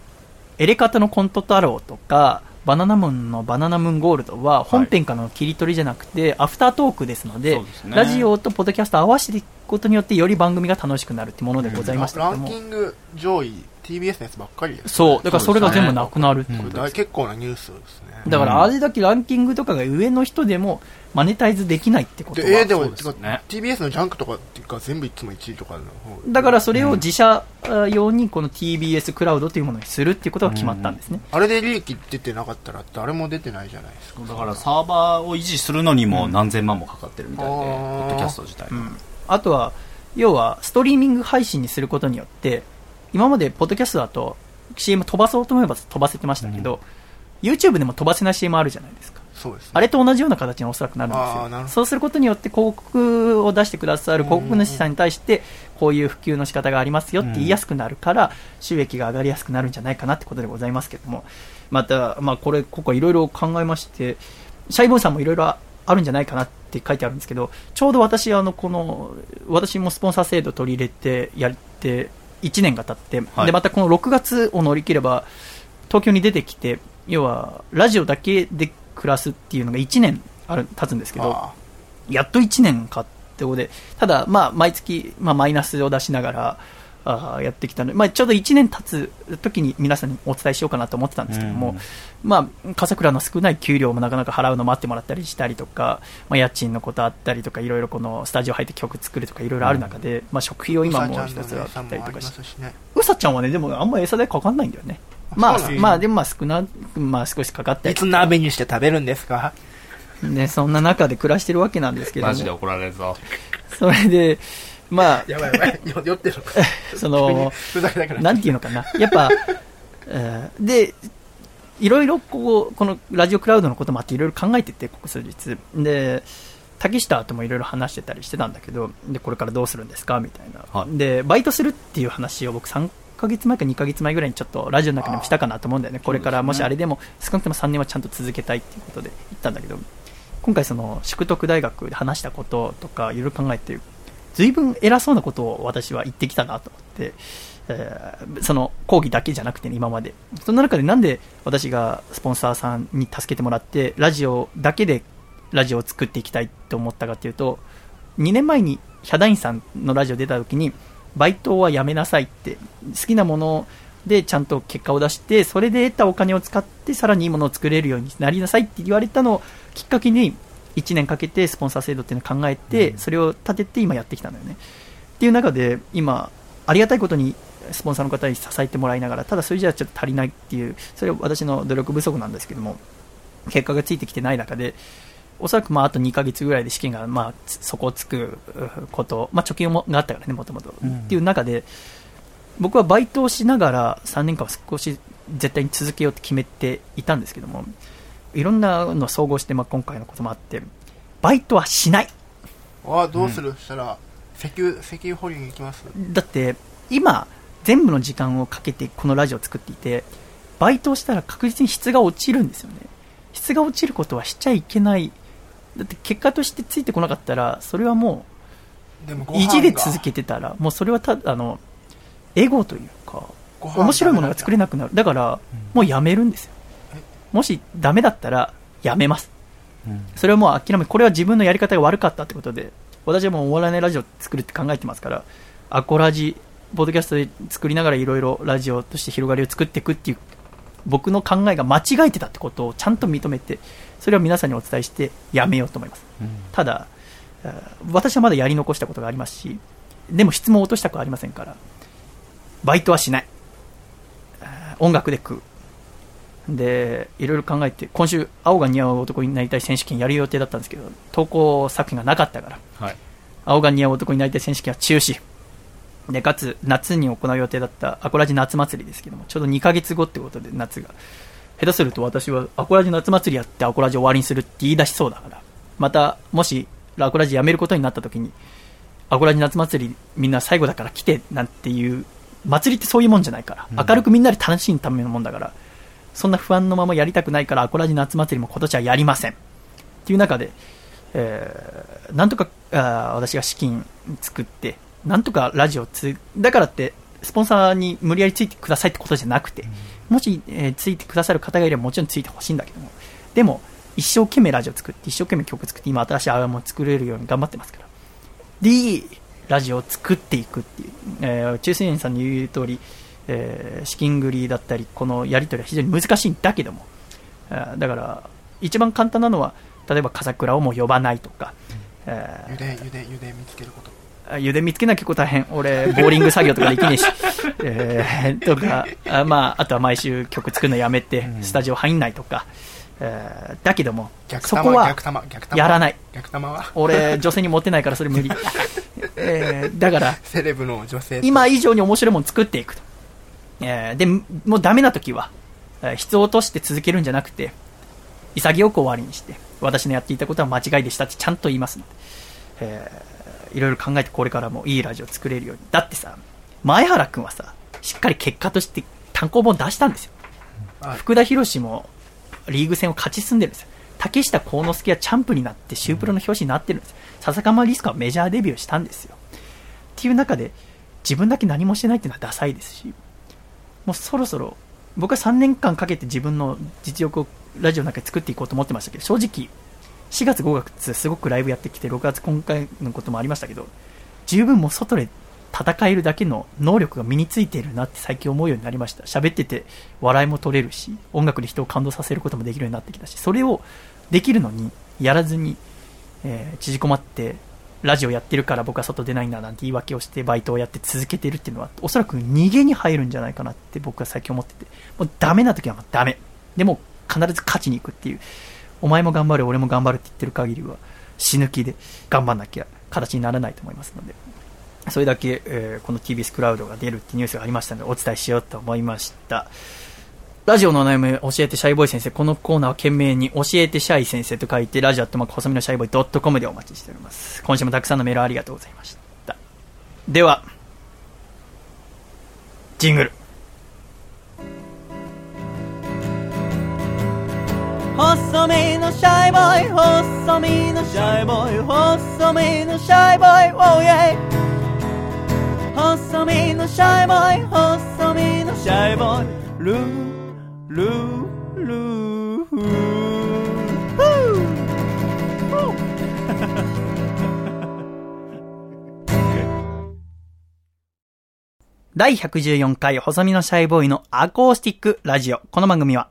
A: エレカタのコント太郎とかバナナムーンのバナナムーンゴールドは本編からの切り取りじゃなくて、アフタートークですので
B: そうですね。
A: ラジオとポッドキャストを合わせていくことによってより番組が楽しくなるってものでございましたけ
F: ラン
A: ども、
F: キング上位 TBS のやつばっかりです
A: そう。だからそれが全部なくなるっていう
F: これ大結構なニュースですね
A: だからあれだけランキングとかが上の人でもマネタイズできないってことは
F: でえー、でも
B: そうでね。
F: TBS のジャンクとかっていうか全部いつも1位とかの方。
A: だからそれを自社あ用にこの TBS クラウドというものにするっていうことが決まったんですね。
F: あれで利益出てなかったら誰も出てないじゃないですか。
B: だからサーバーを維持するのにも何千万もかかってるみたいで、
F: あー。
B: ポッドキャスト自体が。
A: あとは、要はストリーミング配信にすることによって、今までポッドキャストだと CM 飛ばそうと思えば飛ばせてましたけど、YouTube でも飛ばせない CM あるじゃないですか。
F: そうですね
A: あれと同じような形におそらくなるんですよ。そうすることによって広告を出してくださる広告主さんに対して、こういう普及の仕方がありますよって言いやすくなるから、収益が上がりやすくなるんじゃないかなってことでございますけども。また、まあこれ、ここいろいろ考えまして、シャイボーイさんもいろいろあるんじゃないかなって書いてあるんですけど、ちょうど私、あの、この、私もスポンサー制度取り入れてやって、1年が経って、
B: はい
A: で、またこの6月を乗り切れば、東京に出てきて、要は、ラジオだけで暮らすっていうのが1年ある経つんですけど、
F: あ
A: やっと1年かってことで、ただ、まあ、毎月、まあ、マイナスを出しながら、あーやってきたので、まあ、ちょうど1年経つ時に皆さんにお伝えしようかなと思ってたんですけども、
B: うん。
A: まあ、笠倉の少ない給料もなかなか払うの待ってもらったりしたりとか、まあ、家賃のことあったりとか、いろいろこのスタジオ入って曲作るとか、いろいろある中で、まあ、食費を今もう一つあったりとかして、うさちゃんはね、でもあんま餌代かかんないんだよね。まあまあ、でもまあ少な、まあ少しかかったり
F: いつ鍋にして食べるんですか？
A: ね、そんな中で暮らしてるわけなんですけども。
B: マジで怒られるぞ。
A: それで、まあ、
F: やばいやばい。(laughs) よ酔ってる。
A: その、
F: な
A: んていうのかな、やっぱ、えーで、いろいろこう、このラジオクラウドのこともあって、いろいろ考えてて、ここ数日。で、竹下ともいろいろ話してたりしてたんだけど、で、これからどうするんですか？みたいな。
B: はい。
A: で、バイトするっていう話を僕3ヶ月前か2ヶ月前ぐらいにちょっとラジオの中でもしたかなと思うんだよね。これからもしあれでも少なくとも3年はちゃんと続けたいっていうことで言ったんだけど、今回その、淑徳大学で話したこととか、いろいろ考えて、随分偉そうなことを私は言ってきたなと思って、えーその講義だけじゃなくてね、今まで。そんな中でなんで私がスポンサーさんに助けてもらって、ラジオだけでラジオを作っていきたいと思ったかっていうと、2年前にヒャダインさんのラジオ出た時に、バイトはやめなさいって、好きなものでちゃんと結果を出して、それで得たお金を使って。さらにいいものを作れるようになりなさいって言われたのをきっかけに、1年かけてスポンサー制度っていうのを考えて、それを立てて今やってきたんだよね。っていう中で、今、ありがたいことにスポンサーの方に支えてもらいながら、ただそれじゃちょっと足りないっていう、それは私の努力不足なんですけども、結果がついてきてない中で、おそらくまああと2ヶ月ぐらいで試験がまあつ底つくこと、まあ、貯金もがあったからね、もともと。っていう中で、僕はバイトをしながら3年間は少し絶対に続けようって決めていたんですけども、いろんなのを総合して、まあ、今回のこともあって、バイトはしない。
F: ああどうする、したら石油石油掘りに行きます？
A: だって、今、全部の時間をかけてこのラジオを作っていて、バイトをしたら確実に質が落ちるんですよね。質が落ちることはしちゃいけない。だって結果としてついてこなかったら、それはもう、意地で続けてたら、もうそれはただ、あの、エゴというか、面白いものが作れなくなる。だから、もうやめるんですよ。もしダメだったら、やめます。それはもう諦め、これは自分のやり方が悪かったってことで、私はもうお笑いのラジオ作るって考えてますから、アコラジ、ポッドキャストで作りながらいろいろラジオとして広がりを作っていくっていう、僕の考えが間違えてたってことをちゃんと認めて、それを皆さんにお伝えしてやめようと思います。ただ、あー私はまだやり残したことがありますし、でも質問を落としたくはありませんから、バイトはしない。音楽で食う。で、いろいろ考えて、今週、青が似合う男になりたい選手権やる予定だったんですけど、投稿作品がなかったから、
B: はい。
A: 青が似合う男になりたい選手権は中止。で、かつ、夏に行う予定だったアコラジ夏祭りですけども、ちょうど2ヶ月後ってことで、夏が。下手すると私は、アコラジ夏祭りやってアコラジ終わりにするって言い出しそうだから、また、もし、アコラジやめることになった時に、アコラジ夏祭りみんな最後だから来てなんていう、祭りってそういうもんじゃないから、明るくみんなで楽しむためのもんだから、そんな不安のままやりたくないから、アコラジ夏祭りも今年はやりません。っていう中で、えーなんとかあー私が資金作って、なんとかラジオつ、だからって、スポンサーに無理やりついてくださいってことじゃなくて、もし、えーついてくださる方がいればもちろんついてほしいんだけども、でも、一生懸命ラジオ作って、一生懸命曲作って、今新しいアルバムを作れるように頑張ってますから。で、ラジオを作っていくっていう、えー中水園さんの言う通り、えー資金繰りだったり、このやり取りは非常に難しいんだけども、あだから、一番簡単なのは、例えば笠倉をもう呼ばないとか、えー
F: ゆでゆでゆで見つけること。
A: あ湯で見つけなきゃ結構大変。俺、ボーリング作業とかできねえし。(laughs) えー、とか、あまあ、あとは毎週曲作るのやめて、スタジオ入んないとか。えーだけども、
F: 逆
A: そこはやらない俺、女性にモテないからそれ無理。(laughs) えーだから、
F: セレブの女性と
A: 今以上に面白いもの作っていくと。えーで、もうダメな時は、えー質を落として続けるんじゃなくて、潔く終わりにして、私のやっていたことは間違いでしたってちゃんと言いますので、えーいろいろ考えてこれからもいいラジオ作れるように。だってさ、前原くんはさ、しっかり結果として単行本出したんですよ。
F: はい
A: 福田博士もリーグ戦を勝ち進んでるんですよ。竹下幸之助はチャンプになってシュープロの表紙になってるんですよ。笹川リスクはメジャーデビューしたんですよ。っていう中で、自分だけ何もしてないっていうのはダサいですし、もうそろそろ、僕は3年間かけて自分の実力をラジオの中で作っていこうと思ってましたけど、正直、4月5月すごくライブやってきて、6月今回のこともありましたけど、十分もう外で戦えるだけの能力が身についているなって最近思うようになりました。喋ってて笑いも取れるし、音楽で人を感動させることもできるようになってきたし、それをできるのに、やらずに、えー縮こまって、ラジオやってるから僕は外出ないんだなんて言い訳をしてバイトをやって続けてるっていうのは、おそらく逃げに入るんじゃないかなって僕は最近思ってて、もうダメな時はもうダメ。でも必ず勝ちに行くっていう、お前も頑張れ、俺も頑張るって言ってる限りは、死ぬ気で頑張んなきゃ形にならないと思いますので、それだけ、えーこの TBS クラウドが出るってニュースがありましたので、お伝えしようと思いました。ラジオのお悩み、教えてシャイボーイ先生。このコーナーは懸命に教えてシャイ先生と書いて、ラジオアットマーク細身のシャイボーイ .com でお待ちしております。今週もたくさんのメールありがとうございました。では、ジングル。
D: 細身のシャイボーイ細身のシャイボーイ細身のシャイボーイ Oh yeah 細身のシャイボーイ細身のシャイボーイ。ルールールー。フー。
A: 第114回細身のシャイボーイのアコースティックラジオ。この番組は、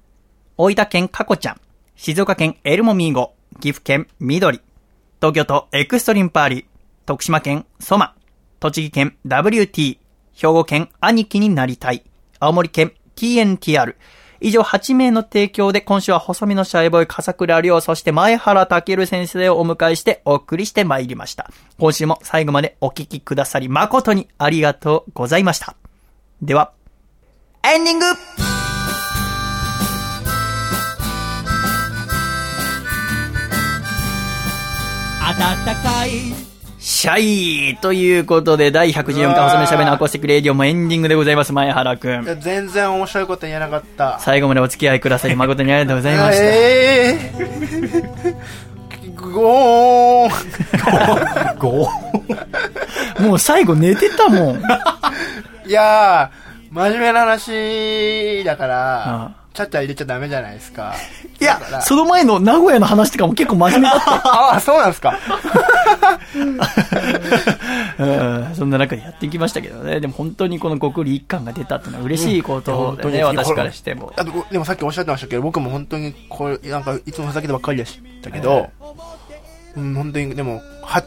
A: 大分県かこちゃん、静岡県エルモミーゴ、岐阜県緑、東京都エクストリームパーリー、徳島県ソマ、栃木県 WT、兵庫県兄貴になりたい、青森県 TNTR、以上8名の提供で今週は細身のシャイボーイ笠倉亮、そして前原健先生をお迎えしてお送りしてまいりました。今週も最後までお聞きくださり誠にありがとうございました。では、エンディング
D: 暖かい
A: シャイということで、第114回細身のシャイボーイのアコースティックレディオもエンディングでございます、前原くん。
F: 全然面白いこと言えなかった。
A: 最後までお付き合いくださり誠にありがとうございました。(laughs)
F: ええー。ゴーン。
B: ゴ
A: もう最後寝てたもん。(laughs)
F: いやー、真面目な話だから
A: あ、
F: ちゃっちゃ入れちゃダメじゃないですか。
A: いやその前の名古屋の話とかも結構真面目だった。
F: ああ、そうなんですか。(laughs)
A: うんそんな中でやってきましたけどね。でも本当にこの極利一貫が出たっていうのは嬉しいことでね、
F: うん
A: 私からしても。
F: でもさっきおっしゃってましたけど、僕も本当にこれ、なんかいつもふざけてばっかりでしたけど、うん、本当に、でも、は、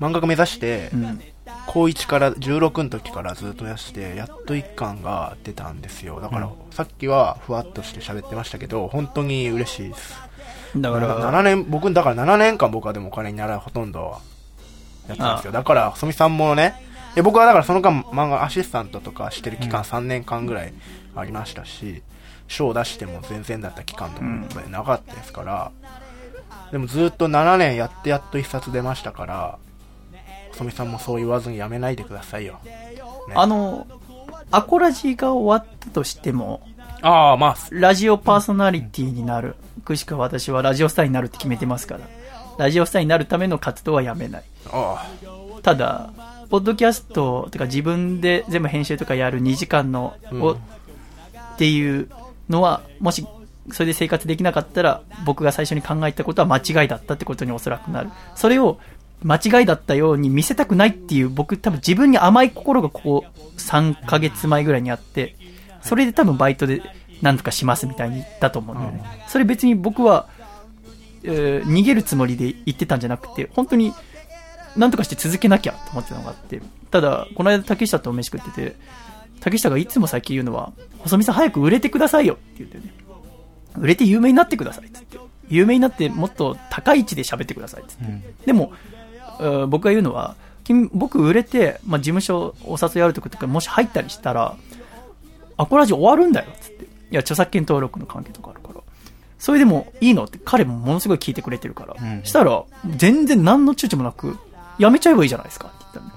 F: 漫画家目指して、
A: うん。
F: 高1から16の時からずっとやして、やっと一巻が出たんですよ。だから、さっきはふわっとして喋ってましたけど、本当に嬉しいです。
A: だから、
F: 7年、僕、だから7年間僕はでもお金にならほとんどやってたんですよ。だから、細見さんもね、いや僕はだからその間漫画アシスタントとかしてる期間3年間ぐらいありましたし、賞を出しても全然だった期間とかもなかったですから、でもずっと7年やってやっと一冊出ましたから、細見さんもそう言わずにやめないでくださいよ。
A: あの、アコラジが終わったとしても、
F: ああ、まあ、
A: ラジオパーソナリティになる。くしか私はラジオスターになるって決めてますから。ラジオスターになるための活動はやめない。
F: あ
A: ただ、ポッドキャストとか自分で全部編集とかやる2時間の、を
F: うん
A: っていうのは、もしそれで生活できなかったら、僕が最初に考えたことは間違いだったってことにおそらくなる。それを間違いだったように見せたくないっていう、僕多分自分に甘い心がここ3ヶ月前ぐらいにあって、それで多分バイトで何とかしますみたいに言ったと思うんだよね。それ別に僕は、えー逃げるつもりで言ってたんじゃなくて、本当になんとかして続けなきゃと思ってたのがあって、ただ、この間竹下とお飯食ってて、竹下がいつも最近言うのは、細見さん早く売れてくださいよって言ってね。売れて有名になってくださいっつって。有名になってもっと高い位置で喋ってくださいっつって。でも、うん僕が言うのは、君、僕売れて、まあ、事務所お誘いあるとことか、もし入ったりしたら、アコラジ終わるんだよっつって。いや、著作権登録の関係とかあるから。それでもいいのって彼もものすごい聞いてくれてるから。
B: ん
A: したら、全然何の躊躇もなく、やめちゃえばいいじゃないですかって言った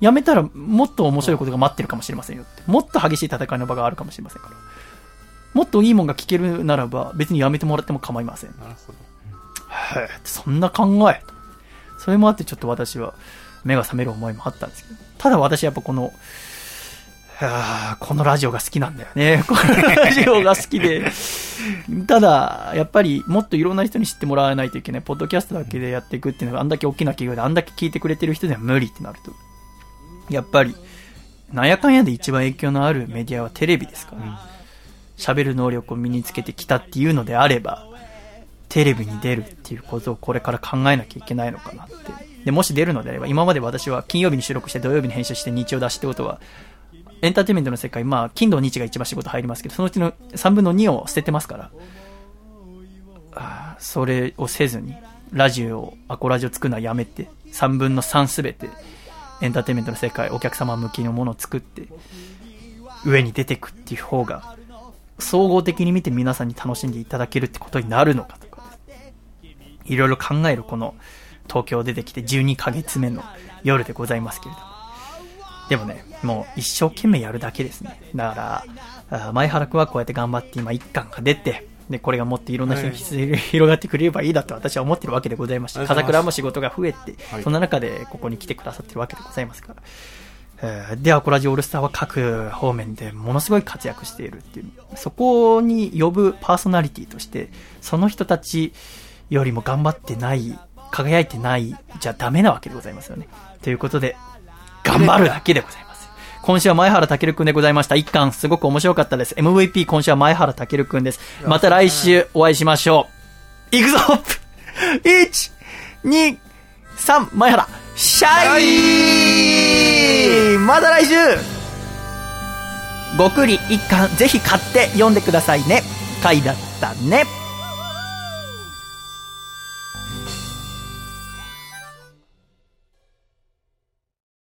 A: やめたらもっと面白いことが待ってるかもしれませんよって。もっと激しい戦いの場があるかもしれませんから。もっといいもんが聞けるならば、別にやめてもらっても構いません。
F: なるほど。
A: へえ、そんな考え。それもあってちょっと私は目が覚める思いもあったんですけど。ただ私やっぱこの、はあこのラジオが好きなんだよね。(laughs) このラジオが好きで。(laughs) ただ、やっぱりもっといろんな人に知ってもらわないといけない。ポッドキャストだけでやっていくっていうのがあんだけ大きな企業であんだけ聞いてくれてる人では無理ってなると。やっぱり、なんやかんやで一番影響のあるメディアはテレビですから。喋る能力を身につけてきたっていうのであれば、テレビに出るっていうことをこれから考えなきゃいけないのかなって。で、もし出るのであれば、今まで私は金曜日に収録して土曜日に編集して日曜出しってことは、エンターテインメントの世界、まあ、金土日が一番仕事入りますけど、そのうちの3分の2を捨ててますから、あーそれをせずに、ラジオを、アコラジオ作るのはやめて、3分の3すべて、エンターテインメントの世界、お客様向きのものを作って、上に出てくっていう方が、総合的に見て皆さんに楽しんでいただけるってことになるのかと、いろいろ考えるこの東京出てきて12ヶ月目の夜でございますけれども。でもね、もう一生懸命やるだけですね。だから、あ前原くんはこうやって頑張って今一巻が出て、で、これがもっといろんな人に広がってくれればいいだと私は思ってるわけでございまして、風倉も仕事が増えて、
F: はい
A: そんな中でここに来てくださってるわけでございますから。えーで、アコラジオールスターは各方面でものすごい活躍しているっていう。そこに呼ぶパーソナリティとして、その人たちよりも頑張ってない、輝いてないじゃダメなわけでございますよね。ということで、頑張るだけでございます。今週は前原健くんでございました。一巻すごく面白かったです。MVP 今週は前原健くんです。また来週お会いしましょう。行くぞ1、2、3、前原、シャイまだ来週ごくり一巻、ぜひ買って読んでくださいね。回だったね。